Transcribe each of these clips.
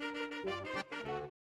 なんだって。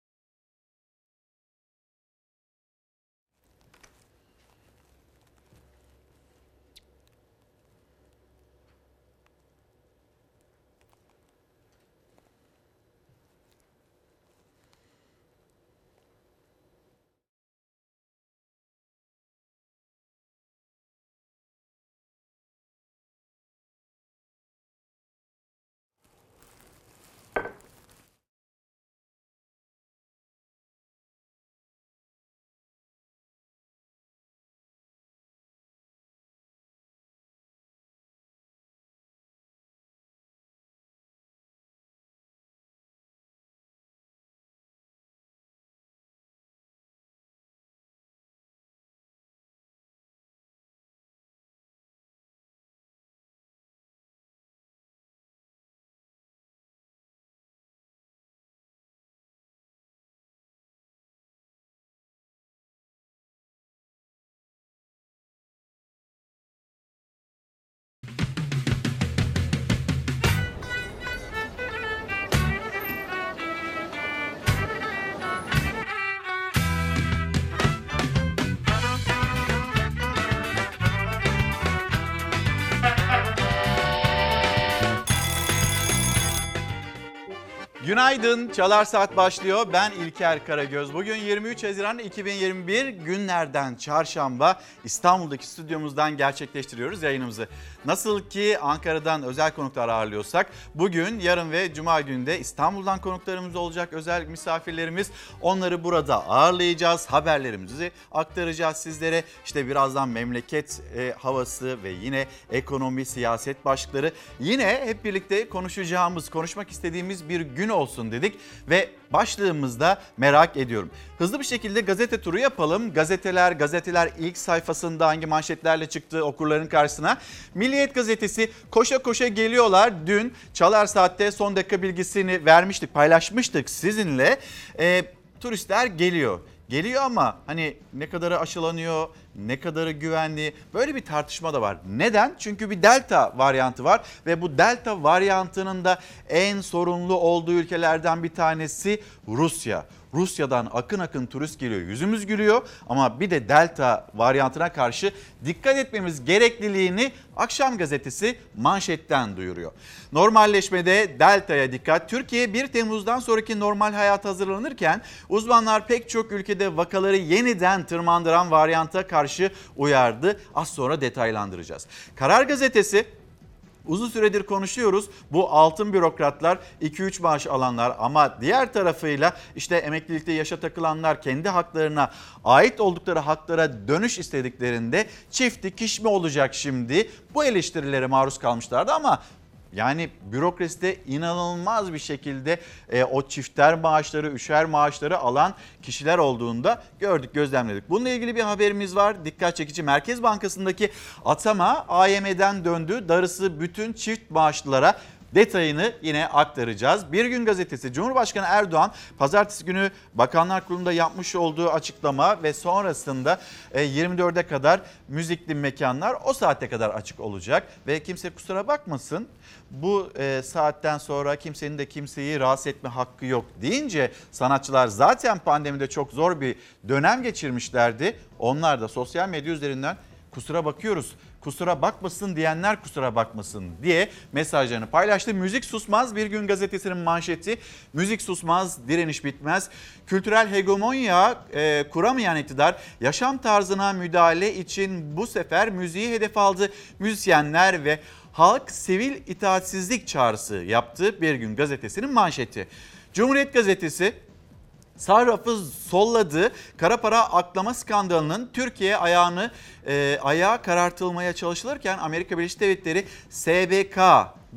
Günaydın. Çalar Saat başlıyor. Ben İlker Karagöz. Bugün 23 Haziran 2021 günlerden çarşamba İstanbul'daki stüdyomuzdan gerçekleştiriyoruz yayınımızı. Nasıl ki Ankara'dan özel konuklar ağırlıyorsak bugün, yarın ve cuma günde İstanbul'dan konuklarımız olacak özel misafirlerimiz. Onları burada ağırlayacağız. Haberlerimizi aktaracağız sizlere. İşte birazdan memleket e, havası ve yine ekonomi, siyaset başlıkları. Yine hep birlikte konuşacağımız, konuşmak istediğimiz bir gün olsun dedik ve başlığımızda merak ediyorum. Hızlı bir şekilde gazete turu yapalım. Gazeteler, gazeteler ilk sayfasında hangi manşetlerle çıktı okurların karşısına. Milliyet gazetesi koşa koşa geliyorlar. Dün Çalar Saat'te son dakika bilgisini vermiştik, paylaşmıştık sizinle. E, turistler geliyor. Geliyor ama hani ne kadarı aşılanıyor, ne kadarı güvenli böyle bir tartışma da var. Neden? Çünkü bir delta varyantı var ve bu delta varyantının da en sorunlu olduğu ülkelerden bir tanesi Rusya. Rusya'dan akın akın turist geliyor, yüzümüz gülüyor ama bir de delta varyantına karşı dikkat etmemiz gerekliliğini Akşam gazetesi manşetten duyuruyor. Normalleşmede deltaya dikkat. Türkiye 1 Temmuz'dan sonraki normal hayat hazırlanırken uzmanlar pek çok ülkede vakaları yeniden tırmandıran varyanta karşı uyardı. Az sonra detaylandıracağız. Karar gazetesi Uzun süredir konuşuyoruz. Bu altın bürokratlar 2-3 maaş alanlar ama diğer tarafıyla işte emeklilikte yaşa takılanlar kendi haklarına ait oldukları haklara dönüş istediklerinde çift dikiş mi olacak şimdi? Bu eleştirilere maruz kalmışlardı ama yani bürokraside inanılmaz bir şekilde e, o çifter maaşları, üçer maaşları alan kişiler olduğunda gördük, gözlemledik. Bununla ilgili bir haberimiz var. Dikkat çekici Merkez Bankası'ndaki atama AYM'den döndü. Darısı bütün çift maaşlılara Detayını yine aktaracağız. Bir gün gazetesi Cumhurbaşkanı Erdoğan pazartesi günü Bakanlar Kurulu'nda yapmış olduğu açıklama ve sonrasında 24'e kadar müzikli mekanlar o saatte kadar açık olacak. Ve kimse kusura bakmasın bu e, saatten sonra kimsenin de kimseyi rahatsız etme hakkı yok deyince sanatçılar zaten pandemide çok zor bir dönem geçirmişlerdi. Onlar da sosyal medya üzerinden kusura bakıyoruz kusura bakmasın diyenler kusura bakmasın diye mesajlarını paylaştı. Müzik susmaz bir gün gazetesinin manşeti. Müzik susmaz, direniş bitmez. Kültürel hegemonya e, kuramayan iktidar yaşam tarzına müdahale için bu sefer müziği hedef aldı. Müzisyenler ve halk sivil itaatsizlik çağrısı yaptı bir gün gazetesinin manşeti. Cumhuriyet gazetesi Sarrafı solladı. Kara para aklama skandalının Türkiye ayağını e, ayağa karartılmaya çalışılırken Amerika Birleşik Devletleri SBK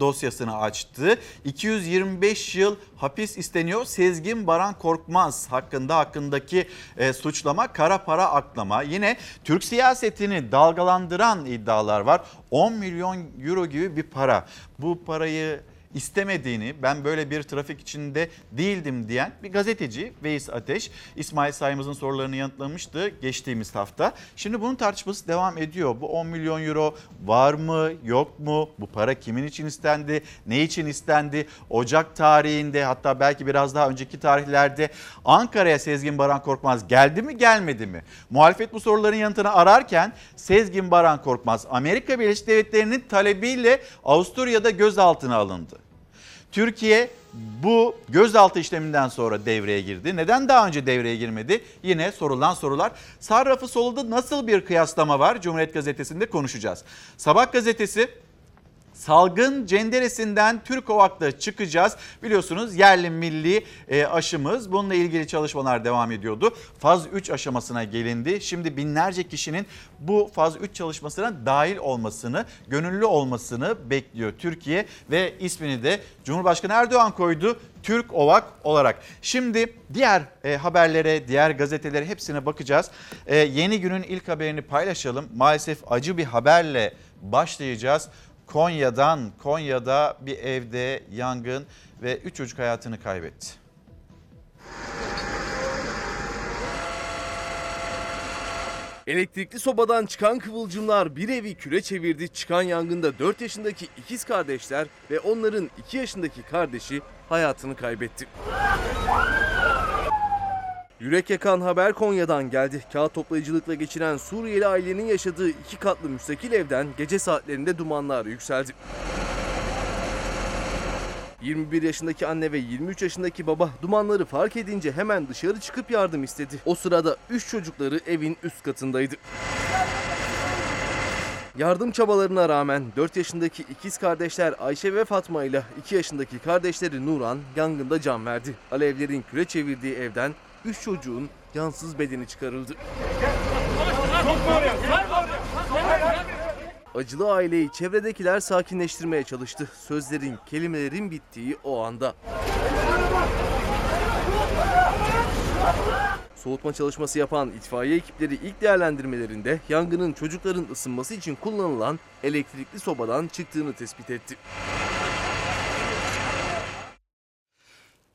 dosyasını açtı. 225 yıl hapis isteniyor. Sezgin Baran Korkmaz hakkında hakkındaki e, suçlama kara para aklama. Yine Türk siyasetini dalgalandıran iddialar var. 10 milyon euro gibi bir para. Bu parayı istemediğini, ben böyle bir trafik içinde değildim diyen bir gazeteci Veys Ateş, İsmail Saymaz'ın sorularını yanıtlamıştı geçtiğimiz hafta. Şimdi bunun tartışması devam ediyor. Bu 10 milyon euro var mı, yok mu? Bu para kimin için istendi, ne için istendi? Ocak tarihinde hatta belki biraz daha önceki tarihlerde Ankara'ya Sezgin Baran Korkmaz geldi mi, gelmedi mi? Muhalefet bu soruların yanıtını ararken Sezgin Baran Korkmaz Amerika Birleşik Devletleri'nin talebiyle Avusturya'da gözaltına alındı. Türkiye bu gözaltı işleminden sonra devreye girdi. Neden daha önce devreye girmedi? Yine sorulan sorular. Sağ rafı solunda nasıl bir kıyaslama var? Cumhuriyet Gazetesi'nde konuşacağız. Sabah gazetesi salgın cenderesinden Türk Ovak'ta çıkacağız. Biliyorsunuz yerli milli e, aşımız. Bununla ilgili çalışmalar devam ediyordu. Faz 3 aşamasına gelindi. Şimdi binlerce kişinin bu faz 3 çalışmasına dahil olmasını, gönüllü olmasını bekliyor Türkiye ve ismini de Cumhurbaşkanı Erdoğan koydu. Türk Ovak olarak. Şimdi diğer e, haberlere, diğer gazetelere hepsine bakacağız. E, yeni günün ilk haberini paylaşalım. Maalesef acı bir haberle başlayacağız. Konya'dan Konya'da bir evde yangın ve 3 çocuk hayatını kaybetti. Elektrikli sobadan çıkan kıvılcımlar bir evi küre çevirdi. Çıkan yangında 4 yaşındaki ikiz kardeşler ve onların 2 yaşındaki kardeşi hayatını kaybetti. Yürek yakan haber Konya'dan geldi. Kağıt toplayıcılıkla geçiren Suriyeli ailenin yaşadığı iki katlı müstakil evden gece saatlerinde dumanlar yükseldi. 21 yaşındaki anne ve 23 yaşındaki baba dumanları fark edince hemen dışarı çıkıp yardım istedi. O sırada 3 çocukları evin üst katındaydı. Yardım çabalarına rağmen 4 yaşındaki ikiz kardeşler Ayşe ve Fatma ile 2 yaşındaki kardeşleri Nuran yangında can verdi. Alevlerin küre çevirdiği evden 3 çocuğun yansız bedeni çıkarıldı. Acılı aileyi çevredekiler sakinleştirmeye çalıştı. Sözlerin, kelimelerin bittiği o anda. Soğutma çalışması yapan itfaiye ekipleri ilk değerlendirmelerinde yangının çocukların ısınması için kullanılan elektrikli sobadan çıktığını tespit etti.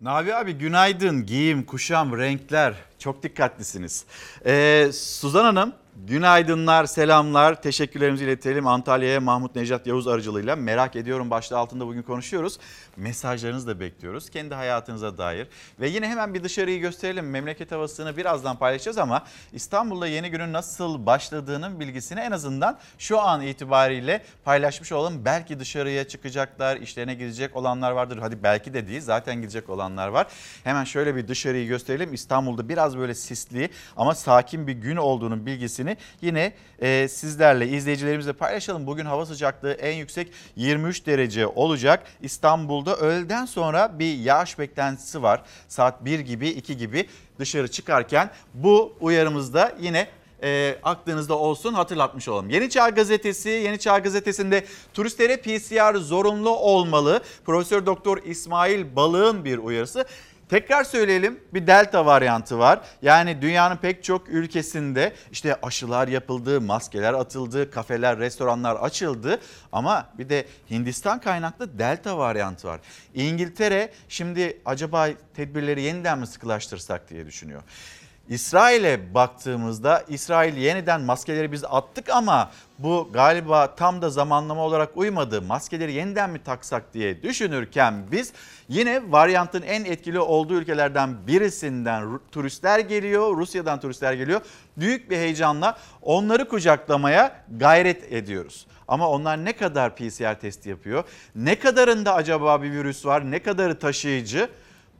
Nabi abi günaydın. Giyim, kuşam, renkler çok dikkatlisiniz. Ee, Suzan Hanım Günaydınlar, selamlar, teşekkürlerimizi iletelim Antalya'ya Mahmut Necat Yavuz aracılığıyla. Merak ediyorum başlığı altında bugün konuşuyoruz. Mesajlarınızı da bekliyoruz. Kendi hayatınıza dair. Ve yine hemen bir dışarıyı gösterelim. Memleket havasını birazdan paylaşacağız ama İstanbul'da yeni günün nasıl başladığının bilgisini en azından şu an itibariyle paylaşmış olalım. Belki dışarıya çıkacaklar, işlerine gidecek olanlar vardır. Hadi belki de değil zaten gidecek olanlar var. Hemen şöyle bir dışarıyı gösterelim. İstanbul'da biraz böyle sisli ama sakin bir gün olduğunun bilgisini haberini yine e, sizlerle izleyicilerimizle paylaşalım. Bugün hava sıcaklığı en yüksek 23 derece olacak. İstanbul'da öğleden sonra bir yağış beklentisi var. Saat 1 gibi 2 gibi dışarı çıkarken bu uyarımızda yine e, aklınızda olsun hatırlatmış olalım. Yeni Çağ Gazetesi, Yeni Çağ Gazetesi'nde turistlere PCR zorunlu olmalı. Profesör Doktor İsmail Balık'ın bir uyarısı. Tekrar söyleyelim bir delta varyantı var. Yani dünyanın pek çok ülkesinde işte aşılar yapıldı, maskeler atıldı, kafeler, restoranlar açıldı. Ama bir de Hindistan kaynaklı delta varyantı var. İngiltere şimdi acaba tedbirleri yeniden mi sıkılaştırsak diye düşünüyor. İsrail'e baktığımızda İsrail yeniden maskeleri biz attık ama bu galiba tam da zamanlama olarak uymadı. Maskeleri yeniden mi taksak diye düşünürken biz yine varyantın en etkili olduğu ülkelerden birisinden turistler geliyor. Rusya'dan turistler geliyor. Büyük bir heyecanla onları kucaklamaya gayret ediyoruz. Ama onlar ne kadar PCR testi yapıyor? Ne kadarında acaba bir virüs var? Ne kadarı taşıyıcı?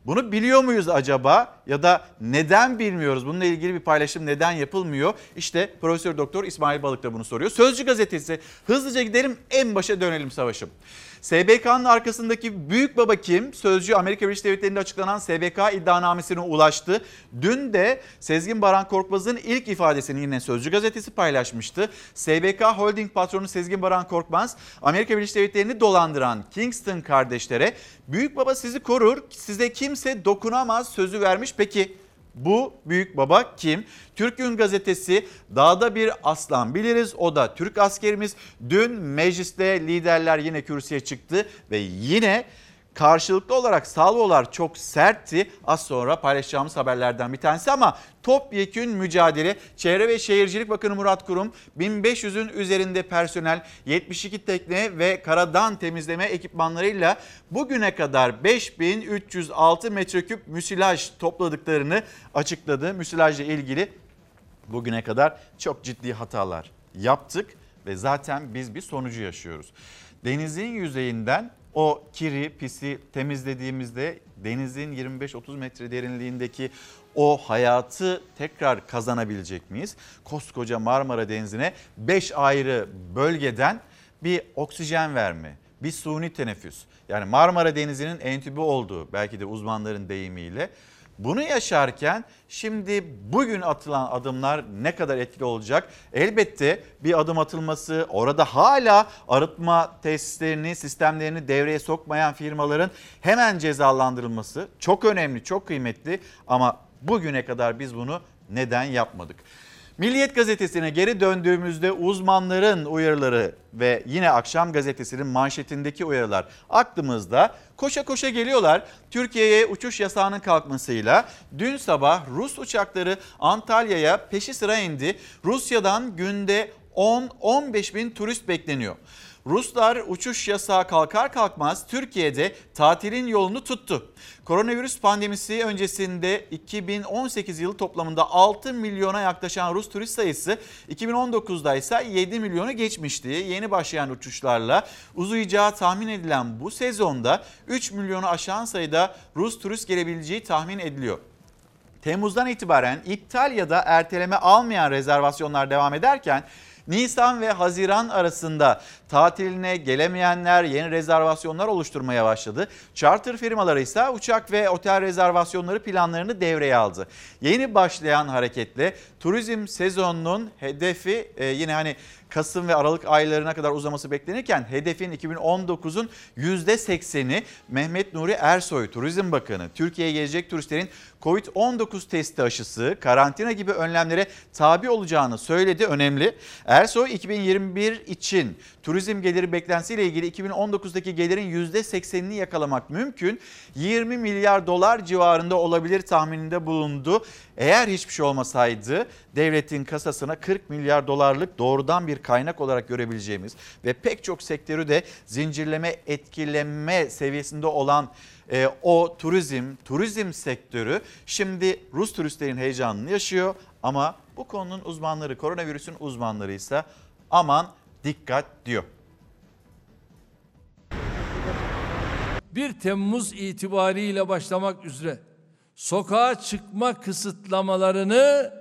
Bunu biliyor muyuz acaba ya da neden bilmiyoruz? Bununla ilgili bir paylaşım neden yapılmıyor? İşte Profesör Doktor İsmail Balık da bunu soruyor. Sözcü gazetesi hızlıca gidelim en başa dönelim savaşım. SBK'nın arkasındaki büyük baba kim? Sözcü Amerika Birleşik Devletleri'nde açıklanan SBK iddianamesine ulaştı. Dün de Sezgin Baran Korkmaz'ın ilk ifadesini yine Sözcü gazetesi paylaşmıştı. SBK Holding patronu Sezgin Baran Korkmaz Amerika Birleşik Devletleri'ni dolandıran Kingston kardeşlere büyük baba sizi korur size kimse dokunamaz sözü vermiş. Peki Bu büyük baba kim? Türk Gün Gazetesi dağda bir aslan biliriz o da Türk askerimiz. Dün mecliste liderler yine kürsüye çıktı ve yine karşılıklı olarak salvolar çok sertti. Az sonra paylaşacağımız haberlerden bir tanesi ama topyekün mücadele. Çevre ve Şehircilik Bakanı Murat Kurum 1500'ün üzerinde personel 72 tekne ve karadan temizleme ekipmanlarıyla bugüne kadar 5306 metreküp müsilaj topladıklarını açıkladı. Müsilajla ilgili bugüne kadar çok ciddi hatalar yaptık ve zaten biz bir sonucu yaşıyoruz. Denizin yüzeyinden o kiri, pisi temizlediğimizde denizin 25-30 metre derinliğindeki o hayatı tekrar kazanabilecek miyiz? Koskoca Marmara Denizi'ne 5 ayrı bölgeden bir oksijen verme, bir suni teneffüs. Yani Marmara Denizi'nin entübe olduğu belki de uzmanların deyimiyle bunu yaşarken şimdi bugün atılan adımlar ne kadar etkili olacak? Elbette bir adım atılması, orada hala arıtma testlerini, sistemlerini devreye sokmayan firmaların hemen cezalandırılması çok önemli, çok kıymetli ama bugüne kadar biz bunu neden yapmadık? Milliyet gazetesine geri döndüğümüzde uzmanların uyarıları ve yine akşam gazetesinin manşetindeki uyarılar aklımızda. Koşa koşa geliyorlar. Türkiye'ye uçuş yasağının kalkmasıyla dün sabah Rus uçakları Antalya'ya peşi sıra indi. Rusya'dan günde 10-15 bin turist bekleniyor. Ruslar uçuş yasağı kalkar kalkmaz Türkiye'de tatilin yolunu tuttu. Koronavirüs pandemisi öncesinde 2018 yılı toplamında 6 milyona yaklaşan Rus turist sayısı 2019'da ise 7 milyonu geçmişti. Yeni başlayan uçuşlarla uzayacağı tahmin edilen bu sezonda 3 milyonu aşan sayıda Rus turist gelebileceği tahmin ediliyor. Temmuz'dan itibaren iptal ya da erteleme almayan rezervasyonlar devam ederken Nisan ve Haziran arasında tatiline gelemeyenler yeni rezervasyonlar oluşturmaya başladı. Charter firmaları ise uçak ve otel rezervasyonları planlarını devreye aldı. Yeni başlayan hareketle turizm sezonunun hedefi e, yine hani Kasım ve Aralık aylarına kadar uzaması beklenirken hedefin 2019'un %80'i Mehmet Nuri Ersoy Turizm Bakanı Türkiye'ye gelecek turistlerin Covid-19 testi aşısı, karantina gibi önlemlere tabi olacağını söyledi. Önemli. Ersoy 2021 için turizm geliri beklentisiyle ilgili 2019'daki gelirin %80'ini yakalamak mümkün. 20 milyar dolar civarında olabilir tahmininde bulundu. Eğer hiçbir şey olmasaydı devletin kasasına 40 milyar dolarlık doğrudan bir kaynak olarak görebileceğimiz ve pek çok sektörü de zincirleme etkileme seviyesinde olan e, o turizm, turizm sektörü şimdi Rus turistlerin heyecanını yaşıyor ama bu konunun uzmanları, koronavirüsün uzmanları ise aman dikkat diyor. 1 Temmuz itibariyle başlamak üzere sokağa çıkma kısıtlamalarını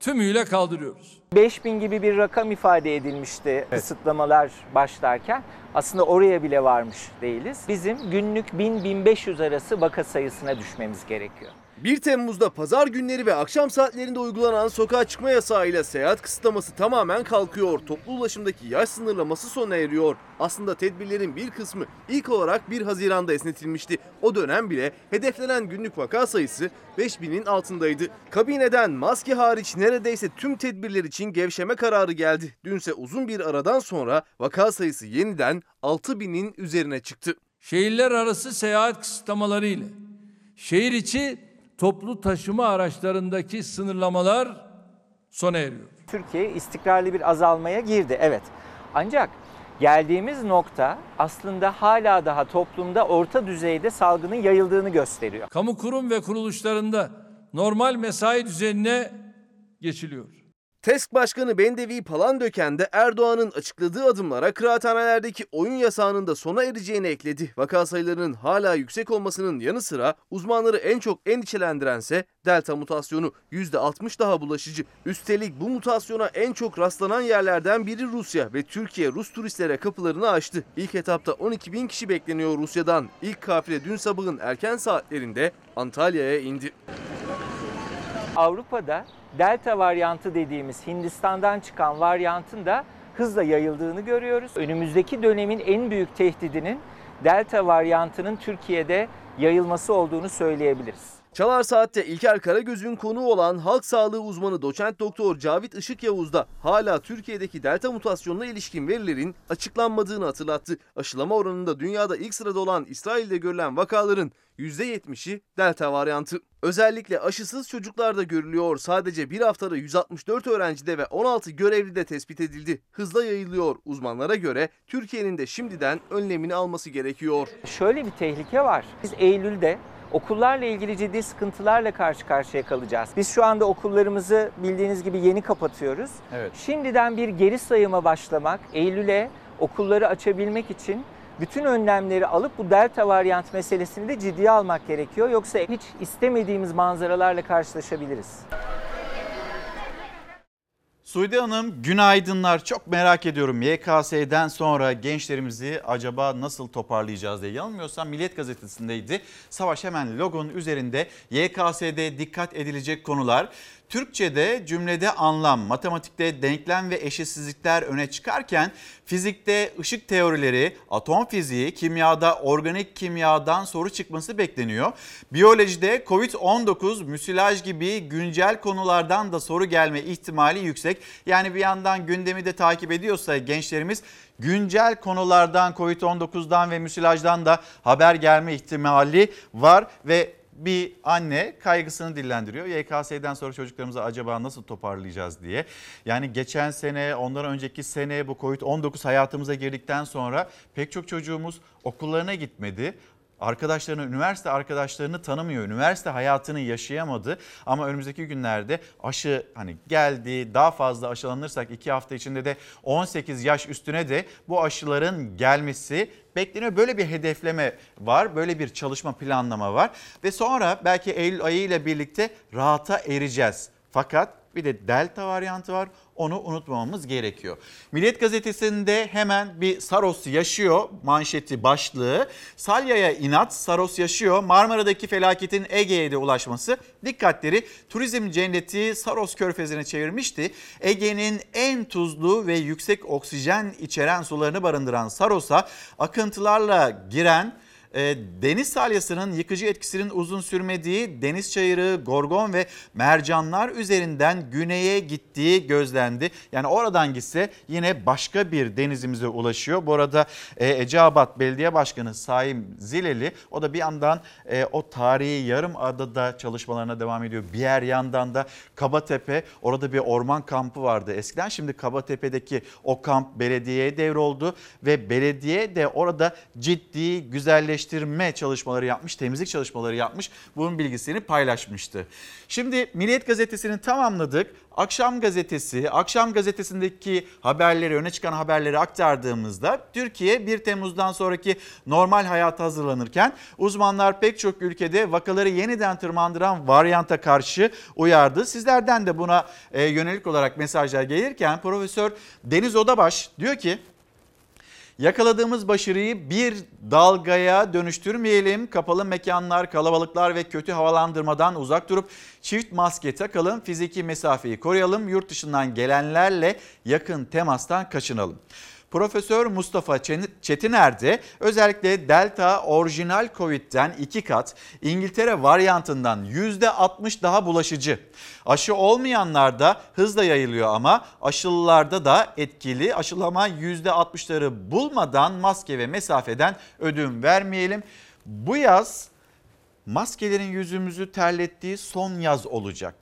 tümüyle kaldırıyoruz. 5000 gibi bir rakam ifade edilmişti kısıtlamalar başlarken. Aslında oraya bile varmış değiliz. Bizim günlük 1000-1500 arası vaka sayısına düşmemiz gerekiyor. 1 Temmuz'da pazar günleri ve akşam saatlerinde uygulanan sokağa çıkma yasağıyla seyahat kısıtlaması tamamen kalkıyor. Toplu ulaşımdaki yaş sınırlaması sona eriyor. Aslında tedbirlerin bir kısmı ilk olarak 1 Haziran'da esnetilmişti. O dönem bile hedeflenen günlük vaka sayısı 5000'in altındaydı. Kabineden maske hariç neredeyse tüm tedbirler için gevşeme kararı geldi. Dünse uzun bir aradan sonra vaka sayısı yeniden 6000'in üzerine çıktı. Şehirler arası seyahat kısıtlamaları ile şehir içi toplu taşıma araçlarındaki sınırlamalar sona eriyor. Türkiye istikrarlı bir azalmaya girdi evet. Ancak geldiğimiz nokta aslında hala daha toplumda orta düzeyde salgının yayıldığını gösteriyor. Kamu kurum ve kuruluşlarında normal mesai düzenine geçiliyor. TESK Başkanı Bendevi Palandöken de Erdoğan'ın açıkladığı adımlara kıraathanelerdeki oyun yasağının da sona ereceğini ekledi. Vaka sayılarının hala yüksek olmasının yanı sıra uzmanları en çok endişelendirense delta mutasyonu %60 daha bulaşıcı. Üstelik bu mutasyona en çok rastlanan yerlerden biri Rusya ve Türkiye Rus turistlere kapılarını açtı. İlk etapta 12 bin kişi bekleniyor Rusya'dan. İlk kafile dün sabahın erken saatlerinde Antalya'ya indi. Avrupa'da delta varyantı dediğimiz Hindistan'dan çıkan varyantın da hızla yayıldığını görüyoruz. Önümüzdeki dönemin en büyük tehdidinin delta varyantının Türkiye'de yayılması olduğunu söyleyebiliriz. Çalar Saat'te İlker Karagöz'ün konuğu olan halk sağlığı uzmanı doçent doktor Cavit Işık Yavuz da hala Türkiye'deki delta mutasyonuna ilişkin verilerin açıklanmadığını hatırlattı. Aşılama oranında dünyada ilk sırada olan İsrail'de görülen vakaların %70'i delta varyantı. Özellikle aşısız çocuklarda görülüyor. Sadece bir haftada 164 öğrencide ve 16 görevlide tespit edildi. Hızla yayılıyor. Uzmanlara göre Türkiye'nin de şimdiden önlemini alması gerekiyor. Şöyle bir tehlike var. Biz Eylül'de okullarla ilgili ciddi sıkıntılarla karşı karşıya kalacağız. Biz şu anda okullarımızı bildiğiniz gibi yeni kapatıyoruz. Evet. Şimdiden bir geri sayıma başlamak, Eylül'e okulları açabilmek için bütün önlemleri alıp bu delta varyant meselesini de ciddiye almak gerekiyor. Yoksa hiç istemediğimiz manzaralarla karşılaşabiliriz. Suudi Hanım günaydınlar. Çok merak ediyorum YKS'den sonra gençlerimizi acaba nasıl toparlayacağız diye. Yanılmıyorsam Milliyet Gazetesi'ndeydi. Savaş hemen logonun üzerinde YKS'de dikkat edilecek konular. Türkçe'de cümlede anlam, matematikte denklem ve eşitsizlikler öne çıkarken fizikte ışık teorileri, atom fiziği, kimyada organik kimyadan soru çıkması bekleniyor. Biyolojide Covid-19, müsilaj gibi güncel konulardan da soru gelme ihtimali yüksek. Yani bir yandan gündemi de takip ediyorsa gençlerimiz güncel konulardan Covid-19'dan ve müsilajdan da haber gelme ihtimali var ve bir anne kaygısını dillendiriyor. YKS'den sonra çocuklarımızı acaba nasıl toparlayacağız diye. Yani geçen sene, ondan önceki sene bu Covid-19 hayatımıza girdikten sonra pek çok çocuğumuz okullarına gitmedi. Arkadaşlarını, üniversite arkadaşlarını tanımıyor. Üniversite hayatını yaşayamadı. Ama önümüzdeki günlerde aşı hani geldi daha fazla aşılanırsak 2 hafta içinde de 18 yaş üstüne de bu aşıların gelmesi bekleniyor. Böyle bir hedefleme var. Böyle bir çalışma planlama var. Ve sonra belki Eylül ayı ile birlikte rahata ereceğiz. Fakat bir de delta varyantı var. Onu unutmamamız gerekiyor. Milliyet gazetesinde hemen bir Saros yaşıyor manşeti başlığı. Salya'ya inat Saros yaşıyor. Marmara'daki felaketin Ege'ye de ulaşması dikkatleri turizm cenneti Saros körfezine çevirmişti. Ege'nin en tuzlu ve yüksek oksijen içeren sularını barındıran Saros'a akıntılarla giren e, deniz salyasının yıkıcı etkisinin uzun sürmediği deniz çayırı, gorgon ve mercanlar üzerinden güneye gittiği gözlendi. Yani oradan gitse yine başka bir denizimize ulaşıyor. Bu arada e, Eceabat Belediye Başkanı Saim Zileli o da bir yandan e, o tarihi yarım adada çalışmalarına devam ediyor. Bir yer yandan da Kabatepe orada bir orman kampı vardı eskiden. Şimdi Kabatepe'deki o kamp belediyeye devroldu ve belediye de orada ciddi güzelleştirme çalışmaları yapmış, temizlik çalışmaları yapmış. Bunun bilgisini paylaşmıştı. Şimdi Milliyet Gazetesi'ni tamamladık. Akşam Gazetesi, Akşam Gazetesi'ndeki haberleri, öne çıkan haberleri aktardığımızda Türkiye 1 Temmuz'dan sonraki normal hayata hazırlanırken uzmanlar pek çok ülkede vakaları yeniden tırmandıran varyanta karşı uyardı. Sizlerden de buna e, yönelik olarak mesajlar gelirken Profesör Deniz Odabaş diyor ki Yakaladığımız başarıyı bir dalgaya dönüştürmeyelim. Kapalı mekanlar, kalabalıklar ve kötü havalandırmadan uzak durup çift maske takalım. Fiziki mesafeyi koruyalım. Yurt dışından gelenlerle yakın temastan kaçınalım. Profesör Mustafa Çetiner de özellikle Delta orijinal Covid'den iki kat, İngiltere varyantından %60 daha bulaşıcı. Aşı olmayanlarda hızla yayılıyor ama aşılılarda da etkili. Aşılama %60'ları bulmadan maske ve mesafeden ödün vermeyelim. Bu yaz maskelerin yüzümüzü terlettiği son yaz olacak.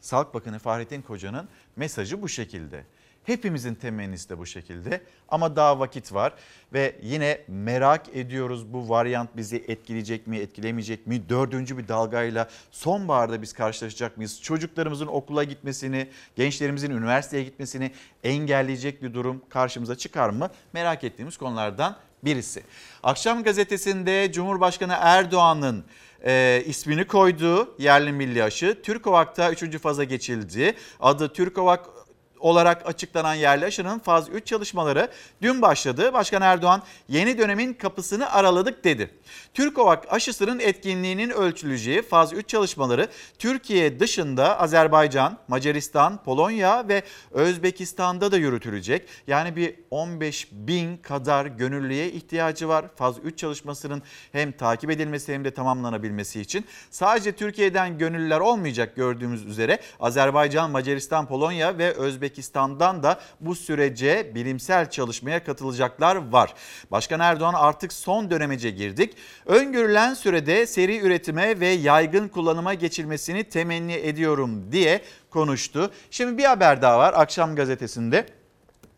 Sağlık Bakanı Fahrettin Koca'nın mesajı bu şekilde. Hepimizin temennisi de bu şekilde ama daha vakit var ve yine merak ediyoruz bu varyant bizi etkileyecek mi etkilemeyecek mi? Dördüncü bir dalgayla sonbaharda biz karşılaşacak mıyız? Çocuklarımızın okula gitmesini, gençlerimizin üniversiteye gitmesini engelleyecek bir durum karşımıza çıkar mı? Merak ettiğimiz konulardan birisi. Akşam gazetesinde Cumhurbaşkanı Erdoğan'ın e, ismini koyduğu yerli milli aşı Türkovak'ta 3. faza geçildi. Adı Türkovak olarak açıklanan yerli faz 3 çalışmaları dün başladı. Başkan Erdoğan yeni dönemin kapısını araladık dedi. Türkovak aşısının etkinliğinin ölçüleceği faz 3 çalışmaları Türkiye dışında Azerbaycan, Macaristan, Polonya ve Özbekistan'da da yürütülecek. Yani bir 15 bin kadar gönüllüye ihtiyacı var. Faz 3 çalışmasının hem takip edilmesi hem de tamamlanabilmesi için. Sadece Türkiye'den gönüllüler olmayacak gördüğümüz üzere Azerbaycan, Macaristan, Polonya ve Özbekistan'dan da bu sürece bilimsel çalışmaya katılacaklar var. Başkan Erdoğan artık son dönemece girdik. Öngörülen sürede seri üretime ve yaygın kullanıma geçilmesini temenni ediyorum diye konuştu. Şimdi bir haber daha var akşam gazetesinde.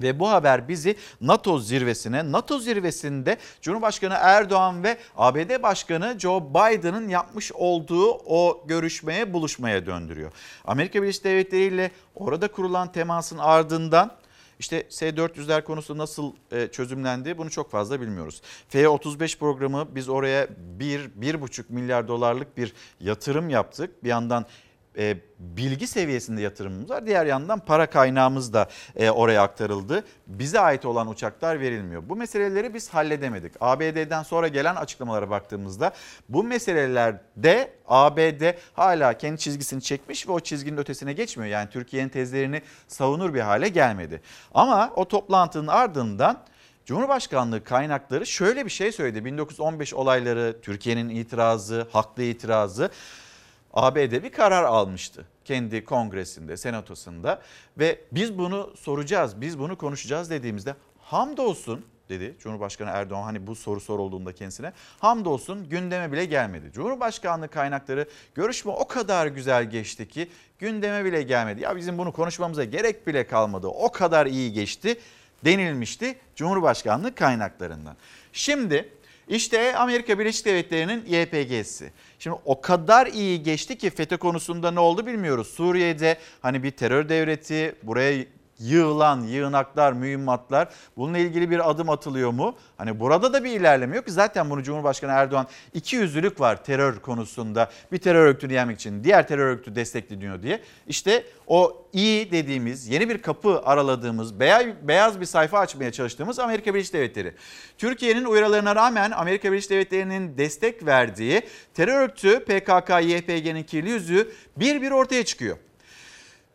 Ve bu haber bizi NATO zirvesine, NATO zirvesinde Cumhurbaşkanı Erdoğan ve ABD Başkanı Joe Biden'ın yapmış olduğu o görüşmeye, buluşmaya döndürüyor. Amerika Birleşik Devletleri ile orada kurulan temasın ardından işte S-400'ler konusu nasıl e, çözümlendi bunu çok fazla bilmiyoruz. F-35 programı biz oraya 1-1,5 milyar dolarlık bir yatırım yaptık. Bir yandan e, bilgi seviyesinde yatırımımız var. Diğer yandan para kaynağımız da e, oraya aktarıldı. Bize ait olan uçaklar verilmiyor. Bu meseleleri biz halledemedik. ABD'den sonra gelen açıklamalara baktığımızda bu meselelerde ABD hala kendi çizgisini çekmiş ve o çizginin ötesine geçmiyor. Yani Türkiye'nin tezlerini savunur bir hale gelmedi. Ama o toplantının ardından Cumhurbaşkanlığı kaynakları şöyle bir şey söyledi. 1915 olayları, Türkiye'nin itirazı, haklı itirazı. ABD bir karar almıştı kendi kongresinde, senatosunda ve biz bunu soracağız, biz bunu konuşacağız dediğimizde hamdolsun dedi Cumhurbaşkanı Erdoğan hani bu soru sorulduğunda kendisine hamdolsun gündeme bile gelmedi. Cumhurbaşkanlığı kaynakları görüşme o kadar güzel geçti ki gündeme bile gelmedi. Ya bizim bunu konuşmamıza gerek bile kalmadı o kadar iyi geçti denilmişti Cumhurbaşkanlığı kaynaklarından. Şimdi işte Amerika Birleşik Devletleri'nin YPG'si. Şimdi o kadar iyi geçti ki FETÖ konusunda ne oldu bilmiyoruz. Suriye'de hani bir terör devleti buraya yığılan yığınaklar, mühimmatlar bununla ilgili bir adım atılıyor mu? Hani burada da bir ilerleme yok ki zaten bunu Cumhurbaşkanı Erdoğan iki yüzlülük var terör konusunda. Bir terör örgütünü yenmek için diğer terör örgütü destekleniyor diye. İşte o iyi dediğimiz yeni bir kapı araladığımız beyaz, bir sayfa açmaya çalıştığımız Amerika Birleşik Devletleri. Türkiye'nin uyarılarına rağmen Amerika Birleşik Devletleri'nin destek verdiği terör örgütü PKK-YPG'nin kirli yüzü bir bir ortaya çıkıyor.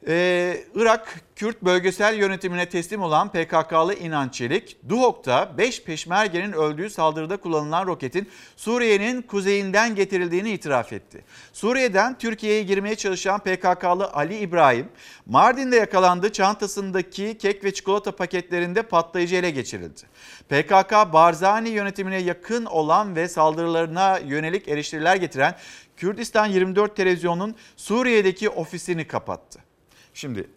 Ee, Irak Kürt bölgesel yönetimine teslim olan PKK'lı İnan Çelik, Duhok'ta 5 peşmergenin öldüğü saldırıda kullanılan roketin Suriye'nin kuzeyinden getirildiğini itiraf etti. Suriye'den Türkiye'ye girmeye çalışan PKK'lı Ali İbrahim, Mardin'de yakalandı çantasındaki kek ve çikolata paketlerinde patlayıcı ele geçirildi. PKK Barzani yönetimine yakın olan ve saldırılarına yönelik eleştiriler getiren Kürdistan 24 televizyonun Suriye'deki ofisini kapattı. Şimdi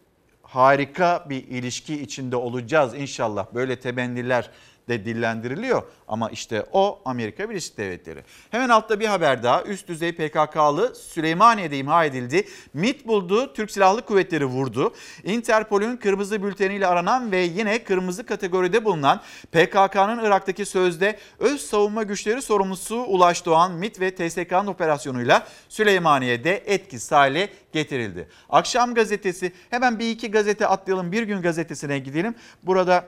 harika bir ilişki içinde olacağız inşallah. Böyle temenniler de dillendiriliyor ama işte o Amerika Birleşik Devletleri. Hemen altta bir haber daha üst düzey PKK'lı Süleymaniye'de imha edildi. MIT buldu, Türk Silahlı Kuvvetleri vurdu. Interpol'ün kırmızı bülteniyle aranan ve yine kırmızı kategoride bulunan PKK'nın Irak'taki sözde öz savunma güçleri sorumlusu Ulaş Doğan MIT ve TSK'nın operasyonuyla Süleymaniye'de etkisiz hale getirildi. Akşam gazetesi hemen bir iki gazete atlayalım bir gün gazetesine gidelim. Burada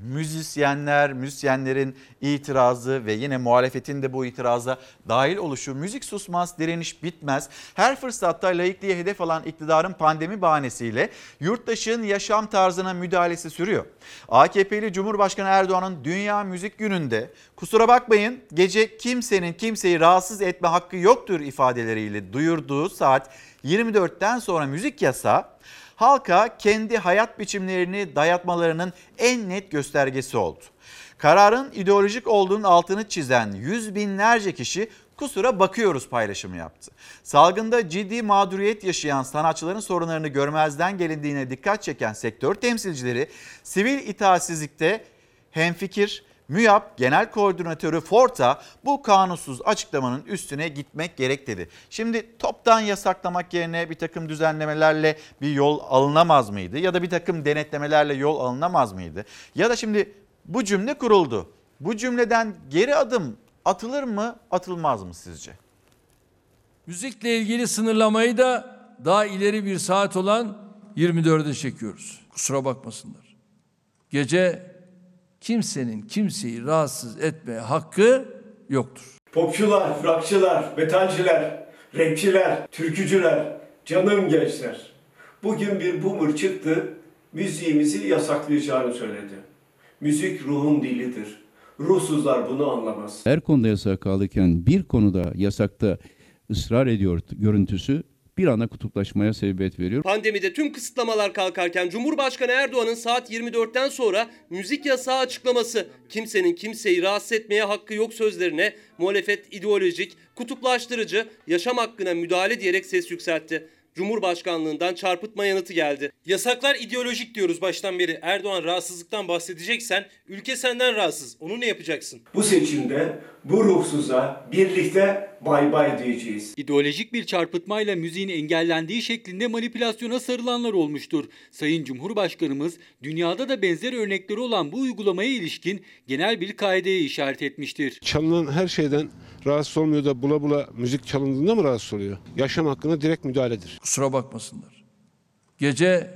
müzisyenler, müzisyenlerin itirazı ve yine muhalefetin de bu itiraza dahil oluşu müzik susmaz, direniş bitmez. Her fırsatta laikliğe hedef alan iktidarın pandemi bahanesiyle yurttaşın yaşam tarzına müdahalesi sürüyor. AKP'li Cumhurbaşkanı Erdoğan'ın Dünya Müzik Günü'nde kusura bakmayın gece kimsenin kimseyi rahatsız etme hakkı yoktur ifadeleriyle duyurduğu saat 24'ten sonra müzik yasağı halka kendi hayat biçimlerini dayatmalarının en net göstergesi oldu. Kararın ideolojik olduğunun altını çizen yüz binlerce kişi kusura bakıyoruz paylaşımı yaptı. Salgında ciddi mağduriyet yaşayan sanatçıların sorunlarını görmezden gelindiğine dikkat çeken sektör temsilcileri sivil itaatsizlikte hemfikir MÜYAP Genel Koordinatörü Forta bu kanunsuz açıklamanın üstüne gitmek gerek dedi. Şimdi toptan yasaklamak yerine bir takım düzenlemelerle bir yol alınamaz mıydı? Ya da bir takım denetlemelerle yol alınamaz mıydı? Ya da şimdi bu cümle kuruldu. Bu cümleden geri adım atılır mı atılmaz mı sizce? Müzikle ilgili sınırlamayı da daha ileri bir saat olan 24'e çekiyoruz. Kusura bakmasınlar. Gece kimsenin kimseyi rahatsız etmeye hakkı yoktur. Popçular, rockçılar, metalciler, rapçiler, türkücüler, canım gençler. Bugün bir boomer çıktı, müziğimizi yasaklayacağını söyledi. Müzik ruhun dilidir. Ruhsuzlar bunu anlamaz. her konuda yasak kalırken bir konuda yasakta ısrar ediyor görüntüsü bir anda kutuplaşmaya sebebiyet veriyor. Pandemide tüm kısıtlamalar kalkarken Cumhurbaşkanı Erdoğan'ın saat 24'ten sonra müzik yasağı açıklaması, kimsenin kimseyi rahatsız etmeye hakkı yok sözlerine muhalefet ideolojik, kutuplaştırıcı, yaşam hakkına müdahale diyerek ses yükseltti. Cumhurbaşkanlığından çarpıtma yanıtı geldi. Yasaklar ideolojik diyoruz baştan beri. Erdoğan rahatsızlıktan bahsedeceksen ülke senden rahatsız. Onu ne yapacaksın? Bu seçimde bu ruhsuza birlikte bay bay diyeceğiz. İdeolojik bir çarpıtmayla müziğin engellendiği şeklinde manipülasyona sarılanlar olmuştur. Sayın Cumhurbaşkanımız dünyada da benzer örnekleri olan bu uygulamaya ilişkin genel bir kaideye işaret etmiştir. çalınan her şeyden rahatsız olmuyor da bula bula müzik çalındığında mı rahatsız oluyor? Yaşam hakkına direkt müdahaledir. Kusura bakmasınlar. Gece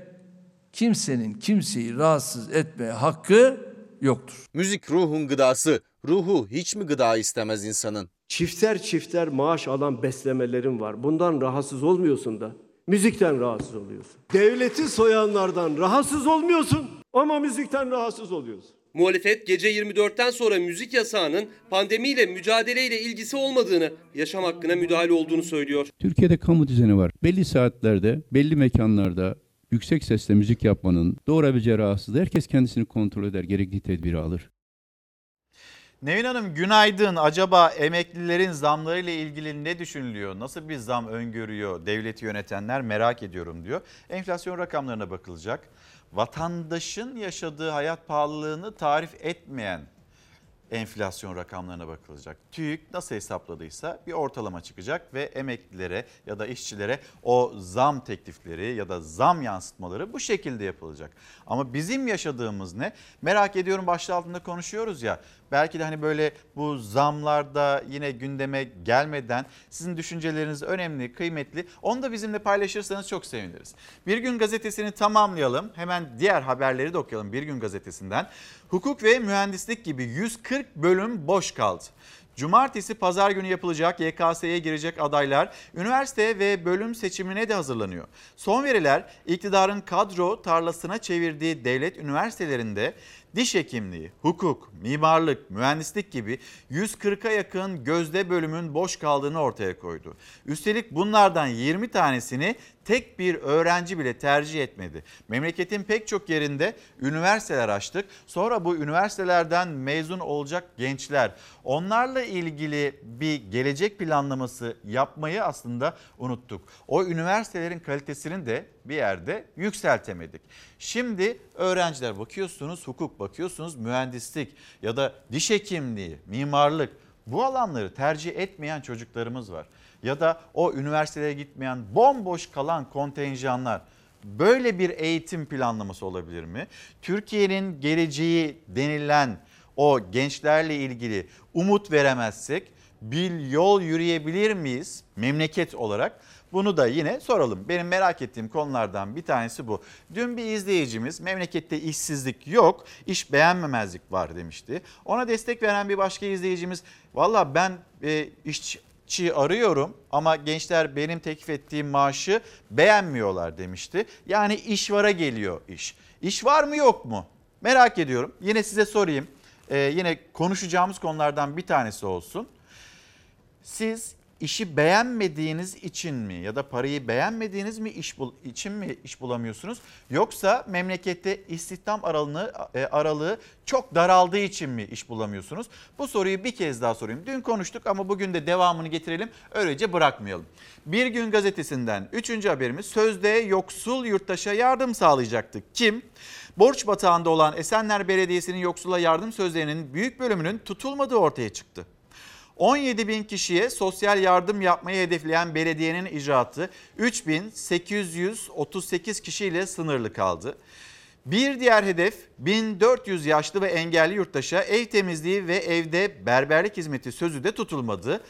kimsenin kimseyi rahatsız etmeye hakkı yoktur. Müzik ruhun gıdası. Ruhu hiç mi gıda istemez insanın? Çifter çifter maaş alan beslemelerin var. Bundan rahatsız olmuyorsun da müzikten rahatsız oluyorsun. Devleti soyanlardan rahatsız olmuyorsun ama müzikten rahatsız oluyorsun. Muhalefet gece 24'ten sonra müzik yasağının pandemiyle mücadeleyle ilgisi olmadığını, yaşam hakkına müdahale olduğunu söylüyor. Türkiye'de kamu düzeni var. Belli saatlerde, belli mekanlarda yüksek sesle müzik yapmanın doğurabileceği rahatsızlığı herkes kendisini kontrol eder, gerekli tedbiri alır. Nevin Hanım günaydın. Acaba emeklilerin zamları ile ilgili ne düşünülüyor? Nasıl bir zam öngörüyor devleti yönetenler merak ediyorum diyor. Enflasyon rakamlarına bakılacak. Vatandaşın yaşadığı hayat pahalılığını tarif etmeyen enflasyon rakamlarına bakılacak. TÜİK nasıl hesapladıysa bir ortalama çıkacak ve emeklilere ya da işçilere o zam teklifleri ya da zam yansıtmaları bu şekilde yapılacak. Ama bizim yaşadığımız ne? Merak ediyorum başlığı altında konuşuyoruz ya. Belki de hani böyle bu zamlarda yine gündeme gelmeden sizin düşünceleriniz önemli, kıymetli. Onu da bizimle paylaşırsanız çok seviniriz. Bir gün gazetesini tamamlayalım. Hemen diğer haberleri de okuyalım Bir gün gazetesinden. Hukuk ve mühendislik gibi 140 bölüm boş kaldı. Cumartesi pazar günü yapılacak YKS'ye girecek adaylar üniversite ve bölüm seçimine de hazırlanıyor. Son veriler iktidarın kadro tarlasına çevirdiği devlet üniversitelerinde diş hekimliği, hukuk, mimarlık, mühendislik gibi 140'a yakın gözde bölümün boş kaldığını ortaya koydu. Üstelik bunlardan 20 tanesini tek bir öğrenci bile tercih etmedi. Memleketin pek çok yerinde üniversiteler açtık. Sonra bu üniversitelerden mezun olacak gençler onlarla ilgili bir gelecek planlaması yapmayı aslında unuttuk. O üniversitelerin kalitesini de bir yerde yükseltemedik. Şimdi öğrenciler bakıyorsunuz hukuk bakıyorsunuz mühendislik ya da diş hekimliği, mimarlık bu alanları tercih etmeyen çocuklarımız var. Ya da o üniversiteye gitmeyen bomboş kalan kontenjanlar. Böyle bir eğitim planlaması olabilir mi? Türkiye'nin geleceği denilen o gençlerle ilgili umut veremezsek bir yol yürüyebilir miyiz memleket olarak? Bunu da yine soralım. Benim merak ettiğim konulardan bir tanesi bu. Dün bir izleyicimiz memlekette işsizlik yok, iş beğenmemezlik var demişti. Ona destek veren bir başka izleyicimiz valla ben e, işçi arıyorum ama gençler benim teklif ettiğim maaşı beğenmiyorlar demişti. Yani iş vara geliyor iş. İş var mı yok mu? Merak ediyorum. Yine size sorayım. Ee, yine konuşacağımız konulardan bir tanesi olsun. Siz işi beğenmediğiniz için mi ya da parayı beğenmediğiniz mi iş bul, için mi iş bulamıyorsunuz yoksa memlekette istihdam aralığını e, aralığı çok daraldığı için mi iş bulamıyorsunuz? Bu soruyu bir kez daha sorayım. Dün konuştuk ama bugün de devamını getirelim. Öylece bırakmayalım. Bir gün gazetesinden 3. haberimiz sözde yoksul yurttaşa yardım sağlayacaktık. Kim? Borç batağında olan Esenler Belediyesi'nin yoksula yardım sözlerinin büyük bölümünün tutulmadığı ortaya çıktı. 17 bin kişiye sosyal yardım yapmayı hedefleyen belediyenin icraatı 3838 kişiyle sınırlı kaldı. Bir diğer hedef 1400 yaşlı ve engelli yurttaşa ev temizliği ve evde berberlik hizmeti sözü de tutulmadı.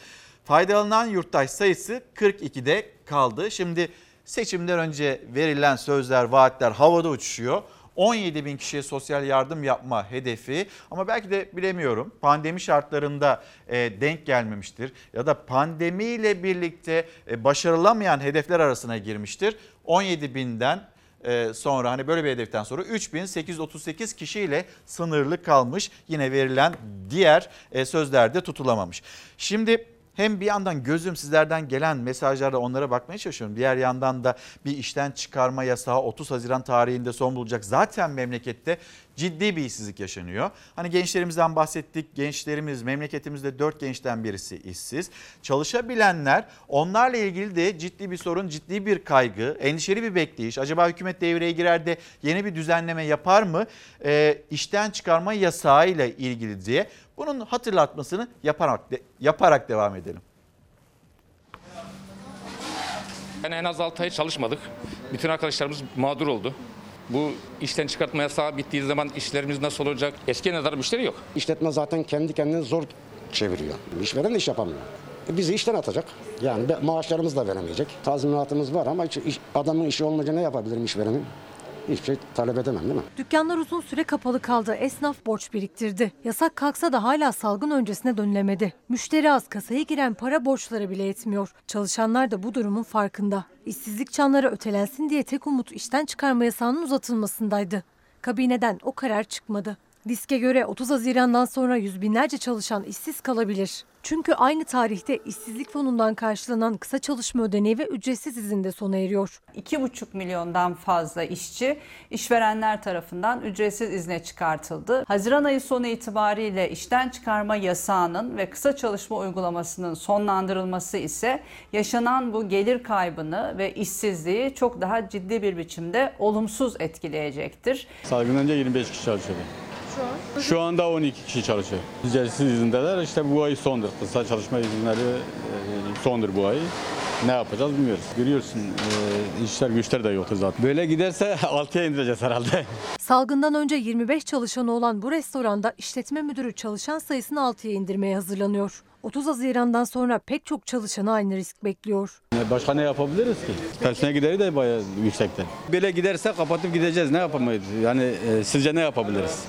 Faydalanan yurttaş sayısı 42'de kaldı. Şimdi seçimden önce verilen sözler, vaatler havada uçuşuyor. 17 bin kişiye sosyal yardım yapma hedefi ama belki de bilemiyorum pandemi şartlarında e, denk gelmemiştir ya da pandemiyle birlikte e, başarılamayan hedefler arasına girmiştir. 17 binden e, sonra hani böyle bir hedeften sonra 3838 kişiyle sınırlı kalmış. Yine verilen diğer sözlerde tutulamamış. Şimdi hem bir yandan gözüm sizlerden gelen mesajlarda onlara bakmaya çalışıyorum. Diğer yandan da bir işten çıkarma yasağı 30 Haziran tarihinde son bulacak. Zaten memlekette ciddi bir işsizlik yaşanıyor. Hani gençlerimizden bahsettik. Gençlerimiz memleketimizde 4 gençten birisi işsiz. Çalışabilenler onlarla ilgili de ciddi bir sorun, ciddi bir kaygı, endişeli bir bekleyiş. Acaba hükümet devreye girer de yeni bir düzenleme yapar mı? E, işten çıkarma yasağı ile ilgili diye bunun hatırlatmasını yaparak yaparak devam edelim. Yani en az 6 ay çalışmadık. Bütün arkadaşlarımız mağdur oldu. Bu işten çıkartma yasağı bittiği zaman işlerimiz nasıl olacak? Eski kadar müşteri yok. İşletme zaten kendi kendini zor çeviriyor. İşveren de iş yapamıyor. E bizi işten atacak. Yani maaşlarımız da veremeyecek. Tazminatımız var ama iş, adamın işi olmayınca ne yapabilirim işverenin? Hiçbir şey talep edemem değil mi? Dükkanlar uzun süre kapalı kaldı. Esnaf borç biriktirdi. Yasak kalksa da hala salgın öncesine dönülemedi. Müşteri az kasaya giren para borçları bile etmiyor. Çalışanlar da bu durumun farkında. İşsizlik çanları ötelensin diye tek umut işten çıkarma yasağının uzatılmasındaydı. Kabineden o karar çıkmadı. Diske göre 30 Haziran'dan sonra yüz binlerce çalışan işsiz kalabilir. Çünkü aynı tarihte işsizlik fonundan karşılanan kısa çalışma ödeneği ve ücretsiz izinde sona eriyor. 2,5 milyondan fazla işçi işverenler tarafından ücretsiz izne çıkartıldı. Haziran ayı sonu itibariyle işten çıkarma yasağının ve kısa çalışma uygulamasının sonlandırılması ise yaşanan bu gelir kaybını ve işsizliği çok daha ciddi bir biçimde olumsuz etkileyecektir. Salgın önce 25 kişi çalışıyordu. Şu anda 12 kişi çalışıyor. Ücretsiz izindeler. İşte bu ay sondur. Kısa çalışma izinleri e, sondur bu ay. Ne yapacağız bilmiyoruz. Görüyorsun e, işler güçler de yoktu zaten. Böyle giderse 6'ya indireceğiz herhalde. Salgından önce 25 çalışanı olan bu restoranda işletme müdürü çalışan sayısını 6'ya indirmeye hazırlanıyor. 30 Haziran'dan sonra pek çok çalışanı aynı risk bekliyor. Başka ne yapabiliriz ki? Personel gideri de bayağı yüksekte. Böyle giderse kapatıp gideceğiz. Ne yapamayız? Yani e, sizce ne yapabiliriz?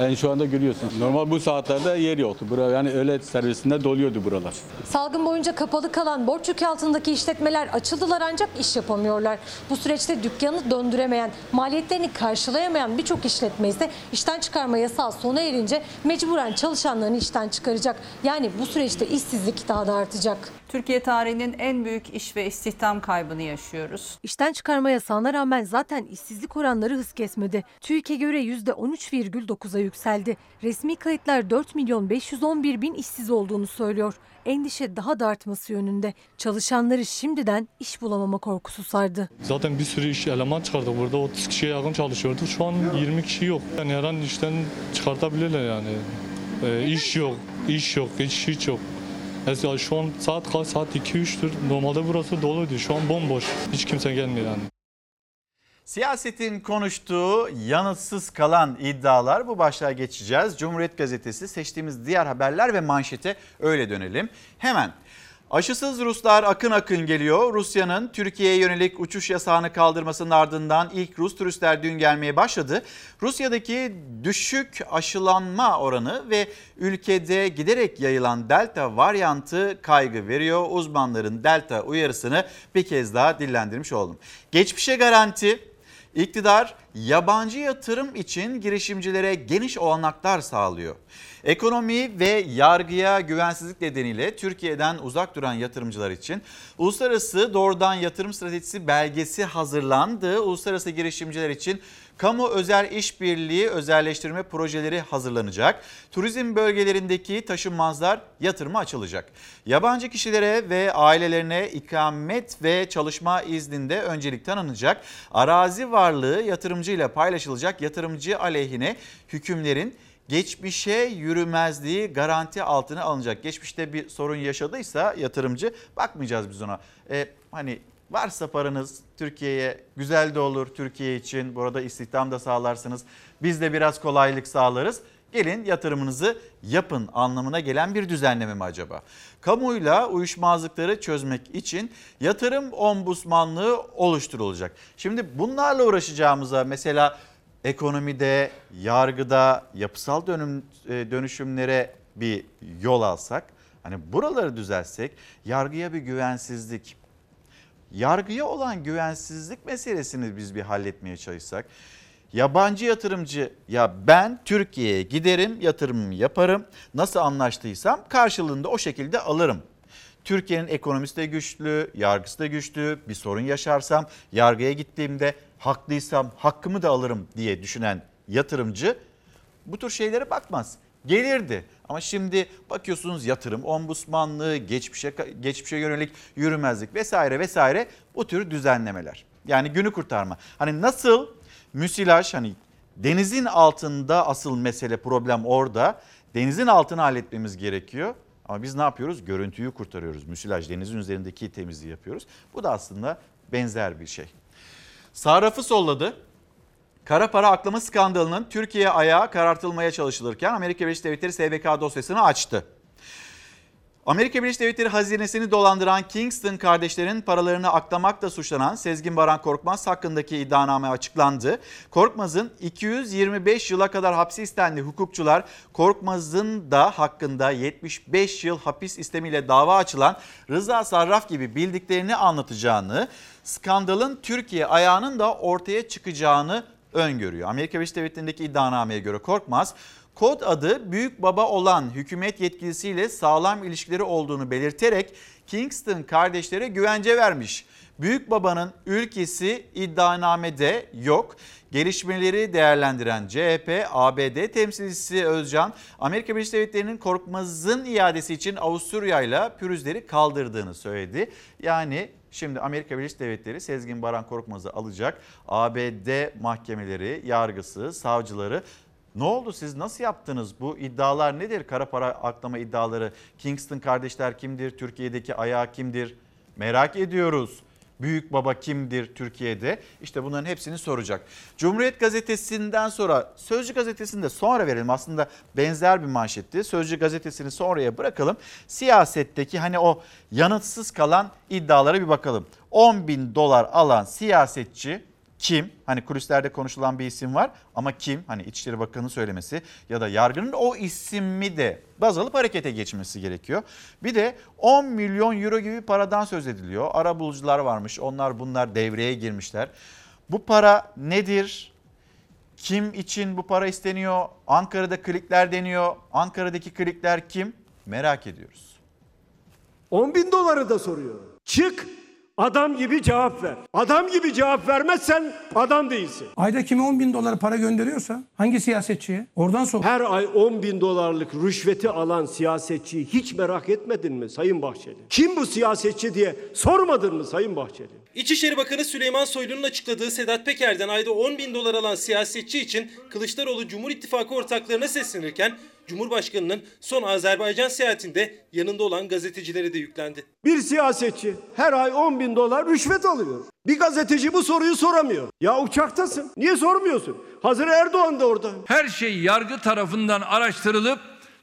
Yani şu anda görüyorsun. Normal bu saatlerde yer yoktu. Buraya yani öğle servisinde doluyordu buralar. Salgın boyunca kapalı kalan borç yükü altındaki işletmeler açıldılar ancak iş yapamıyorlar. Bu süreçte dükkanı döndüremeyen, maliyetlerini karşılayamayan birçok işletme ise işten çıkarma yasağı sona erince mecburen çalışanlarını işten çıkaracak. Yani bu süreçte işsizlik daha da artacak. Türkiye tarihinin en büyük iş ve istihdam kaybını yaşıyoruz. İşten çıkarma yasağına rağmen zaten işsizlik oranları hız kesmedi. TÜİK'e göre %13,9'a yükseldi. Resmi kayıtlar 4 milyon 511 bin işsiz olduğunu söylüyor. Endişe daha da artması yönünde. Çalışanları şimdiden iş bulamama korkusu sardı. Zaten bir sürü iş eleman çıkardık. Burada 30 kişiye yakın çalışıyordu. Şu an 20 kişi yok. Yani her an işten çıkartabilirler yani. Ee, iş yok, iş yok, hiç hiç yok. Mesela şu an saat kaç? Saat 2-3'tür. Normalde burası doluydu. Şu an bomboş. Hiç kimse gelmiyor yani. Siyasetin konuştuğu yanıtsız kalan iddialar bu başlığa geçeceğiz. Cumhuriyet Gazetesi seçtiğimiz diğer haberler ve manşete öyle dönelim. Hemen Aşısız Ruslar akın akın geliyor. Rusya'nın Türkiye'ye yönelik uçuş yasağını kaldırmasının ardından ilk Rus turistler dün gelmeye başladı. Rusya'daki düşük aşılanma oranı ve ülkede giderek yayılan delta varyantı kaygı veriyor. Uzmanların delta uyarısını bir kez daha dillendirmiş oldum. Geçmişe garanti İktidar yabancı yatırım için girişimcilere geniş olanaklar sağlıyor. Ekonomi ve yargıya güvensizlik nedeniyle Türkiye'den uzak duran yatırımcılar için uluslararası doğrudan yatırım stratejisi belgesi hazırlandı. Uluslararası girişimciler için kamu özel işbirliği özelleştirme projeleri hazırlanacak. Turizm bölgelerindeki taşınmazlar yatırıma açılacak. Yabancı kişilere ve ailelerine ikamet ve çalışma izninde öncelik tanınacak. Arazi varlığı yatırımcıyla paylaşılacak. Yatırımcı aleyhine hükümlerin geçmişe yürümezliği garanti altına alınacak. Geçmişte bir sorun yaşadıysa yatırımcı bakmayacağız biz ona. E, hani varsa paranız Türkiye'ye güzel de olur Türkiye için. Burada istihdam da sağlarsınız. Biz de biraz kolaylık sağlarız. Gelin yatırımınızı yapın anlamına gelen bir düzenleme mi acaba? Kamuyla uyuşmazlıkları çözmek için yatırım ombusmanlığı oluşturulacak. Şimdi bunlarla uğraşacağımıza mesela ekonomide, yargıda, yapısal dönüm, e, dönüşümlere bir yol alsak, hani buraları düzelsek, yargıya bir güvensizlik, yargıya olan güvensizlik meselesini biz bir halletmeye çalışsak, yabancı yatırımcı ya ben Türkiye'ye giderim, yatırımımı yaparım, nasıl anlaştıysam karşılığında o şekilde alırım. Türkiye'nin ekonomisi de güçlü, yargısı da güçlü. Bir sorun yaşarsam yargıya gittiğimde haklıysam hakkımı da alırım diye düşünen yatırımcı bu tür şeylere bakmaz. Gelirdi. Ama şimdi bakıyorsunuz yatırım, ombusmanlığı, geçmişe geçmişe yönelik yürümezlik vesaire vesaire bu tür düzenlemeler. Yani günü kurtarma. Hani nasıl müsilaj hani denizin altında asıl mesele problem orada. Denizin altını halletmemiz gerekiyor. Ama biz ne yapıyoruz? Görüntüyü kurtarıyoruz. Müsilaj denizin üzerindeki temizliği yapıyoruz. Bu da aslında benzer bir şey. Sarrafı solladı. Kara para aklama skandalının Türkiye ayağı karartılmaya çalışılırken Amerika Birleşik Devletleri SBK dosyasını açtı. Amerika Birleşik Devletleri hazinesini dolandıran Kingston kardeşlerin paralarını aklamakla suçlanan Sezgin Baran Korkmaz hakkındaki iddianame açıklandı. Korkmaz'ın 225 yıla kadar hapsi istendi. Hukukçular Korkmaz'ın da hakkında 75 yıl hapis istemiyle dava açılan Rıza Sarraf gibi bildiklerini anlatacağını, skandalın Türkiye ayağının da ortaya çıkacağını öngörüyor. Amerika Birleşik Devletleri'ndeki iddianameye göre Korkmaz Kod adı büyük baba olan hükümet yetkilisiyle sağlam ilişkileri olduğunu belirterek Kingston kardeşlere güvence vermiş. Büyük babanın ülkesi iddianamede yok. Gelişmeleri değerlendiren CHP, ABD temsilcisi Özcan, Amerika Birleşik Devletleri'nin Korkmaz'ın iadesi için Avusturya ile pürüzleri kaldırdığını söyledi. Yani Şimdi Amerika Birleşik Devletleri Sezgin Baran Korkmaz'ı alacak. ABD mahkemeleri, yargısı, savcıları ne oldu siz nasıl yaptınız? Bu iddialar nedir? Kara para aklama iddiaları. Kingston kardeşler kimdir? Türkiye'deki ayağı kimdir? Merak ediyoruz. Büyük baba kimdir Türkiye'de? İşte bunların hepsini soracak. Cumhuriyet gazetesinden sonra Sözcü gazetesini de sonra verelim. Aslında benzer bir manşetti. Sözcü gazetesini sonraya bırakalım. Siyasetteki hani o yanıtsız kalan iddialara bir bakalım. 10 bin dolar alan siyasetçi kim? Hani kulislerde konuşulan bir isim var ama kim? Hani İçişleri Bakanı'nın söylemesi ya da yargının o ismi de baz alıp harekete geçmesi gerekiyor. Bir de 10 milyon euro gibi paradan söz ediliyor. Ara bulucular varmış onlar bunlar devreye girmişler. Bu para nedir? Kim için bu para isteniyor? Ankara'da klikler deniyor. Ankara'daki klikler kim? Merak ediyoruz. 10 bin doları da soruyor. Çık Adam gibi cevap ver. Adam gibi cevap vermezsen adam değilsin. Ayda kime 10 bin dolar para gönderiyorsa hangi siyasetçiye? Oradan sor. Her ay 10 bin dolarlık rüşveti alan siyasetçiyi hiç merak etmedin mi Sayın Bahçeli? Kim bu siyasetçi diye sormadın mı Sayın Bahçeli? İçişleri Bakanı Süleyman Soylu'nun açıkladığı Sedat Peker'den ayda 10 bin dolar alan siyasetçi için Kılıçdaroğlu Cumhur İttifakı ortaklarına seslenirken Cumhurbaşkanı'nın son Azerbaycan seyahatinde yanında olan gazetecilere de yüklendi. Bir siyasetçi her ay 10 bin dolar rüşvet alıyor. Bir gazeteci bu soruyu soramıyor. Ya uçaktasın. Niye sormuyorsun? Hazır Erdoğan da orada. Her şey yargı tarafından araştırılıp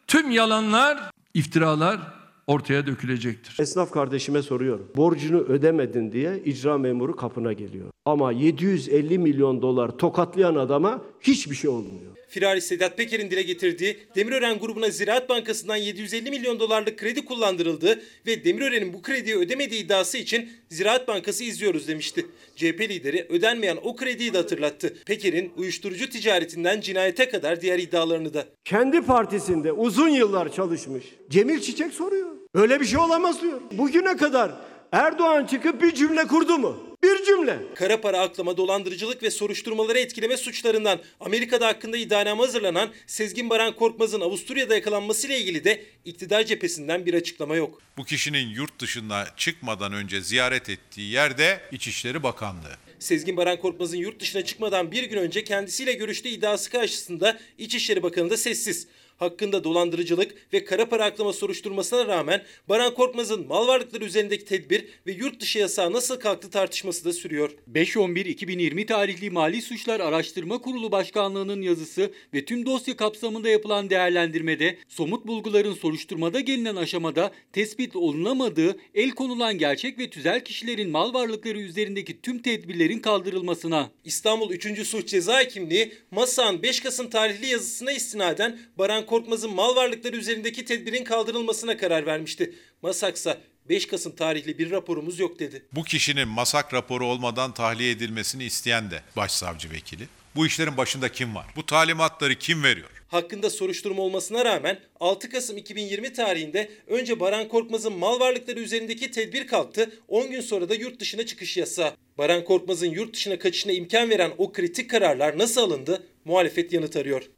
tüm yalanlar, iftiralar ortaya dökülecektir. Esnaf kardeşime soruyorum. Borcunu ödemedin diye icra memuru kapına geliyor. Ama 750 milyon dolar tokatlayan adama hiçbir şey olmuyor. Firari Sedat Peker'in dile getirdiği Demirören grubuna Ziraat Bankası'ndan 750 milyon dolarlık kredi kullandırıldı ve Demirören'in bu krediyi ödemediği iddiası için Ziraat Bankası izliyoruz demişti. CHP lideri ödenmeyen o krediyi de hatırlattı. Peker'in uyuşturucu ticaretinden cinayete kadar diğer iddialarını da. Kendi partisinde uzun yıllar çalışmış. Cemil Çiçek soruyor. Öyle bir şey olamaz diyor. Bugüne kadar Erdoğan çıkıp bir cümle kurdu mu? Bir cümle. Kara para aklama, dolandırıcılık ve soruşturmaları etkileme suçlarından Amerika'da hakkında iddianame hazırlanan Sezgin Baran Korkmaz'ın Avusturya'da yakalanmasıyla ilgili de iktidar cephesinden bir açıklama yok. Bu kişinin yurt dışına çıkmadan önce ziyaret ettiği yerde İçişleri Bakanlığı. Sezgin Baran Korkmaz'ın yurt dışına çıkmadan bir gün önce kendisiyle görüştüğü iddiası karşısında İçişleri Bakanı da sessiz. Hakkında dolandırıcılık ve kara para aklama soruşturmasına rağmen Baran Korkmaz'ın mal varlıkları üzerindeki tedbir ve yurt dışı yasağı nasıl kalktı tartışması da sürüyor. 5-11-2020 tarihli Mali Suçlar Araştırma Kurulu Başkanlığı'nın yazısı ve tüm dosya kapsamında yapılan değerlendirmede somut bulguların soruşturmada gelinen aşamada tespit olunamadığı, el konulan gerçek ve tüzel kişilerin mal varlıkları üzerindeki tüm tedbirlerin kaldırılmasına. İstanbul 3. Suç Ceza Hekimliği Masa'nın 5 Kasım tarihli yazısına istinaden Baran Korkmaz'ın mal varlıkları üzerindeki tedbirin kaldırılmasına karar vermişti. Masaksa 5 Kasım tarihli bir raporumuz yok dedi. Bu kişinin masak raporu olmadan tahliye edilmesini isteyen de başsavcı vekili. Bu işlerin başında kim var? Bu talimatları kim veriyor? Hakkında soruşturma olmasına rağmen 6 Kasım 2020 tarihinde önce Baran Korkmaz'ın mal varlıkları üzerindeki tedbir kalktı, 10 gün sonra da yurt dışına çıkış yasağı. Baran Korkmaz'ın yurt dışına kaçışına imkan veren o kritik kararlar nasıl alındı? Muhalefet yanıt arıyor.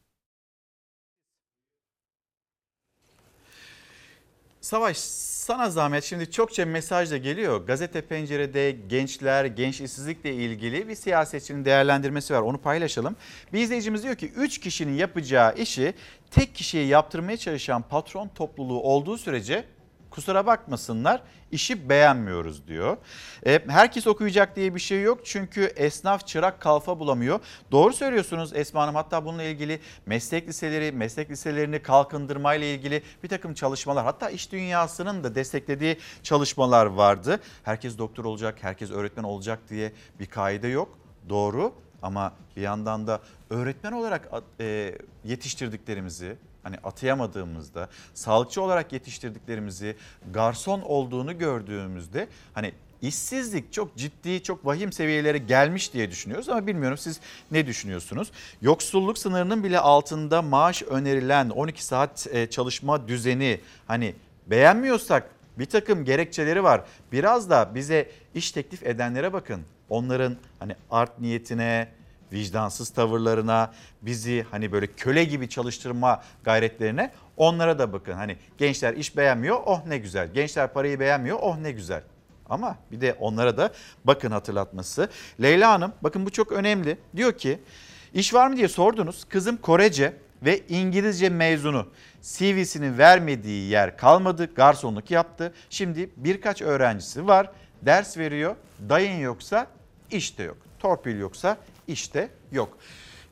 Savaş sana zahmet şimdi çokça mesaj da geliyor. Gazete Pencere'de gençler, genç işsizlikle ilgili bir siyasetçinin değerlendirmesi var. Onu paylaşalım. Bir izleyicimiz diyor ki 3 kişinin yapacağı işi tek kişiye yaptırmaya çalışan patron topluluğu olduğu sürece kusura bakmasınlar işi beğenmiyoruz diyor. E, herkes okuyacak diye bir şey yok çünkü esnaf çırak kalfa bulamıyor. Doğru söylüyorsunuz Esma Hanım hatta bununla ilgili meslek liseleri, meslek liselerini kalkındırmayla ilgili bir takım çalışmalar hatta iş dünyasının da desteklediği çalışmalar vardı. Herkes doktor olacak, herkes öğretmen olacak diye bir kaide yok. Doğru ama bir yandan da öğretmen olarak e, yetiştirdiklerimizi hani atayamadığımızda, sağlıkçı olarak yetiştirdiklerimizi garson olduğunu gördüğümüzde hani işsizlik çok ciddi, çok vahim seviyelere gelmiş diye düşünüyoruz ama bilmiyorum siz ne düşünüyorsunuz? Yoksulluk sınırının bile altında maaş önerilen 12 saat e, çalışma düzeni hani beğenmiyorsak bir takım gerekçeleri var. Biraz da bize iş teklif edenlere bakın. Onların hani art niyetine, vicdansız tavırlarına, bizi hani böyle köle gibi çalıştırma gayretlerine onlara da bakın. Hani gençler iş beğenmiyor, oh ne güzel. Gençler parayı beğenmiyor, oh ne güzel. Ama bir de onlara da bakın hatırlatması. Leyla Hanım bakın bu çok önemli. Diyor ki iş var mı diye sordunuz. Kızım Korece ve İngilizce mezunu. CV'sini vermediği yer kalmadı. Garsonluk yaptı. Şimdi birkaç öğrencisi var. Ders veriyor. Dayın yoksa iş de yok. Torpil yoksa işte yok.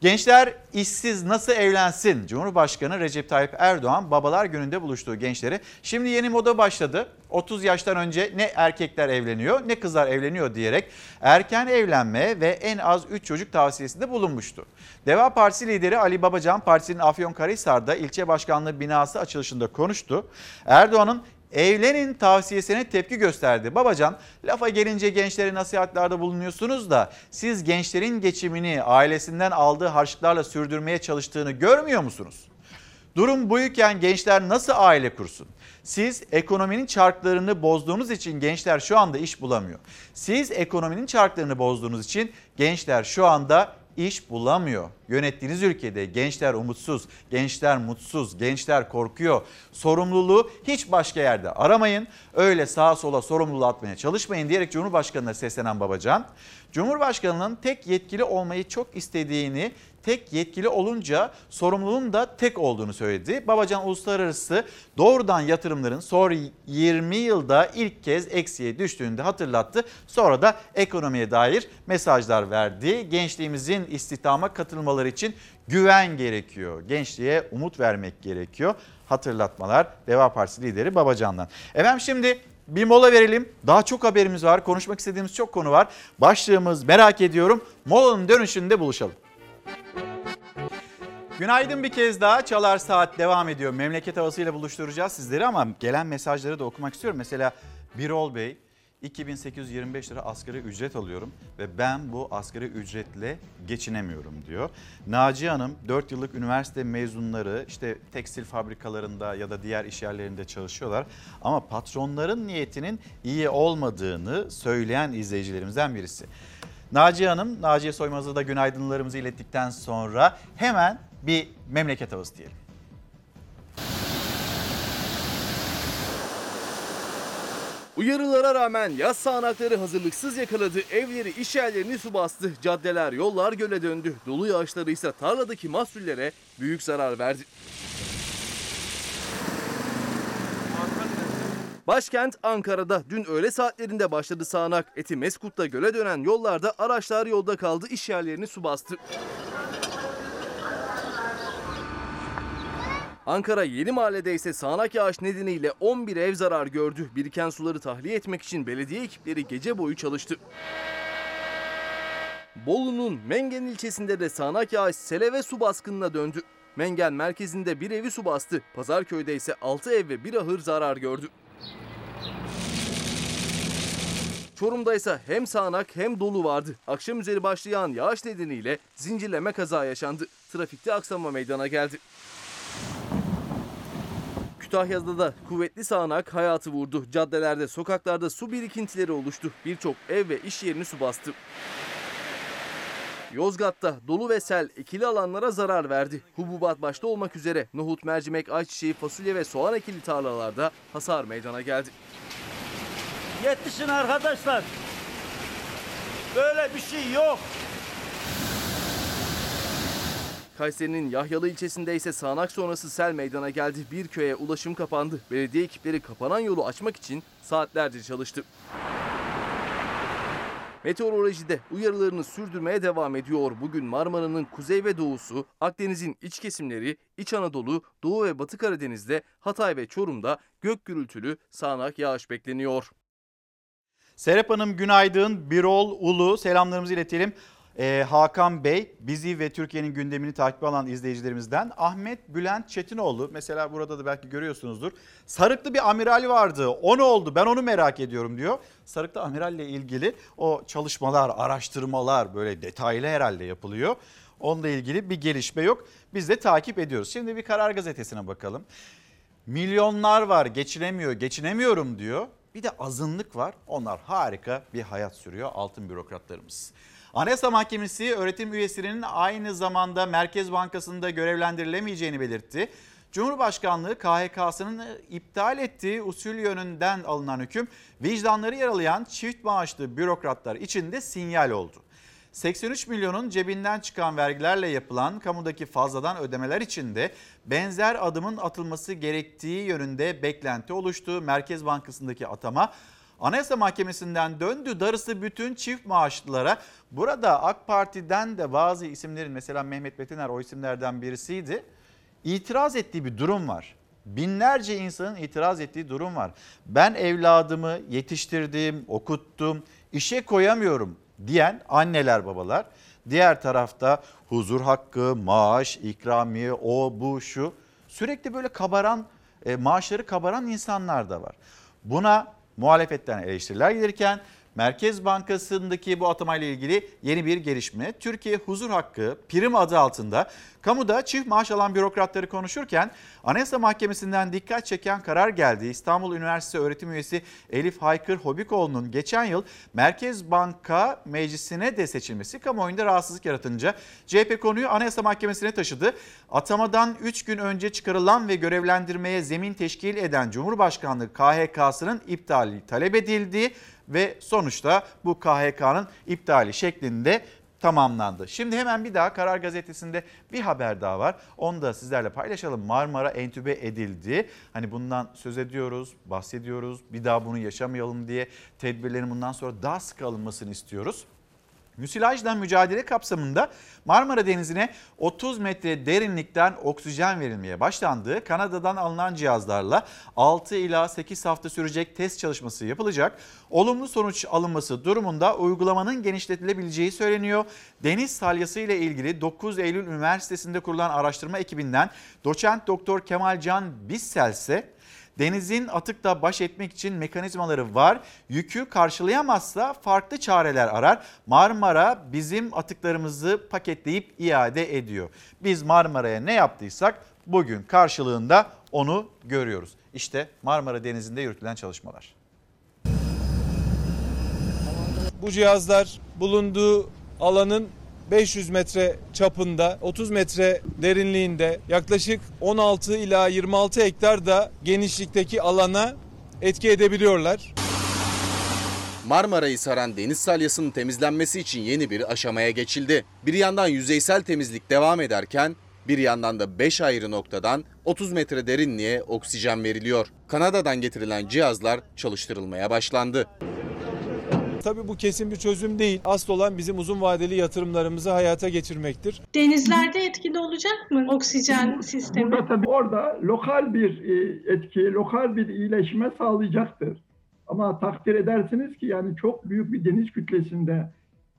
Gençler işsiz nasıl evlensin? Cumhurbaşkanı Recep Tayyip Erdoğan babalar gününde buluştuğu gençleri. Şimdi yeni moda başladı. 30 yaştan önce ne erkekler evleniyor ne kızlar evleniyor diyerek erken evlenme ve en az 3 çocuk tavsiyesinde bulunmuştu. Deva Partisi lideri Ali Babacan partisinin Afyonkarahisar'da ilçe başkanlığı binası açılışında konuştu. Erdoğan'ın evlenin tavsiyesine tepki gösterdi. Babacan lafa gelince gençlere nasihatlerde bulunuyorsunuz da siz gençlerin geçimini ailesinden aldığı harçlıklarla sürdürmeye çalıştığını görmüyor musunuz? Durum buyken gençler nasıl aile kursun? Siz ekonominin çarklarını bozduğunuz için gençler şu anda iş bulamıyor. Siz ekonominin çarklarını bozduğunuz için gençler şu anda iş bulamıyor. Yönettiğiniz ülkede gençler umutsuz, gençler mutsuz, gençler korkuyor. Sorumluluğu hiç başka yerde aramayın. Öyle sağa sola sorumluluğu atmaya çalışmayın diyerek Cumhurbaşkanı'na seslenen Babacan, Cumhurbaşkanı'nın tek yetkili olmayı çok istediğini, tek yetkili olunca sorumluluğun da tek olduğunu söyledi. Babacan uluslararası doğrudan yatırımların sonra 20 yılda ilk kez eksiye düştüğünü de hatırlattı. Sonra da ekonomiye dair mesajlar verdi. Gençliğimizin istihdama katılmaları için güven gerekiyor. Gençliğe umut vermek gerekiyor. Hatırlatmalar Deva Partisi lideri Babacan'dan. Efendim şimdi bir mola verelim. Daha çok haberimiz var. Konuşmak istediğimiz çok konu var. Başlığımız merak ediyorum. Molanın dönüşünde buluşalım. Günaydın bir kez daha. Çalar Saat devam ediyor. Memleket havasıyla buluşturacağız sizleri ama gelen mesajları da okumak istiyorum. Mesela Birol Bey 2825 lira asgari ücret alıyorum ve ben bu asgari ücretle geçinemiyorum diyor. Naciye Hanım 4 yıllık üniversite mezunları işte tekstil fabrikalarında ya da diğer iş yerlerinde çalışıyorlar. Ama patronların niyetinin iyi olmadığını söyleyen izleyicilerimizden birisi. Naciye Hanım, Naciye Soymaz'a da günaydınlarımızı ilettikten sonra hemen bir memleket havası diyelim. Uyarılara rağmen yaz sağanakları hazırlıksız yakaladı. Evleri, iş yerlerini su bastı. Caddeler, yollar göle döndü. Dolu yağışları ise tarladaki mahsullere büyük zarar verdi. Başkent Ankara'da dün öğle saatlerinde başladı sağanak. Eti Meskut'ta göle dönen yollarda araçlar yolda kaldı, iş yerlerini su bastı. Ankara Yeni Mahalle'de ise sağanak yağış nedeniyle 11 ev zarar gördü. Biriken suları tahliye etmek için belediye ekipleri gece boyu çalıştı. Bolu'nun Mengen ilçesinde de sağanak yağış sele ve su baskınına döndü. Mengen merkezinde bir evi su bastı. Pazarköy'de ise 6 ev ve bir ahır zarar gördü. Çorum'da ise hem sağanak hem dolu vardı. Akşam üzeri başlayan yağış nedeniyle zincirleme kaza yaşandı. Trafikte aksama meydana geldi. Kütahya'da da kuvvetli sağanak hayatı vurdu. Caddelerde, sokaklarda su birikintileri oluştu. Birçok ev ve iş yerini su bastı. Yozgat'ta dolu ve sel ekili alanlara zarar verdi. Hububat başta olmak üzere nohut, mercimek, ayçiçeği, fasulye ve soğan ekili tarlalarda hasar meydana geldi. Yetişin arkadaşlar. Böyle bir şey yok. Kayseri'nin Yahyalı ilçesinde ise sağanak sonrası sel meydana geldi. Bir köye ulaşım kapandı. Belediye ekipleri kapanan yolu açmak için saatlerce çalıştı. Meteorolojide uyarılarını sürdürmeye devam ediyor. Bugün Marmara'nın kuzey ve doğusu, Akdeniz'in iç kesimleri, İç Anadolu, Doğu ve Batı Karadeniz'de, Hatay ve Çorum'da gök gürültülü sağanak yağış bekleniyor. Serap Hanım günaydın. Birol Ulu selamlarımızı iletelim. Ee, Hakan Bey bizi ve Türkiye'nin gündemini takip alan izleyicilerimizden Ahmet Bülent Çetinoğlu mesela burada da belki görüyorsunuzdur. Sarıklı bir amiral vardı o ne oldu ben onu merak ediyorum diyor. Sarıklı amiralle ilgili o çalışmalar araştırmalar böyle detaylı herhalde yapılıyor. Onunla ilgili bir gelişme yok biz de takip ediyoruz. Şimdi bir Karar Gazetesi'ne bakalım. Milyonlar var geçinemiyor geçinemiyorum diyor. Bir de azınlık var. Onlar harika bir hayat sürüyor altın bürokratlarımız. Anayasa Mahkemesi öğretim üyesinin aynı zamanda Merkez Bankası'nda görevlendirilemeyeceğini belirtti. Cumhurbaşkanlığı KHK'sının iptal ettiği usul yönünden alınan hüküm vicdanları yaralayan çift maaşlı bürokratlar için de sinyal oldu. 83 milyonun cebinden çıkan vergilerle yapılan kamudaki fazladan ödemeler için de benzer adımın atılması gerektiği yönünde beklenti oluştu. Merkez Bankası'ndaki atama Anayasa Mahkemesi'nden döndü darısı bütün çift maaşlılara. Burada AK Parti'den de bazı isimlerin mesela Mehmet Betiner o isimlerden birisiydi. İtiraz ettiği bir durum var. Binlerce insanın itiraz ettiği durum var. Ben evladımı yetiştirdim, okuttum, işe koyamıyorum diyen anneler babalar. Diğer tarafta huzur hakkı, maaş, ikramiye, o bu şu. Sürekli böyle kabaran, e, maaşları kabaran insanlar da var. Buna muhalefetten eleştiriler gelirken Merkez Bankası'ndaki bu atamayla ilgili yeni bir gelişme. Türkiye Huzur Hakkı prim adı altında kamuda çift maaş alan bürokratları konuşurken Anayasa Mahkemesi'nden dikkat çeken karar geldi. İstanbul Üniversitesi öğretim üyesi Elif Haykır Hobikoğlu'nun geçen yıl Merkez Banka Meclisi'ne de seçilmesi kamuoyunda rahatsızlık yaratınca CHP konuyu Anayasa Mahkemesi'ne taşıdı. Atamadan 3 gün önce çıkarılan ve görevlendirmeye zemin teşkil eden Cumhurbaşkanlığı KHK'sının iptali talep edildi ve sonuçta bu KHK'nın iptali şeklinde tamamlandı. Şimdi hemen bir daha Karar Gazetesi'nde bir haber daha var. Onu da sizlerle paylaşalım. Marmara entübe edildi. Hani bundan söz ediyoruz, bahsediyoruz. Bir daha bunu yaşamayalım diye tedbirlerin bundan sonra daha sık alınmasını istiyoruz. Müsilajla mücadele kapsamında Marmara Denizi'ne 30 metre derinlikten oksijen verilmeye başlandı. Kanada'dan alınan cihazlarla 6 ila 8 hafta sürecek test çalışması yapılacak. Olumlu sonuç alınması durumunda uygulamanın genişletilebileceği söyleniyor. Deniz salyası ile ilgili 9 Eylül Üniversitesi'nde kurulan araştırma ekibinden doçent doktor Kemal Can Bissel ise Denizin atıkla baş etmek için mekanizmaları var. Yükü karşılayamazsa farklı çareler arar. Marmara bizim atıklarımızı paketleyip iade ediyor. Biz Marmara'ya ne yaptıysak bugün karşılığında onu görüyoruz. İşte Marmara Denizi'nde yürütülen çalışmalar. Bu cihazlar bulunduğu alanın 500 metre çapında, 30 metre derinliğinde yaklaşık 16 ila 26 hektar da genişlikteki alana etki edebiliyorlar. Marmara'yı saran deniz salyasının temizlenmesi için yeni bir aşamaya geçildi. Bir yandan yüzeysel temizlik devam ederken bir yandan da 5 ayrı noktadan 30 metre derinliğe oksijen veriliyor. Kanada'dan getirilen cihazlar çalıştırılmaya başlandı. Tabii bu kesin bir çözüm değil. Asıl olan bizim uzun vadeli yatırımlarımızı hayata geçirmektir. Denizlerde etkili olacak mı oksijen sistemi? Burada tabii orada lokal bir e, etki, lokal bir iyileşme sağlayacaktır. Ama takdir edersiniz ki yani çok büyük bir deniz kütlesinde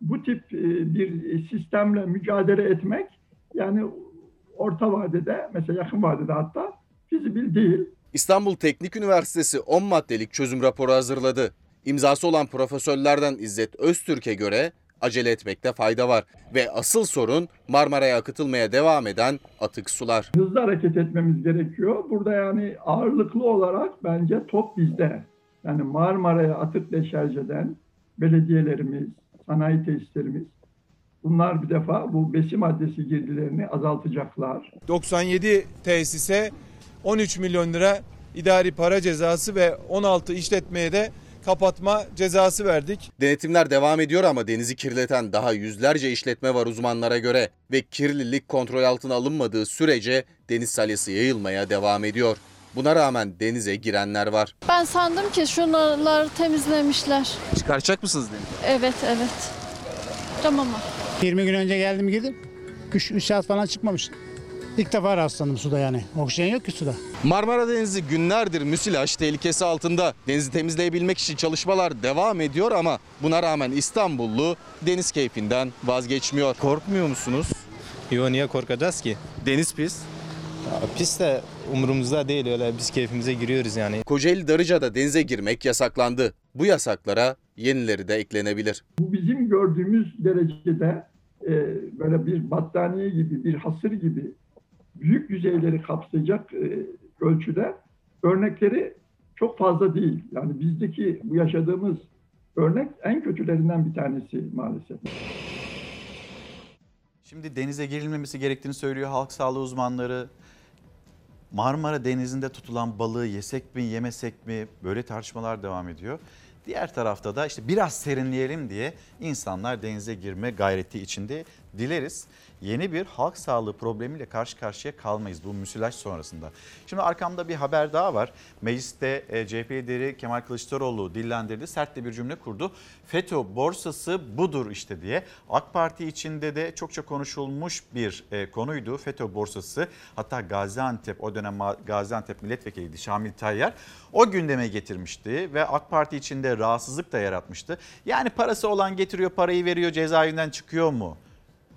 bu tip e, bir sistemle mücadele etmek yani orta vadede mesela yakın vadede hatta fizibil değil. İstanbul Teknik Üniversitesi 10 maddelik çözüm raporu hazırladı. İmzası olan profesörlerden İzzet Öztürk'e göre acele etmekte fayda var ve asıl sorun Marmara'ya akıtılmaya devam eden atık sular. Hızlı hareket etmemiz gerekiyor. Burada yani ağırlıklı olarak bence top bizde. Yani Marmara'ya atık deşarj eden belediyelerimiz, sanayi tesislerimiz bunlar bir defa bu besin maddesi girdilerini azaltacaklar. 97 tesise 13 milyon lira idari para cezası ve 16 işletmeye de kapatma cezası verdik. Denetimler devam ediyor ama denizi kirleten daha yüzlerce işletme var uzmanlara göre ve kirlilik kontrol altına alınmadığı sürece deniz salyası yayılmaya devam ediyor. Buna rağmen denize girenler var. Ben sandım ki şunları temizlemişler. Çıkaracak mısınız denize? Evet evet. Tamam mı? 20 gün önce geldim girdim. 3 saat falan çıkmamış. İlk defa rastlandım suda yani. Oksijen yok ki suda. Marmara Denizi günlerdir müsilaj tehlikesi altında. Denizi temizleyebilmek için çalışmalar devam ediyor ama buna rağmen İstanbullu deniz keyfinden vazgeçmiyor. Korkmuyor musunuz? Yo niye korkacağız ki? Deniz pis. Ya, pis de umurumuzda değil öyle biz keyfimize giriyoruz yani. Kocaeli Darıca'da denize girmek yasaklandı. Bu yasaklara yenileri de eklenebilir. Bu bizim gördüğümüz derecede e, böyle bir battaniye gibi, bir hasır gibi büyük yüzeyleri kapsayacak e, ölçüde örnekleri çok fazla değil. Yani bizdeki bu yaşadığımız örnek en kötülerinden bir tanesi maalesef. Şimdi denize girilmemesi gerektiğini söylüyor halk sağlığı uzmanları. Marmara Denizi'nde tutulan balığı yesek mi yemesek mi böyle tartışmalar devam ediyor. Diğer tarafta da işte biraz serinleyelim diye insanlar denize girme gayreti içinde dileriz. Yeni bir halk sağlığı problemiyle karşı karşıya kalmayız bu müsilaj sonrasında. Şimdi arkamda bir haber daha var. Mecliste e, CHP lideri Kemal Kılıçdaroğlu dillendirdi. Sert de bir cümle kurdu. FETÖ borsası budur işte diye. AK Parti içinde de çokça konuşulmuş bir e, konuydu FETÖ borsası. Hatta Gaziantep o dönem Gaziantep milletvekiliydi Şamil Tayyar. O gündeme getirmişti ve AK Parti içinde rahatsızlık da yaratmıştı. Yani parası olan getiriyor parayı veriyor cezaevinden çıkıyor mu?